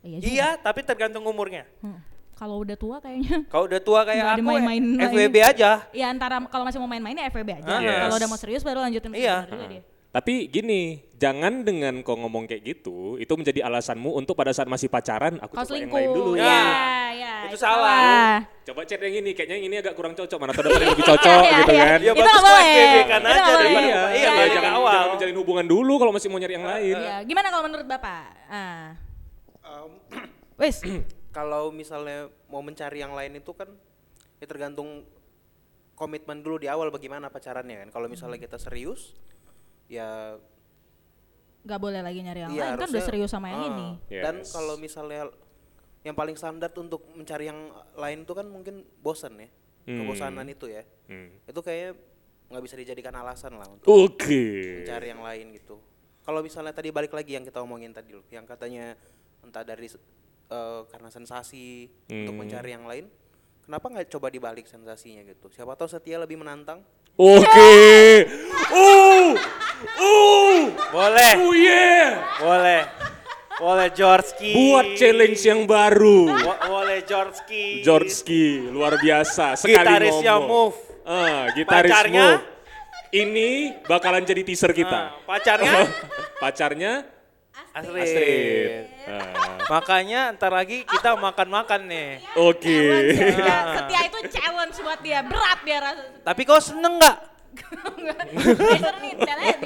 S3: Iya juga.
S1: iya tapi tergantung umurnya
S3: Hmm. Kalau udah tua kayaknya.
S1: kalau udah tua kayak
S3: Nggak ada
S1: aku
S3: main-main
S1: eh,
S3: lagi.
S1: FWB aja
S3: Ya antara kalau masih mau main-main ya FWB aja.
S1: Ah.
S2: Yes.
S3: Kalau udah mau serius baru lanjutin.
S1: Iya.
S3: bener juga dia.
S2: Tapi gini, jangan dengan kau ngomong kayak gitu, itu menjadi alasanmu untuk pada saat masih pacaran, aku
S3: Kau
S2: coba yang
S3: selingkuh.
S2: lain dulu.
S3: Ya,
S1: Ya.
S3: ya.
S1: Itu salah.
S2: Coba chat yang ini, kayaknya yang ini agak kurang cocok, mana tahu dapat yang lebih cocok
S3: Iya,
S2: gitu
S3: iya.
S2: kan.
S1: ya
S3: Itu
S1: bagus
S3: nggak
S1: kok
S3: boleh.
S1: FWB kan
S3: Itu
S1: aja
S3: nggak
S1: daripada
S3: boleh.
S2: Iya,
S1: iya,
S3: Iya,
S1: dari
S3: iya.
S2: jangan,
S1: awal
S2: jangan menjalin hubungan dulu kalau masih mau nyari yang lain.
S3: Iya. Gimana kalau menurut Bapak? Ah.
S4: Em,
S3: Wis.
S4: kalau misalnya mau mencari yang lain itu kan ya tergantung komitmen dulu di awal bagaimana pacarannya kan. Kalau misalnya kita serius ya
S3: nggak boleh lagi nyari yang
S4: Iya,
S3: lain kan udah serius sama yang
S4: Ah.
S3: ini.
S4: Dan
S2: Yes.
S4: kalau misalnya yang paling standar untuk mencari yang lain itu kan mungkin bosan ya.
S2: Hmm.
S4: Kebosanan itu ya.
S2: Hmm.
S4: Itu kayaknya nggak bisa dijadikan alasan lah untuk
S2: Oke.
S4: mencari yang lain gitu. Kalau misalnya tadi balik lagi yang kita omongin tadi loh, yang katanya entah dari eh, karena sensasi untuk
S2: Hmm.
S4: mencari yang lain, kenapa nggak coba dibalik sensasinya gitu? Siapa tahu setia lebih menantang.
S2: Oke. Oh. Oh.
S1: Boleh,
S2: Oh yeah.
S1: boleh. Boleh George
S2: Buat challenge yang baru.
S1: boleh George
S2: George luar biasa sekali
S1: Gitarisnya
S2: ngomong.
S1: move.
S2: Ah, gitaris
S1: Pacarnya?
S2: move. Ini bakalan jadi teaser kita.
S1: Ah, pacarnya
S2: Pacarnya
S1: Astrid.
S2: Astrid.
S3: Iya.
S1: Makanya ntar lagi kita makan-makan nih.
S2: Oke.
S3: Ya. Setia itu challenge buat dia, berat dia rasa.
S1: Tapi kau seneng nggak?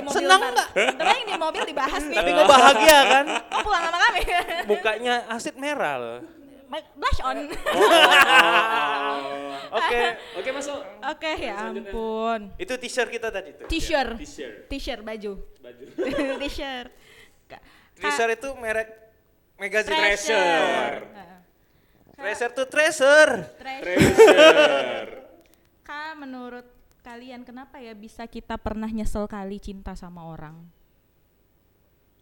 S1: Senang nggak?
S3: Ntar aja di mobil dibahas nih.
S1: Tapi kau bahagia kan?
S3: Kau pulang sama kami.
S1: Mukanya Astrid merah loh.
S3: Blush on.
S1: Oke,
S2: Oke, masuk.
S3: Oke ya ampun.
S1: itu t-shirt kita tadi tuh.
S3: T-shirt.
S2: T-shirt.
S3: T-shirt baju.
S2: Baju.
S3: T-shirt.
S1: T-shirt itu merek magazine
S2: Treasure.
S3: Heeh.
S1: Treasure tuh. Treasure.
S3: Treasure. Kak, menurut kalian kenapa ya bisa kita pernah nyesel kali cinta sama orang?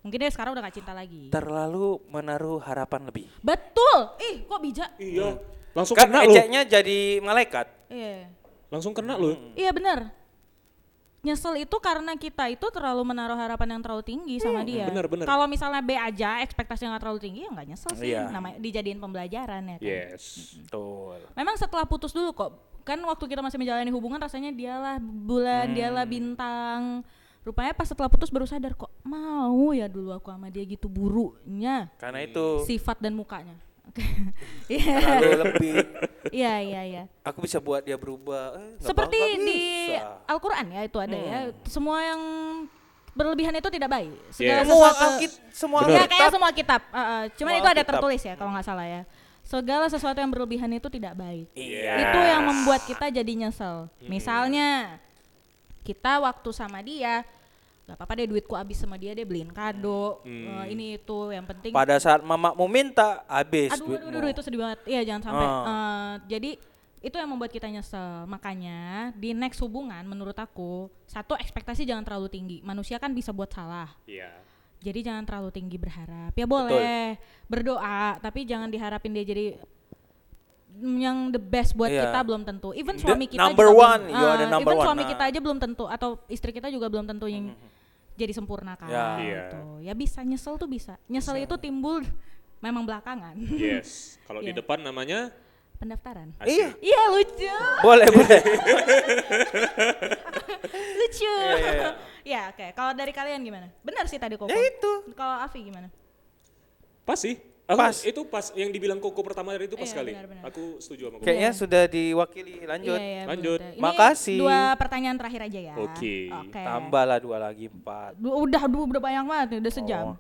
S3: Mungkin dia sekarang udah gak cinta lagi.
S1: Terlalu menaruh harapan lebih.
S3: Betul. Ih, kok bijak?
S2: Iya. Langsung
S1: Kan
S2: kena lu.
S1: ejeknya jadi malaikat.
S3: Iya.
S2: Langsung kena lu.
S3: Iya benar. Nyesel itu karena kita itu terlalu menaruh harapan yang terlalu tinggi sama dia.
S2: benar, benar.
S3: Kalau misalnya B aja, ekspektasi yang gak terlalu tinggi ya nggak nyesel sih.
S1: Iya.
S3: Namanya dijadiin pembelajaran ya kan.
S2: Yes.
S1: Betul.
S3: Memang setelah putus dulu kok. Kan waktu kita masih menjalani hubungan rasanya dialah bulan, dialah bintang. Rupanya pas setelah putus baru sadar kok mau ya dulu aku sama dia gitu burunya
S1: Karena itu
S3: sifat dan mukanya. Oke. Iya.
S1: terlalu lebih.
S3: Iya iya iya.
S1: Aku bisa buat dia berubah. Eh,
S3: Seperti di. Al-Qur'an ya itu ada ya.
S1: Hmm.
S3: Semua yang berlebihan itu tidak baik. Segala
S1: semua
S3: sesuatu
S1: Alkit- semua.
S3: Ya
S1: Alkitab
S3: kayak semua kitab. Uh, uh, cuman
S1: Semua
S3: itu ada
S1: Alkitab.
S3: tertulis ya kalau nggak salah ya. Segala sesuatu yang berlebihan itu tidak baik.
S1: Iya.
S3: Itu yang membuat kita jadi nyesel. Misalnya kita waktu sama dia nggak apa-apa deh duitku habis sama dia dia beliin kado
S2: Hmm.
S3: eh, ini itu yang penting
S1: Pada saat mamamu minta, habis
S3: aduh, aduh,
S1: duitmu.
S3: aduh, itu sedih banget iya jangan sampai
S1: Ah.
S3: Eh, jadi itu yang membuat kita nyesel makanya di next hubungan menurut aku satu ekspektasi jangan terlalu tinggi manusia kan bisa buat salah
S2: Iya.
S3: Jadi jangan terlalu tinggi berharap ya boleh berdoa tapi jangan diharapin dia jadi yang the best buat
S1: Iya.
S3: kita belum tentu even
S1: The
S3: suami kita
S1: number
S3: juga
S1: one,
S3: belum,
S1: you are the
S3: ah,
S1: number
S3: even
S1: one,
S3: suami
S1: nah.
S3: kita aja belum tentu atau istri kita juga belum tentu yang jadi sempurna kan
S1: Ya.
S2: Iya.
S3: gitu. ya bisa nyesel tuh bisa nyesel itu timbul memang belakangan
S2: Yes. Kalau di
S3: Iya.
S2: depan namanya
S3: pendaftaran.
S1: Iya.
S3: iya lucu
S1: Boleh, boleh.
S3: lucu
S1: Iya, iya, iya.
S3: Ya oke kalau dari kalian gimana benar sih tadi koko
S1: Ya itu.
S3: kalau Afi gimana
S2: Pas sih. Aku,
S1: Pas.
S2: Itu pas yang dibilang Koko pertama dari itu pas
S3: Iya,
S2: sekali.
S3: benar-benar.
S2: Aku setuju sama Koko.
S1: Kayaknya
S3: Iya.
S1: sudah diwakili. Lanjut.
S3: Iya, iya,
S2: Lanjut.
S3: Ini
S1: Makasih.
S3: Dua pertanyaan terakhir aja ya.
S2: Oke.
S3: Oke.
S1: Tambahlah dua lagi, empat.
S3: Du- Udah, udah, udah banyak banget, nih, udah sejam.
S1: Oh.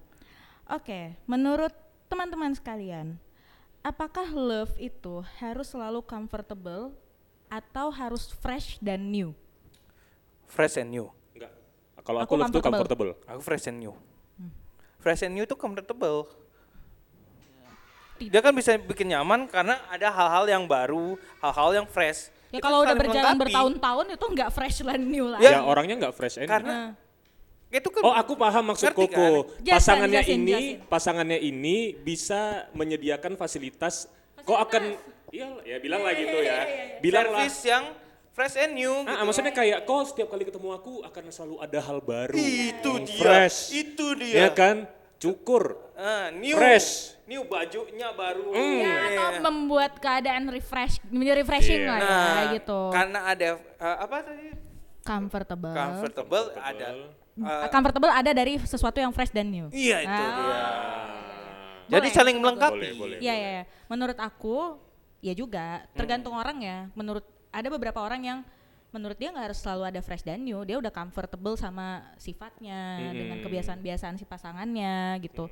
S3: Oke, menurut teman-teman sekalian, apakah love itu harus selalu comfortable atau harus fresh dan new?
S1: Fresh and new.
S2: Kalau
S3: Aku
S2: aku, love tuh
S3: comfortable.
S1: Aku fresh and new.
S3: Hmm.
S1: Fresh and new itu comfortable.
S3: Tidak.
S1: Dia kan bisa bikin nyaman karena ada hal-hal yang baru, hal-hal yang fresh.
S3: Ya kalau udah berjalan
S1: melengkapi.
S3: bertahun-tahun itu nggak fresh dan new lah.
S2: Ya,
S1: Ya.
S2: orangnya enggak fresh and
S1: Karena
S3: Nah,
S1: itu kan
S2: Oh, aku paham maksud Koko.
S1: kan?
S2: Pasangannya
S3: jelasin,
S2: ini,
S3: jelasin.
S2: pasangannya ini bisa menyediakan fasilitas. Kok akan iya ya bilang lah gitu ya. Bilang lah.
S1: service yang fresh and new
S2: Ah,
S1: gitu.
S2: maksudnya kayak kok setiap kali ketemu aku akan selalu ada hal baru.
S1: itu
S2: yang
S1: dia.
S2: Fresh.
S1: Itu
S2: Ya
S1: dia.
S2: kan? Cukur.
S1: Ah, new.
S2: Fresh.
S1: New bajunya baru.
S3: ya,
S1: Iya.
S3: atau membuat keadaan refresh, menjadi refreshing
S2: Iya.
S3: lah ya,
S1: Nah,
S3: kayak gitu.
S1: Karena ada eh, apa tadi?
S3: comfortable.
S1: Comfortable, ada. eh,
S3: comfortable ada dari sesuatu yang fresh dan new.
S1: iya itu
S3: Ah.
S1: dia.
S3: Boleh,
S1: Jadi saling melengkapi.
S2: Boleh, boleh.
S3: Iya, iya. iya. Menurut aku, ya juga tergantung orang ya. Menurut ada beberapa orang yang menurut dia nggak harus selalu ada fresh dan new. Dia udah comfortable sama sifatnya, dengan kebiasaan-kebiasaan si pasangannya gitu.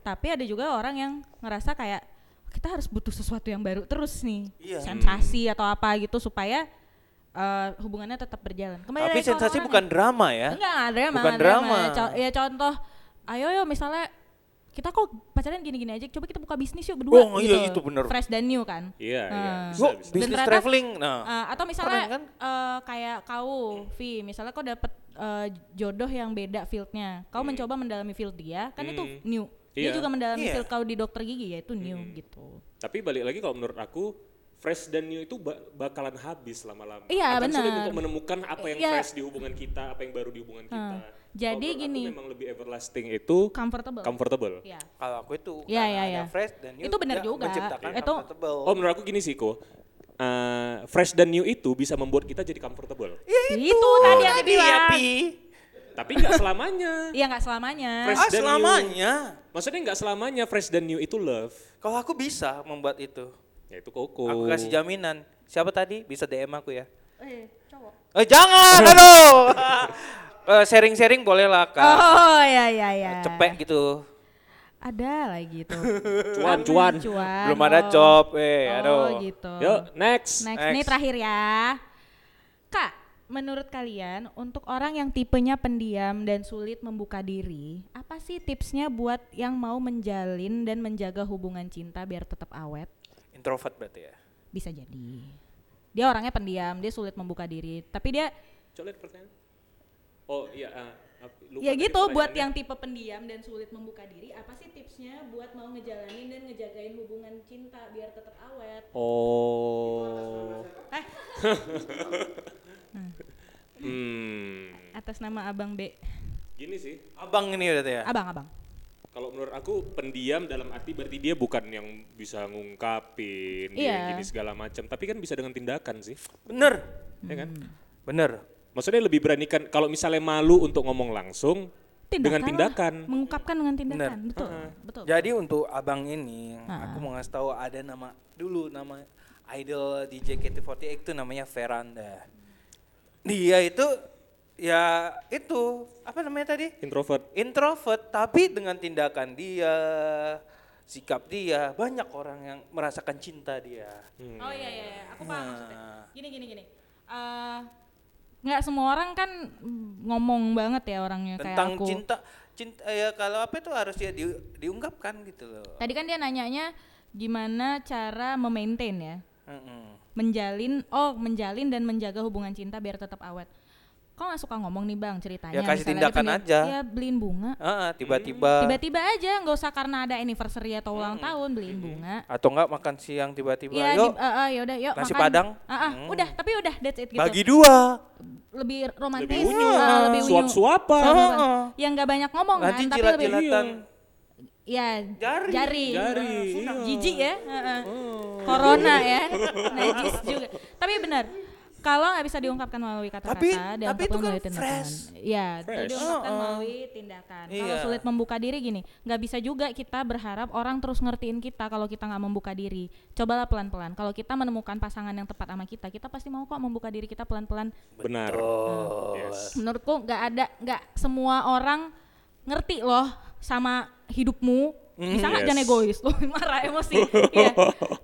S3: Tapi ada juga orang yang ngerasa kayak kita harus butuh sesuatu yang baru terus nih,
S1: Iya.
S3: sensasi atau apa gitu supaya eh, hubungannya tetap berjalan. Kembali
S1: Tapi sensasi bukan drama ya.
S3: Enggak, drama.
S1: Bukan
S3: enggak
S1: drama.
S3: Co- ya contoh ayo yo misalnya kita kok pacaran gini-gini aja, coba kita buka bisnis yuk berdua
S1: Oh, iya,
S3: gitu.
S1: itu bener.
S3: Fresh dan new kan.
S2: Iya, iya,
S3: Nah.
S2: bisa, bisa.
S1: bisnis
S3: ternyata-
S1: traveling. Nah,
S3: Uh, atau misalnya
S1: Keren kan?
S3: uh, kayak kau, Vi, misalnya kau dapet uh, jodoh yang beda fieldnya, kau mencoba mendalami field dia, kan itu
S2: Hmm.
S3: new. Dia
S2: Iya.
S3: juga mendalami
S1: Iya.
S3: field kau di dokter gigi ya itu new gitu.
S2: Tapi balik lagi kalau menurut aku fresh dan new itu ba- bakalan habis lama-lama.
S3: Iya,
S2: Akan sulit
S3: benar.
S2: untuk menemukan apa yang
S3: Iya.
S2: fresh di hubungan kita, apa yang baru di hubungan kita.
S3: Nah, jadi
S2: menurut
S3: gini.
S2: Memang lebih everlasting itu
S3: Comfortable.
S2: comfortable.
S3: Iya.
S1: kalau aku itu karena
S3: iya,
S1: ada
S3: iya.
S1: fresh dan new,
S3: Itu benar
S1: dia
S3: juga.
S1: menciptakan
S3: Itu-
S1: comfortable.
S2: Oh menurut aku gini sih kok. Eh, fresh dan new itu bisa membuat kita jadi comfortable.
S3: itu tadi yang
S1: Tadi ya.
S2: Tapi nggak selamanya.
S3: Iya nggak selamanya.
S2: Fresh
S1: Ah,
S2: dan new.
S1: selamanya.
S2: Maksudnya nggak selamanya fresh dan new itu love.
S1: Kalau aku bisa membuat itu.
S2: Ya itu koko.
S1: Aku kasih jaminan. Siapa tadi? Bisa DM aku ya.
S3: Eh, cowok.
S1: Eh jangan, aduh. Eh, Sharing-sharing boleh lah kak.
S3: Oh ya ya ya.
S1: Cepet gitu.
S3: Ada lagi tuh.
S2: Cuan, cuan.
S3: Cuan.
S1: Belum ada
S3: oh.
S1: job, eh,
S3: Oh
S1: aduh.
S3: gitu.
S2: Yuk next.
S3: Next,
S1: Next.
S3: nih terakhir ya. Kak, menurut kalian untuk orang yang tipenya pendiam dan sulit membuka diri, apa sih tipsnya buat yang mau menjalin dan menjaga hubungan cinta biar tetap awet?
S1: Introvert berarti ya.
S3: Bisa jadi. Dia orangnya pendiam, dia sulit membuka diri, tapi dia
S2: Coba lihat pertanyaan. Oh iya. ap- lupa
S3: ya gitu buat yang tipe pendiam dan sulit membuka diri, apa sih tipsnya buat mau ngejalanin dan ngejagain hubungan cinta biar tetap awet?
S2: Oh.
S3: Eh,
S2: Hmm.
S3: atas nama Abang B.
S2: Gini sih.
S1: Abang ini berarti ya.
S3: Abang, Abang.
S2: Kalau menurut aku pendiam dalam arti berarti dia bukan yang bisa ngungkapin,
S3: Iya.
S2: gini segala macam, tapi kan bisa dengan tindakan sih,
S1: Bener,
S2: ya kan?
S3: Hmm.
S1: bener.
S2: Maksudnya lebih berani kan kalau misalnya malu untuk ngomong langsung dengan
S3: lah.
S2: tindakan.
S3: Mengungkapkan dengan tindakan.
S1: Bener.
S3: Betul. Betul.
S1: Jadi untuk abang ini,
S3: Ah.
S1: aku mau ngasih tahu ada nama dulu nama idol di JKT48 itu namanya Veranda. Dia itu ya itu apa namanya tadi?
S2: Introvert.
S1: Introvert, tapi dengan tindakan dia, sikap dia, banyak orang yang merasakan cinta dia.
S3: Oh iya iya, iya. aku paham
S1: Nah.
S3: maksudnya. Gini gini gini. Eh, nggak semua orang kan ngomong banget ya orangnya kayak
S1: Tentang
S3: aku.
S1: cinta, cinta ya kalau apa itu harus ya di, diungkapkan gitu loh.
S3: Tadi kan dia nanyanya gimana cara memaintain ya,
S1: Mm-mm.
S3: menjalin, oh menjalin dan menjaga hubungan cinta biar tetap awet. Kok nggak suka ngomong nih bang ceritanya?
S1: Ya, kasih
S3: misalnya
S1: tindakan
S3: pendiam,
S1: aja.
S3: Ya beliin bunga.
S1: Ah, tiba-tiba
S3: Tiba-tiba aja, nggak usah karena ada anniversary atau ulang tahun beliin bunga.
S1: atau enggak makan siang tiba-tiba
S3: Iya,
S1: yuk
S3: di- eh, eh, yaudah, yuk
S1: nasi
S3: makan.
S1: padang.
S3: Ah, ah,
S1: Hmm.
S3: udah, tapi udah that's it gitu.
S1: bagi dua
S3: lebih romantis,
S2: Lebih unyu.
S3: ah, lebih unyu.
S2: Suap-suapan.
S3: Suap-suapan.
S1: Heeh.
S3: Yang nggak banyak ngomong
S1: nanti
S3: kan, tapi lebih ya
S1: Jari.
S3: jari,
S2: Jari,
S3: Heeh.
S2: iya.
S3: jijik ya, heeh. corona ya, najis juga. Tapi benar, kalau nggak bisa diungkapkan melalui kata-kata,
S1: Tapi-
S3: diungkapkan
S1: tapi itu kan
S3: melalui tindakan.
S1: fresh.
S3: Iya, itu
S2: Fresh.
S3: diungkapkan
S1: Heeh.
S3: melalui tindakan. Kalau
S1: Iya.
S3: sulit membuka diri gini, nggak bisa juga kita berharap orang terus ngertiin kita kalau kita nggak membuka diri. Cobalah pelan-pelan. Kalau kita menemukan pasangan yang tepat sama kita, kita pasti mau kok membuka diri kita pelan-pelan
S2: Benar.
S1: oh
S2: Yes.
S3: menurutku nggak ada nggak semua orang ngerti loh sama hidupmu bisa nggak
S2: Yes.
S3: jangan egois loh marah emosi Iya.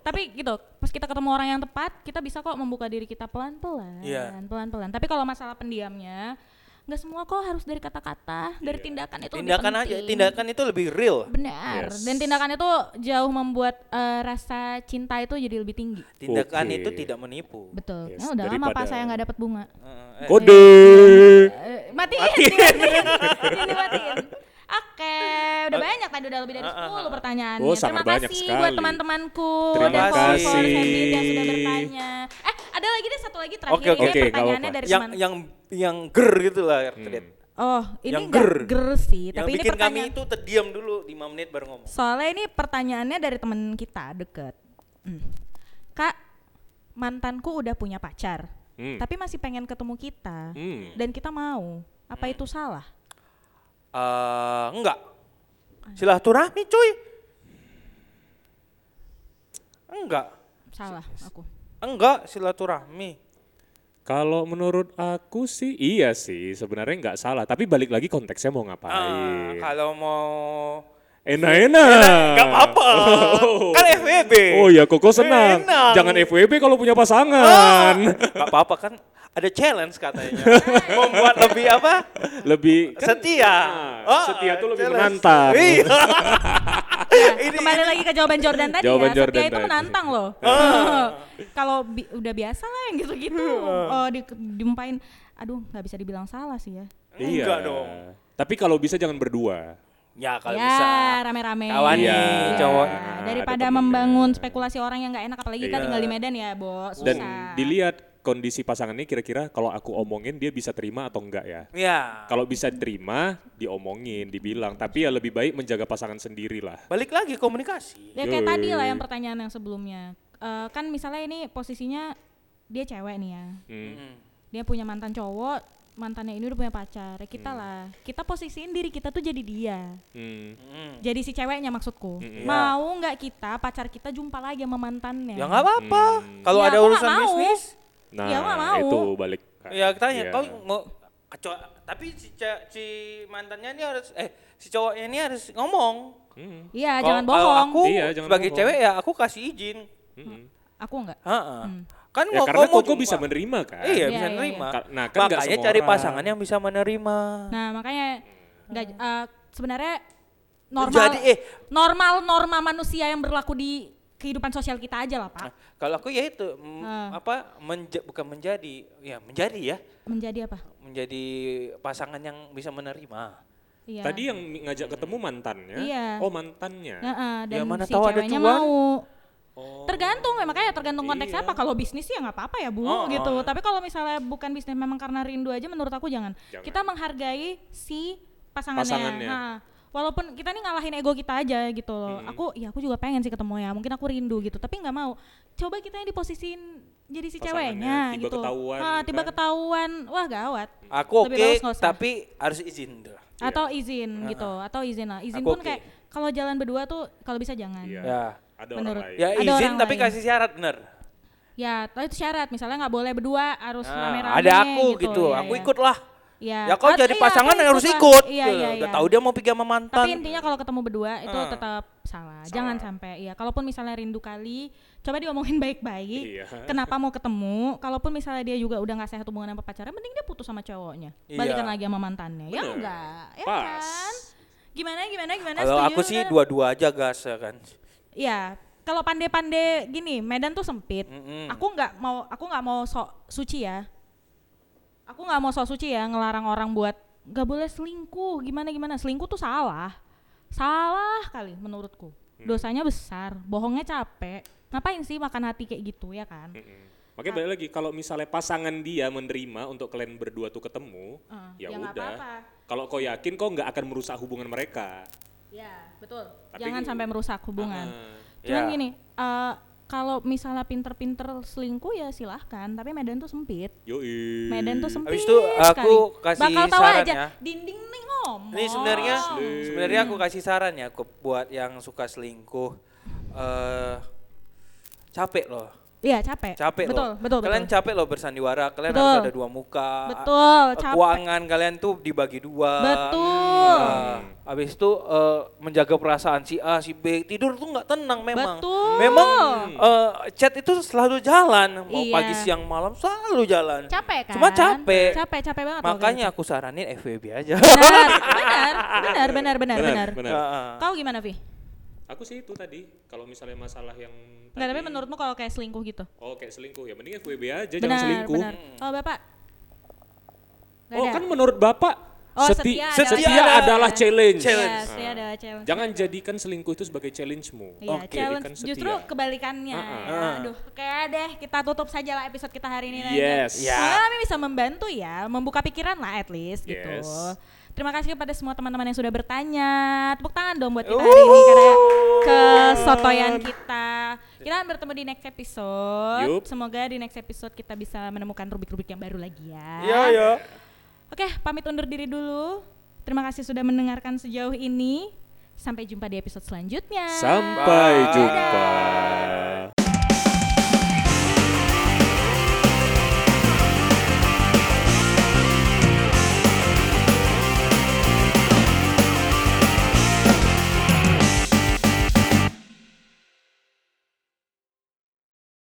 S3: tapi gitu pas kita ketemu orang yang tepat kita bisa kok membuka diri kita pelan pelan
S1: Iya.
S3: pelan pelan tapi kalau masalah pendiamnya nggak semua kok harus dari kata-kata dari
S2: Iya.
S3: tindakan itu lebih
S1: tindakan aja
S3: penting.
S1: tindakan itu lebih real
S3: benar
S2: Yes.
S3: dan tindakan itu jauh membuat eh, rasa cinta itu jadi lebih tinggi
S1: tindakan
S2: Oke.
S1: itu tidak menipu
S3: betul
S2: Yes,
S3: ya udah lama
S2: daripada-
S3: pak saya nggak dapat bunga
S1: Eh, eh,
S2: Kode.
S3: Eh, matiin, dimatiin, dimatiin. Oke, udah banyak tadi udah lebih dari 10 pertanyaannya.
S2: Oh, sangat
S3: Terima
S2: banyak
S3: kasih
S2: sekali.
S3: buat teman-temanku
S2: Terima
S3: dan
S1: kasih.
S3: yang sudah bertanya. Eh, ada lagi deh satu lagi terakhir ini
S2: Oke, nggak
S3: pertanyaannya dari
S1: yang
S3: teman.
S1: yang yang ger gitu lah Red.
S3: Oh, ini
S1: yang
S3: enggak
S1: ger.
S3: ger sih,
S1: yang
S3: tapi ini
S1: bikin kami
S3: pertanyaan.
S1: itu terdiam dulu 5 menit baru ngomong
S3: Soalnya ini pertanyaannya dari teman kita deket. Hmm. Kak, mantanku udah punya pacar,
S2: Hmm.
S3: tapi masih pengen ketemu kita,
S2: Hmm.
S3: dan kita mau. Apa itu salah?
S1: Eh, enggak silaturahmi cuy enggak
S3: Salah aku.
S1: enggak silaturahmi
S2: Kalau menurut aku sih iya sih sebenarnya nggak salah tapi balik lagi konteksnya mau
S1: Ah,
S2: ngapain.
S1: kalau mau
S2: Enak-enak.
S1: Gak apa-apa.
S2: Oh.
S1: Kan FWB.
S2: Oh ya, Koko senang.
S1: Enak.
S2: Jangan FWB kalau punya pasangan.
S1: Gak apa-apa kan ada challenge katanya. Membuat lebih apa?
S2: Lebih kan-
S1: Setia.
S2: Nah,
S1: Oh,
S2: setia tuh lebih
S1: challenge.
S2: menantang.
S1: Iya.
S3: Nah, kembali lagi ke jawaban Jordan tadi
S2: Jawaban
S3: ya.
S2: Jordan
S3: Setia itu menantang loh. Kalau bi- udah biasa lah yang gitu-gitu. Oh, di, diumpain. Aduh, nggak bisa dibilang salah sih ya.
S2: Iya.
S1: Enggak dong.
S2: Tapi kalau bisa jangan berdua.
S1: Ya kalau
S3: ya,
S1: bisa.
S3: rame-rame.
S1: Kawan
S2: Iya.
S3: Iya.
S1: cowok.
S3: Daripada
S2: Ada temennya.
S3: membangun spekulasi orang yang nggak enak, apalagi kita
S2: Iya.
S3: tinggal di Medan ya, bos.
S2: Dan dilihat kondisi pasangannya kira-kira kalau aku omongin dia bisa terima atau enggak ya.
S1: Ya.
S2: Kalau bisa terima, diomongin, dibilang. Tapi ya lebih baik menjaga pasangan sendiri lah.
S1: Balik lagi komunikasi.
S3: Ya kayak
S2: Yoi.
S3: tadi lah yang pertanyaan yang sebelumnya. Eh, kan misalnya ini posisinya dia cewek nih ya.
S2: Hmm.
S3: Dia punya mantan cowok, mantannya ini udah punya pacar. Ya kita lah. Kita posisiin diri kita tuh jadi dia.
S2: Hmm.
S1: Hmm.
S3: Jadi si ceweknya maksudku.
S2: Mm-mm.
S3: Mau nggak kita pacar kita jumpa lagi sama mantannya?
S1: Ya nggak apa-apa.
S2: Hmm.
S1: Kalau
S3: Ya,
S1: ada urusan
S3: mau.
S1: bisnis,
S2: Nah,
S3: Ya, mau.
S2: itu balik.
S1: ya tanya
S2: Iya.
S1: kau mau co- tapi si, si mantannya ini harus eh si cowoknya ini harus ngomong.
S2: Hmm.
S3: Iya,
S1: Kalau-
S3: jangan bohong.
S1: Aku
S2: Iya, jangan
S1: sebagai
S2: bohong.
S1: cewek ya aku kasih izin.
S2: Hmm.
S3: Aku nggak.
S1: Heeh.
S3: Hmm.
S1: Kan
S2: Ya
S1: mau
S2: karena
S1: kau jumpa.
S2: bisa menerima kan.
S1: Iya,
S3: Iya,
S1: bisa
S3: iya,
S1: nerima.
S2: Ka- Nah, kan
S1: Makanya
S2: semua
S1: cari
S2: orang.
S1: pasangan yang bisa menerima.
S3: Nah, makanya nggak eh, sebenarnya normal
S1: Jadi eh
S3: normal norma manusia yang berlaku di kehidupan sosial kita aja lah, Pak.
S1: kalau aku ya itu
S3: Ah.
S1: apa menja- bukan menjadi ya menjadi ya
S3: Menjadi apa?
S1: menjadi pasangan yang bisa menerima.
S3: Iya.
S2: Tadi yang ngajak ketemu mantannya.
S3: Iya.
S2: Oh, mantannya.
S3: Heeh, dan
S1: Ya, mana
S3: si
S1: tahu ada cuan.
S3: mau.
S2: Oh.
S3: Tergantung, ya, makanya tergantung konteksnya
S2: Iya.
S3: apa. Kalau bisnis sih ya nggak apa-apa ya bu,
S1: Oh,
S3: gitu.
S1: oh.
S3: Tapi kalau misalnya bukan bisnis memang karena rindu aja, menurut aku jangan.
S2: Jangan.
S3: Kita menghargai si pasangannya.
S2: Pasangannya.
S3: Nah, walaupun kita nih ngalahin ego kita aja gitu loh. Aku, ya aku juga pengen sih ketemu ya. Mungkin aku rindu gitu, tapi nggak mau. Coba kita yang diposisiin jadi si
S2: Pasangannya,
S3: ceweknya
S2: tiba
S3: gitu.
S2: ketahuan,
S3: Ah, tiba
S2: kan?
S3: ketahuan, wah gawat.
S1: Aku oke,
S3: usah.
S1: tapi harus izin tuh.
S3: Atau izin gitu, atau izin lah. Izin
S1: Aku
S3: pun
S1: oke.
S3: kayak kalau jalan berdua tuh kalau bisa jangan.
S2: Iya.
S1: Ya.
S2: Ada
S3: Menurut-
S2: orang lain.
S1: Ya
S3: Ada
S1: izin
S3: orang
S1: tapi
S3: lain.
S1: kasih syarat bener.
S3: Ya, tapi itu syarat. Misalnya nggak boleh berdua, harus
S1: Nah,
S3: rame-rame.
S1: ada aku gitu,
S3: Ya,
S1: aku
S3: ya.
S1: ikut lah.
S3: Ya,
S1: Ya kau jadi
S3: iya,
S1: pasangan
S3: aku
S1: harus ikut.
S3: Iya, iya,
S1: Udah
S3: iya.
S1: tahu dia mau pergi sama mantan.
S3: Tapi intinya kalau ketemu berdua itu
S1: Ah.
S3: tetap salah. Jangan sampai ya. Kalaupun misalnya rindu kali, coba diomongin baik-baik.
S2: Iya.
S3: Kenapa mau ketemu? Kalaupun misalnya dia juga udah nggak sehat hubungan sama pacarnya, mending dia putus sama cowoknya.
S1: Iya.
S3: Balikan lagi sama mantannya. Ya
S2: Bener.
S3: enggak, ya
S2: Pas.
S3: kan? Gimana gimana gimana?
S1: Kalau aku sih
S3: kan?
S1: dua-dua aja gas ya kan.
S3: Iya, kalau pandai-pandai gini, Medan tuh sempit.
S1: Mm-mm.
S3: Aku nggak mau, aku nggak mau sok suci ya. Aku nggak mau sok suci ya, ngelarang orang buat nggak boleh selingkuh, gimana gimana. Selingkuh tuh salah, salah kali menurutku. Dosanya besar, bohongnya capek. Ngapain sih makan hati kayak gitu ya kan?
S2: Mm-mm. Makanya balik lagi kalau misalnya pasangan dia menerima untuk kalian berdua tuh ketemu,
S3: Eh,
S2: ya
S3: ya
S2: udah. Kalau kau yakin kau nggak akan merusak hubungan mereka.
S3: Ya betul.
S2: Tapi
S3: Jangan sampai merusak hubungan.
S2: Ah,
S3: Cuman
S1: Ya.
S3: gini, eh, kalau misalnya pinter-pinter selingkuh ya silahkan. Tapi Medan tuh sempit.
S2: Yoi.
S3: Medan tuh sempit.
S1: Habis itu aku
S3: sekali.
S1: kasih
S3: Bakal tahu
S1: saran
S3: aja.
S1: ya.
S3: Dinding nih ngomong.
S1: Ini sebenarnya sebenarnya aku kasih saran ya buat yang suka selingkuh. eh capek loh.
S3: Iya capek.
S1: Capek
S3: betul,
S1: loh.
S3: Betul,
S1: kalian
S3: betul.
S1: capek loh bersandiwara. Kalian
S3: Betul.
S1: harus ada dua muka.
S3: Betul, capek.
S1: Keuangan kalian tuh dibagi dua.
S3: Betul.
S1: Nah, habis itu eh, menjaga perasaan si A, si B. Tidur tuh nggak tenang memang.
S3: Betul.
S1: Memang eh, chat itu selalu jalan. Mau
S3: Iya.
S1: pagi, siang, malam selalu jalan.
S3: Capek kan?
S1: Cuma capek.
S3: Capek, capek banget. loh
S1: Makanya aku saranin FWB aja.
S3: benar, benar, benar, benar, benar, benar.
S2: benar.
S1: Heeh.
S3: Kau gimana, Vi?
S2: Aku sih itu tadi, kalau misalnya masalah yang
S3: Enggak, tapi menurutmu kalau kayak selingkuh gitu?
S2: Oh kayak selingkuh ya, mending FWB aja, jangan
S3: benar,
S2: selingkuh.
S3: benar. Kalau Bapak? Nggak
S2: Oh
S3: ada?
S2: kan menurut Bapak,
S3: Oh,
S2: seti-
S3: setia
S2: setia,
S3: adalah
S2: adalah,
S3: challenge.
S2: challenge.
S3: Iya, setia adalah challenge.
S2: Jangan jadikan selingkuh itu sebagai challenge-mu.
S3: Iya,
S2: Oke,
S3: challenge
S2: jadikan
S3: justru
S2: setia.
S3: kebalikannya.
S2: Uh-uh.
S3: ya. Aduh, oke deh, kita tutup saja lah episode kita hari ini.
S2: Yes.
S1: Ya.
S3: Semoga kami bisa membantu ya, membuka pikiran lah at least gitu. Terima kasih kepada semua teman-teman yang sudah bertanya. Tepuk tangan dong buat kita hari ini karena kesotoyan kita. Kita akan bertemu di next episode.
S2: Yup.
S3: Semoga di next episode kita bisa menemukan rubik-rubik yang baru lagi ya.
S1: Iya, ya.
S3: Oke, pamit undur diri dulu. Terima kasih sudah mendengarkan sejauh ini. Sampai jumpa di episode selanjutnya.
S2: Sampai
S1: Bye.
S2: jumpa.